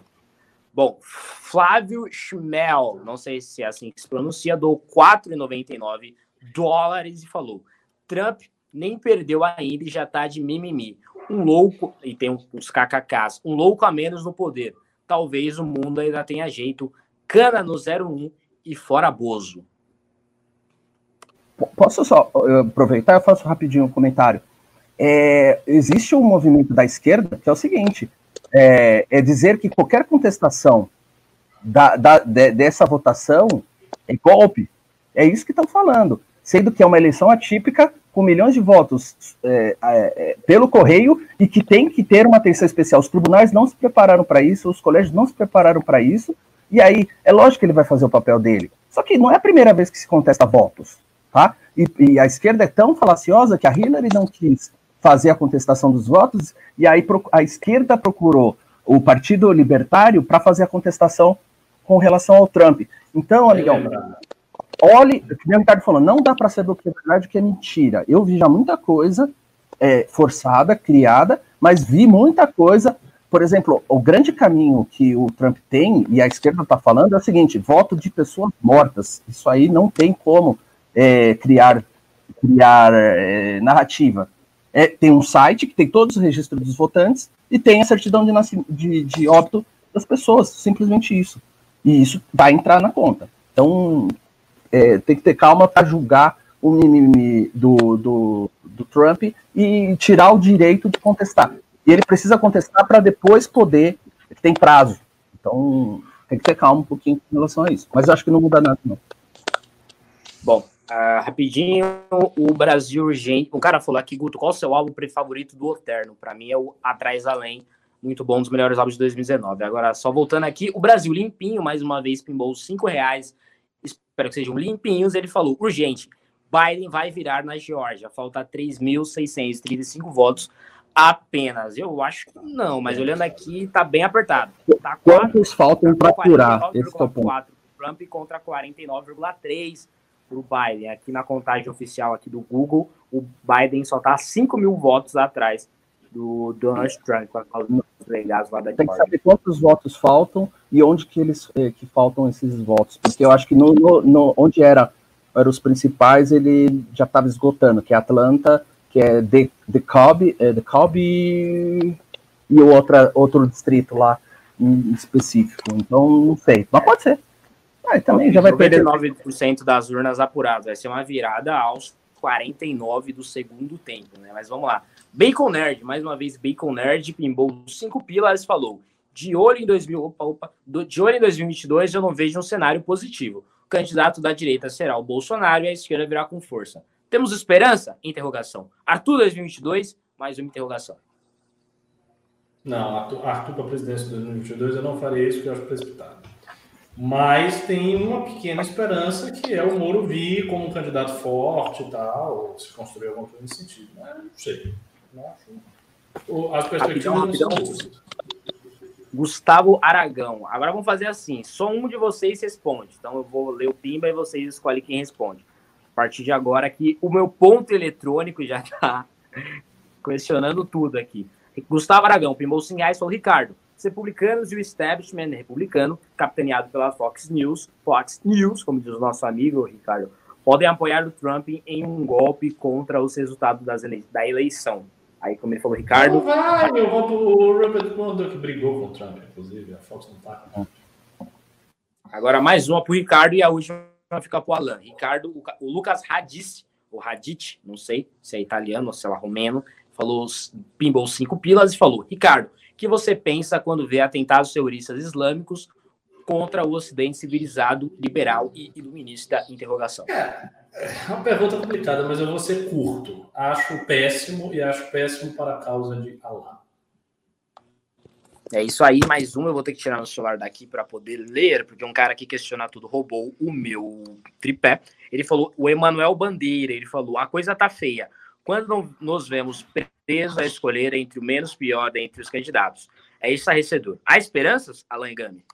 Bom, Flávio Schmel, não sei se é assim que se pronuncia, dou 4,99 dólares e falou: Trump nem perdeu ainda e já tá de mimimi. Um louco, e tem uns kkks, um louco a menos no poder. Talvez o mundo ainda tenha jeito. Cana no 01 e fora Bozo. Posso só aproveitar? Eu faço rapidinho um comentário é, existe um movimento da esquerda que é o seguinte: é, é dizer que qualquer contestação da, da, de, dessa votação é golpe. É isso que estão falando, sendo que é uma eleição atípica com milhões de votos é, é, é, pelo correio e que tem que ter uma atenção especial. Os tribunais não se prepararam para isso, os colégios não se prepararam para isso, e aí é lógico que ele vai fazer o papel dele. Só que não é a primeira vez que se contesta votos, tá? E, e a esquerda é tão falaciosa que a Hillary não quis fazer a contestação dos votos, e aí a esquerda procurou o Partido Libertário para fazer a contestação com relação ao Trump. Então, amigão, é. olhe, o o Ricardo falou, não dá para saber o que é verdade o que é mentira. Eu vi já muita coisa é, forçada, criada, mas vi muita coisa. Por exemplo, o grande caminho que o Trump tem, e a esquerda está falando, é o seguinte: voto de pessoas mortas. Isso aí não tem como é, criar, criar é, narrativa. É, tem um site que tem todos os registros dos votantes e tem a certidão de, de, de óbito das pessoas, simplesmente isso. E isso vai entrar na conta. Então, é, tem que ter calma para julgar o mimimi do, do, do Trump e tirar o direito de contestar. E ele precisa contestar para depois poder, tem prazo. Então, tem que ter calma um pouquinho em relação a isso. Mas eu acho que não muda nada, não. Bom, Uh, rapidinho, o Brasil Urgente. O cara falou aqui, Guto, qual o seu álbum favorito do Oterno? Para mim é o Atrás Além, muito bom, um dos melhores álbuns de 2019. Agora, só voltando aqui, o Brasil limpinho, mais uma vez, pimbou cinco reais. Espero que sejam limpinhos. Ele falou, urgente, Biden vai virar na Geórgia. Falta 3.635 votos apenas. Eu acho que não, mas olhando aqui, tá bem apertado. Tá Quantos faltam para curar? Esse é o ponto. Trump contra 49,3 para o Biden. Aqui na contagem oficial aqui do Google, o Biden só está 5 mil votos atrás do Donald Trump, com lá da Tem que saber quantos votos faltam e onde que eles eh, que faltam esses votos, porque eu acho que no, no, no onde era eram os principais, ele já estava esgotando, que é Atlanta, que é de, de Cobb, é de Cobb e, e outra, outro distrito lá em específico. Então, não sei. Mas pode ser. Ah, também já vai perder 9% das urnas apuradas. Vai ser uma virada aos 49 do segundo tempo, né? Mas vamos lá. Bacon Nerd, mais uma vez, Bacon Nerd pimbou 5 pilas falou: de olho em 2000, opa, opa, de olho em 2022 eu não vejo um cenário positivo. O candidato da direita será o Bolsonaro e a esquerda virá com força. Temos esperança? Interrogação. Arthur 2022, mais uma interrogação. Não, Arthur, Arthur para a presidência de 2022 eu não farei isso porque eu acho precipitado. Mas tem uma pequena esperança que é o Moro vir como um candidato forte e tal, ou se construir alguma coisa nesse sentido. Mas não sei. Não acho. As perspectivas rapidão, não são Gustavo Aragão. Agora vamos fazer assim: só um de vocês responde. Então eu vou ler o Pimba e vocês escolhem quem responde. A partir de agora, aqui, o meu ponto eletrônico já está questionando tudo aqui. Gustavo Aragão, Pimbou 100 reais, falou: Ricardo, republicanos e o establishment republicano, capitaneado pela Fox News, Fox News, como diz o nosso amigo Ricardo, podem apoiar o Trump em um golpe contra os resultados das ele da eleição. Aí, como ele falou, Ricardo. Não vai, meu o Robert Murdoch que brigou com o Trump, inclusive, a Fox não tá. Agora, mais uma para o Ricardo e a última fica para o Alan. Ricardo, o, o Lucas Radice, ou Radit, não sei se é italiano ou se é romeno, falou, pimbou cinco pilas e falou: Ricardo, que você pensa quando vê atentados terroristas islâmicos contra o Ocidente civilizado, liberal e iluminista? Interrogação. É, é uma pergunta complicada, mas eu vou ser curto. Acho péssimo e acho péssimo para a causa de Allah. É isso aí, mais um. Eu vou ter que tirar meu celular daqui para poder ler, porque um cara que questiona tudo roubou o meu tripé. Ele falou, o Emanuel Bandeira, ele falou: a coisa tá feia. Quando nos vemos presos a escolher entre o menos pior dentre os candidatos, é estarrecedor. Há esperanças, Alain Gami?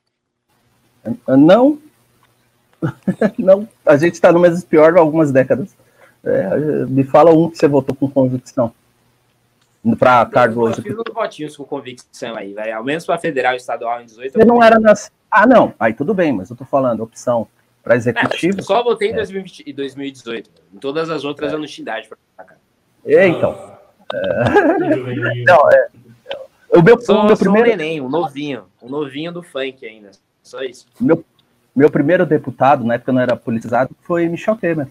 Não. Não. A gente está no menos pior há algumas décadas. É, me fala um que você votou com convicção. Para Carlos. Eu fiz uns votinhos com convicção aí, velho. Ao menos para federal e estadual em 18. Você não era nas. Ah, não. Aí tudo bem, mas eu tô falando, opção para executivo. É, só votei em é. 2018. Em todas as outras é. eu não tinha idade para cá. É, então. É... Não, é. O meu, sou, o meu primeiro. Um neném, um novinho. Um novinho do funk ainda. Só isso. Meu, meu primeiro deputado, na época não era politizado, foi Michel Temer.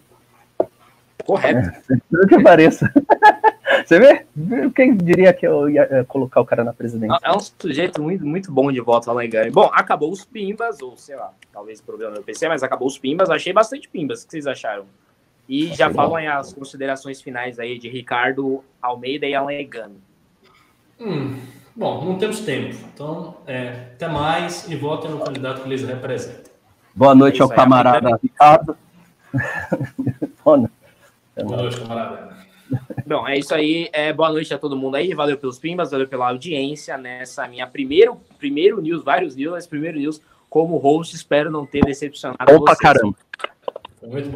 Correto. É, que pareça. Você vê? Quem diria que eu ia eh, colocar o cara na presidência? É um sujeito muito, muito bom de voto lá em Gane. Bom, acabou os pimbas, ou sei lá, talvez problema do PC, mas acabou os pimbas. Achei bastante pimbas. O que vocês acharam? E já falam aí as considerações finais aí de Ricardo Almeida e Alan Egano. Hum, bom, não temos tempo. Então, é, até mais e votem no candidato que eles representam. Boa noite é ao camarada Ricardo. Boa noite, camarada. Bom, é isso aí. É, boa noite a todo mundo aí. Valeu pelos pimbas, valeu pela audiência nessa minha primeiro, primeiro news, vários news, mas primeiro news como host. Espero não ter decepcionado Opa, vocês. caramba.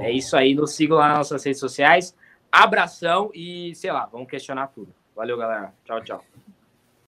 É isso aí. Nos sigam lá nas nossas redes sociais. Abração e, sei lá, vamos questionar tudo. Valeu, galera. Tchau, tchau.